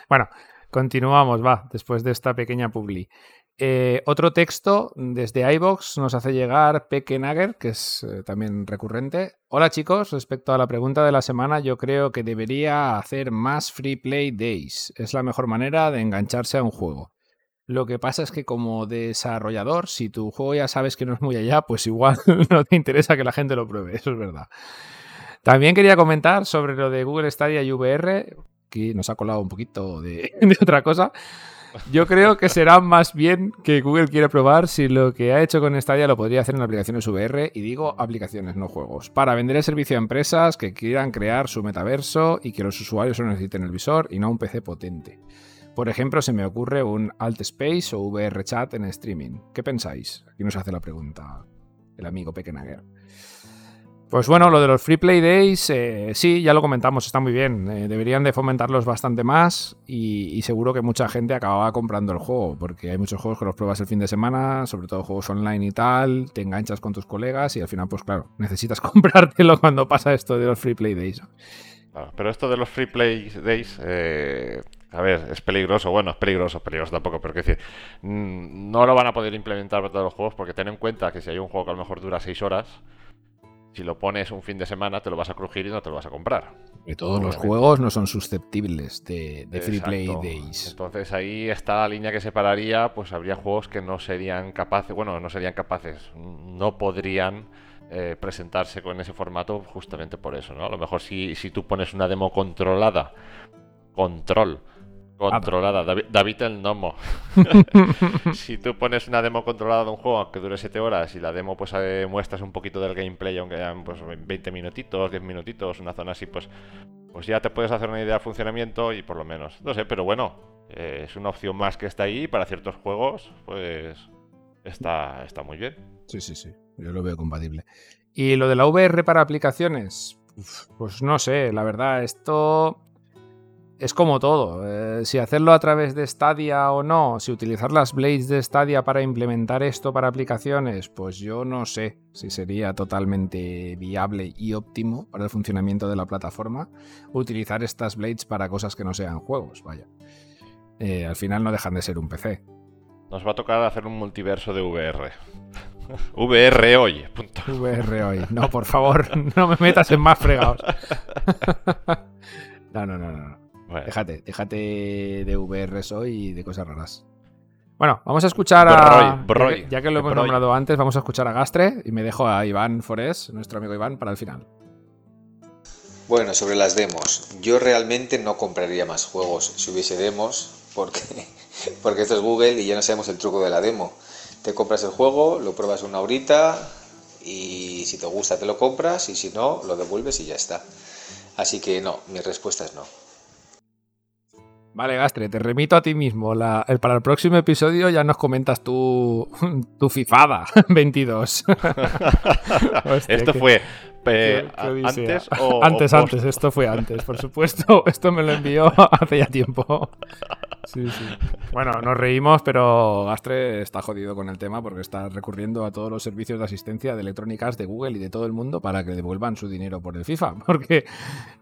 bueno, continuamos, va, después de esta pequeña publi. Eh, otro texto desde iBox nos hace llegar Pekenagger, que es eh, también recurrente. Hola chicos, respecto a la pregunta de la semana, yo creo que debería hacer más free play days. Es la mejor manera de engancharse a un juego. Lo que pasa es que como desarrollador, si tu juego ya sabes que no es muy allá, pues igual no te interesa que la gente lo pruebe, eso es verdad. También quería comentar sobre lo de Google Stadia y VR, que nos ha colado un poquito de, de otra cosa. Yo creo que será más bien que Google quiere probar si lo que ha hecho con Stadia lo podría hacer en aplicaciones VR, y digo aplicaciones, no juegos, para vender el servicio a empresas que quieran crear su metaverso y que los usuarios solo necesiten el visor y no un PC potente. Por ejemplo, se me ocurre un Alt Space o VR Chat en streaming. ¿Qué pensáis? Aquí nos hace la pregunta el amigo Pekenager. Pues bueno, lo de los Free Play Days, eh, sí, ya lo comentamos, está muy bien. Eh, deberían de fomentarlos bastante más y, y seguro que mucha gente acababa comprando el juego, porque hay muchos juegos que los pruebas el fin de semana, sobre todo juegos online y tal, te enganchas con tus colegas y al final, pues claro, necesitas comprártelo cuando pasa esto de los Free Play Days. Pero esto de los Free Play Days, eh, a ver, es peligroso. Bueno, es peligroso, peligroso tampoco, pero que decir, mm, no lo van a poder implementar para todos los juegos porque ten en cuenta que si hay un juego que a lo mejor dura 6 horas, si lo pones un fin de semana te lo vas a crujir y no te lo vas a comprar. Que todos los juegos no son susceptibles de, de Free Play. Days. Entonces ahí está la línea que separaría, pues habría juegos que no serían capaces, bueno, no serían capaces, no podrían eh, presentarse con ese formato justamente por eso, ¿no? A lo mejor si, si tú pones una demo controlada, control, controlada, David, David el Nomo, si tú pones una demo controlada de un juego que dure 7 horas y la demo pues eh, muestras un poquito del gameplay, aunque sean pues 20 minutitos, 10 minutitos, una zona así, pues pues ya te puedes hacer una idea del funcionamiento y por lo menos, no sé, pero bueno, eh, es una opción más que está ahí y para ciertos juegos, pues está, está muy bien. Sí, sí, sí. Yo lo veo compatible. Y lo de la VR para aplicaciones, uf, pues no sé, la verdad, esto es como todo. eh, si hacerlo a través de Stadia o no, si utilizar las blades de Stadia para implementar esto para aplicaciones, pues yo no sé si sería totalmente viable y óptimo para el funcionamiento de la plataforma utilizar estas blades para cosas que no sean juegos, vaya. Eh, al final no dejan de ser un PC. Nos va a tocar hacer un multiverso de VR. VR hoy, punto. VR hoy. No, por favor, no me metas en más fregados. No, no, no, no. Bueno, Déjate, déjate de VRs hoy y de cosas raras. Bueno, vamos a escuchar a. Broy, Broy, ya que, ya que lo hemos Broy. nombrado antes, vamos a escuchar a Gastre y me dejo a Iván Forés, nuestro amigo Iván, para el final. Bueno, sobre las demos, yo realmente no compraría más juegos si hubiese demos, porque, porque esto es Google y ya no sabemos el truco de la demo. Te compras el juego, lo pruebas una horita y si te gusta te lo compras y si no, lo devuelves y ya está. Así que no, mi respuesta es no. Vale, Gastre, te remito a ti mismo. La- el- para el próximo episodio ya nos comentas tu, tu fifada 22. Hostia, Esto fue eh, antes o antes, antes, esto fue antes, por supuesto. Esto me lo envió hace ya tiempo. Sí, sí. Bueno, nos reímos, pero Gastre está jodido con el tema porque está recurriendo a todos los servicios de asistencia de electrónicas de Google y de todo el mundo para que devuelvan su dinero por el FIFA. Porque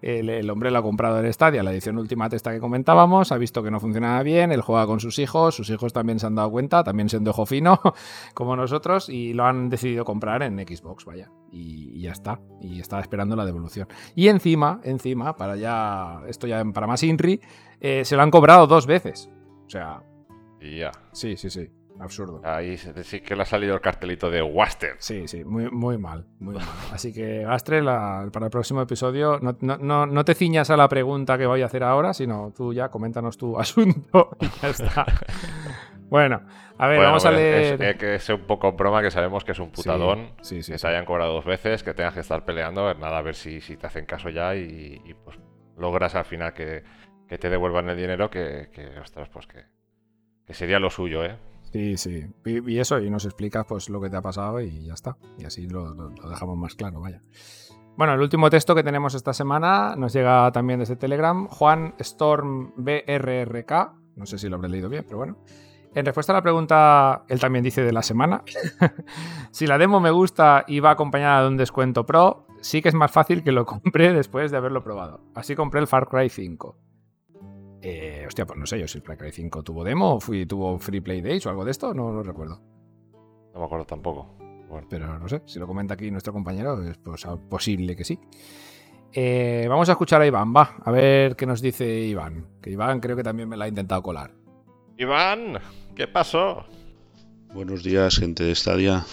el, hombre lo ha comprado en Stadia, la edición Ultimate esta que comentábamos, ha visto que no funcionaba bien, él juega con sus hijos, sus hijos también se han dado cuenta, también siendo ojo fino, como nosotros, y lo han decidido comprar en Xbox, vaya. Y, y ya está. Y está esperando la devolución. Y encima, encima, para ya, esto ya para más Inri, eh, se lo han cobrado dos veces. O sea, Y ya. sí, sí, sí. Absurdo. Ahí se- sí que le ha salido el cartelito de Waster. Sí, sí, muy, muy mal, muy mal. Así que, Gastre, la- para el próximo episodio, no, no- no- no te ciñas a la pregunta que voy a hacer ahora, sino tú ya coméntanos tu asunto y ya está. Bueno, a ver, Bueno, vamos a leer. Es, que es un poco broma, que sabemos que es un putadón. sí, sí, que sí. te hayan cobrado dos veces, que tengas que estar peleando. Nada, a ver si, si te hacen caso ya y, y, pues logras al final que, que te devuelvan el dinero, que, que, ostras, pues que, que sería lo suyo, ¿eh? Sí, sí. Y, eso, y nos explicas pues lo que te ha pasado y ya está. Y así lo, lo- lo dejamos más claro, vaya. Bueno, el último texto que tenemos esta semana nos llega también desde Telegram. Juan Storm BRRK. No sé si lo habré leído bien, pero bueno. En respuesta a la pregunta, él también dice de la semana. si la demo me gusta y va acompañada de un descuento pro, sí que es más fácil que lo compre después de haberlo probado. Así compré el Far Cry 5. Eh, hostia, pues no sé yo si el Far Cry 5 tuvo demo o fui- tuvo Free Play Days o algo de esto, no lo recuerdo. No me acuerdo tampoco. Bueno, Pero no sé, si lo comenta aquí nuestro compañero, es pues, posible que sí. Eh, vamos a escuchar a Iván, va, a ver qué nos dice Iván. Que Iván creo que también me la ha intentado colar. Iván, ¿qué pasó? Buenos días, gente de Stadia.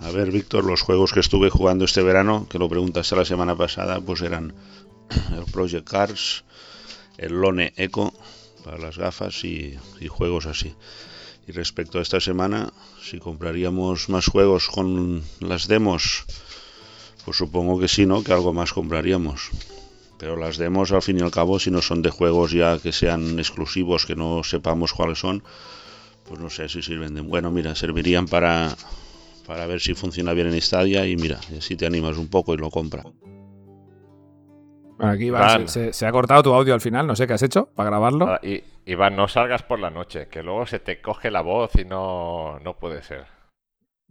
A ver, Víctor, los juegos que estuve jugando este verano, que lo preguntaste la semana pasada, pues eran el Project Cars, el Lone Echo para las gafas y, juegos así. Y respecto a esta semana, si compraríamos más juegos con las demos, pues supongo que sí, ¿no? Que algo más compraríamos. Pero las demos, al fin y al cabo, si no son de juegos ya que sean exclusivos, que no sepamos cuáles son, pues no sé si sirven de... Bueno, mira, servirían para, para ver si funciona bien en Stadia y mira, si te animas un poco y lo compra. Aquí Iván, se, se, ha cortado tu audio al final, no sé qué has hecho para grabarlo. Ah, y, Iván, no salgas por la noche, que luego se te coge la voz y no, no puede ser.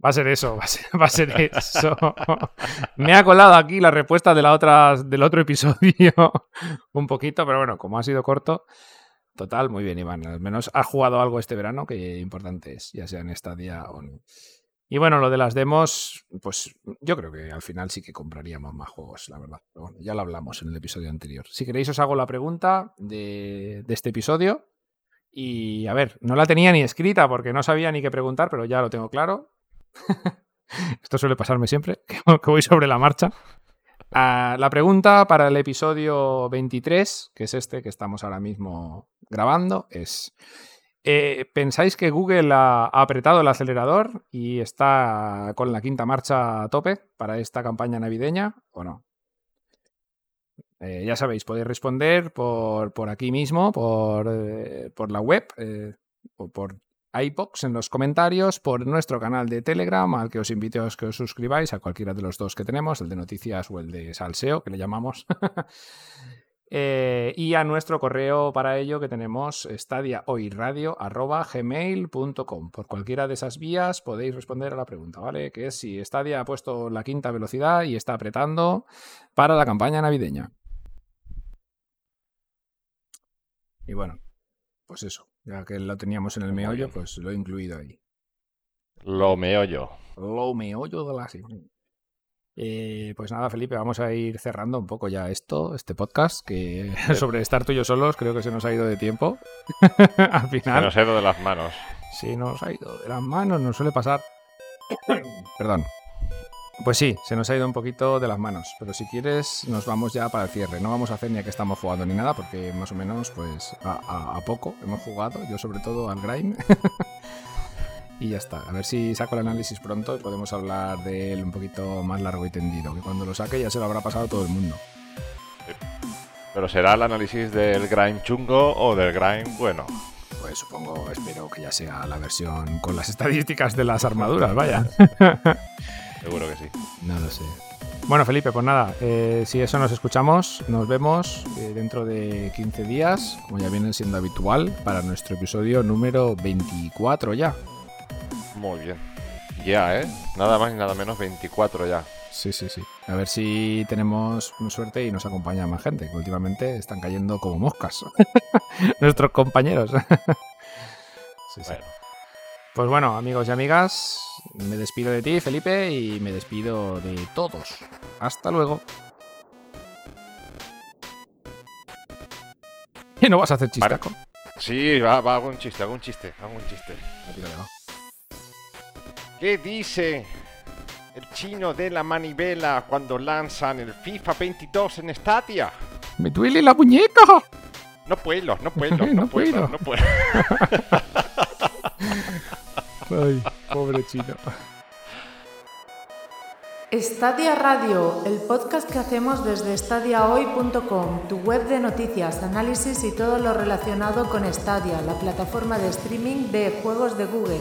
Va a ser eso, va a ser, va a ser eso. Me ha colado aquí la respuesta de la otra, del otro episodio un poquito, pero bueno, como ha sido corto, total, muy bien, Iván. Al menos ha jugado algo este verano que importante es, ya sea en Stadia o no. Y bueno, lo de las demos, pues yo creo que al final sí que compraríamos más juegos, la verdad. Pero bueno, ya lo hablamos en el episodio anterior. Si queréis os hago la pregunta de, este episodio. Y a ver, no la tenía ni escrita porque no sabía ni qué preguntar, pero ya lo tengo claro. Esto suele pasarme siempre, que voy sobre la marcha. Uh, la pregunta para el episodio 23, que es este que estamos ahora mismo grabando, es... Eh, ¿Pensáis que Google ha, apretado el acelerador y está con la quinta marcha a tope para esta campaña navideña o no? Eh, ya sabéis, podéis responder por, por aquí mismo, por, eh, por la web, o por iBox en los comentarios, por nuestro canal de Telegram, al que os invito a que os suscribáis, a cualquiera de los dos que tenemos, el de noticias o el de salseo, que le llamamos. eh, y a nuestro correo para ello que tenemos stadiahoyradio.gmail.com. Por cualquiera de esas vías podéis responder a la pregunta, ¿vale? Que es si Stadia ha puesto la quinta velocidad y está apretando para la campaña navideña. Y bueno, pues eso. Ya que lo teníamos en el meollo, pues lo he incluido ahí. Lo meollo. Lo meollo de la eh, pues nada, Felipe, vamos a ir cerrando un poco ya esto, este podcast, que sobre estar tú y yo solos creo que se nos ha ido de tiempo. Al final. Se nos ha ido de las manos. Sí, nos ha ido de las manos, nos suele pasar. Perdón. Pues sí, se nos ha ido un poquito de las manos, pero si quieres nos vamos ya para el cierre. No vamos a hacer ni a que estamos jugando ni nada, porque más o menos pues a, a, a poco hemos jugado, yo sobre todo al Grime. y ya está, a ver si saco el análisis pronto y podemos hablar de él un poquito más largo y tendido, que cuando lo saque ya se lo habrá pasado todo el mundo. Pero será el análisis del Grime chungo o del Grime bueno. Pues supongo, espero que ya sea la versión con las estadísticas de las armaduras, vaya. Seguro que sí. No lo sé. Bueno, Felipe, pues nada, eh, si eso nos escuchamos, nos vemos eh, dentro de 15 días, como ya viene siendo habitual, para nuestro episodio número 24 ya. Muy bien. Ya, ¿eh? Nada más y nada menos 24 ya. Sí, sí, sí. A ver si tenemos suerte y nos acompaña más gente, que últimamente están cayendo como moscas. Nuestros compañeros. sí, sí. Bueno. Pues bueno, amigos y amigas, me despido de ti, Felipe, y me despido de todos. Hasta luego. ¿Y no vas a hacer chistaco? Sí, va, va, hago un chiste, hago un chiste, hago un chiste. ¿Qué dice el chino de la manivela cuando lanzan el FIFA 22 en Stadia? ¡Me duele la muñeca! No puedo, no puedo, no, No puedo, puedo. no puedo. Ay, pobre chino. Stadia Radio, el podcast que hacemos desde stadiahoy.com, tu web de noticias, análisis y todo lo relacionado con Stadia, la plataforma de streaming de juegos de Google.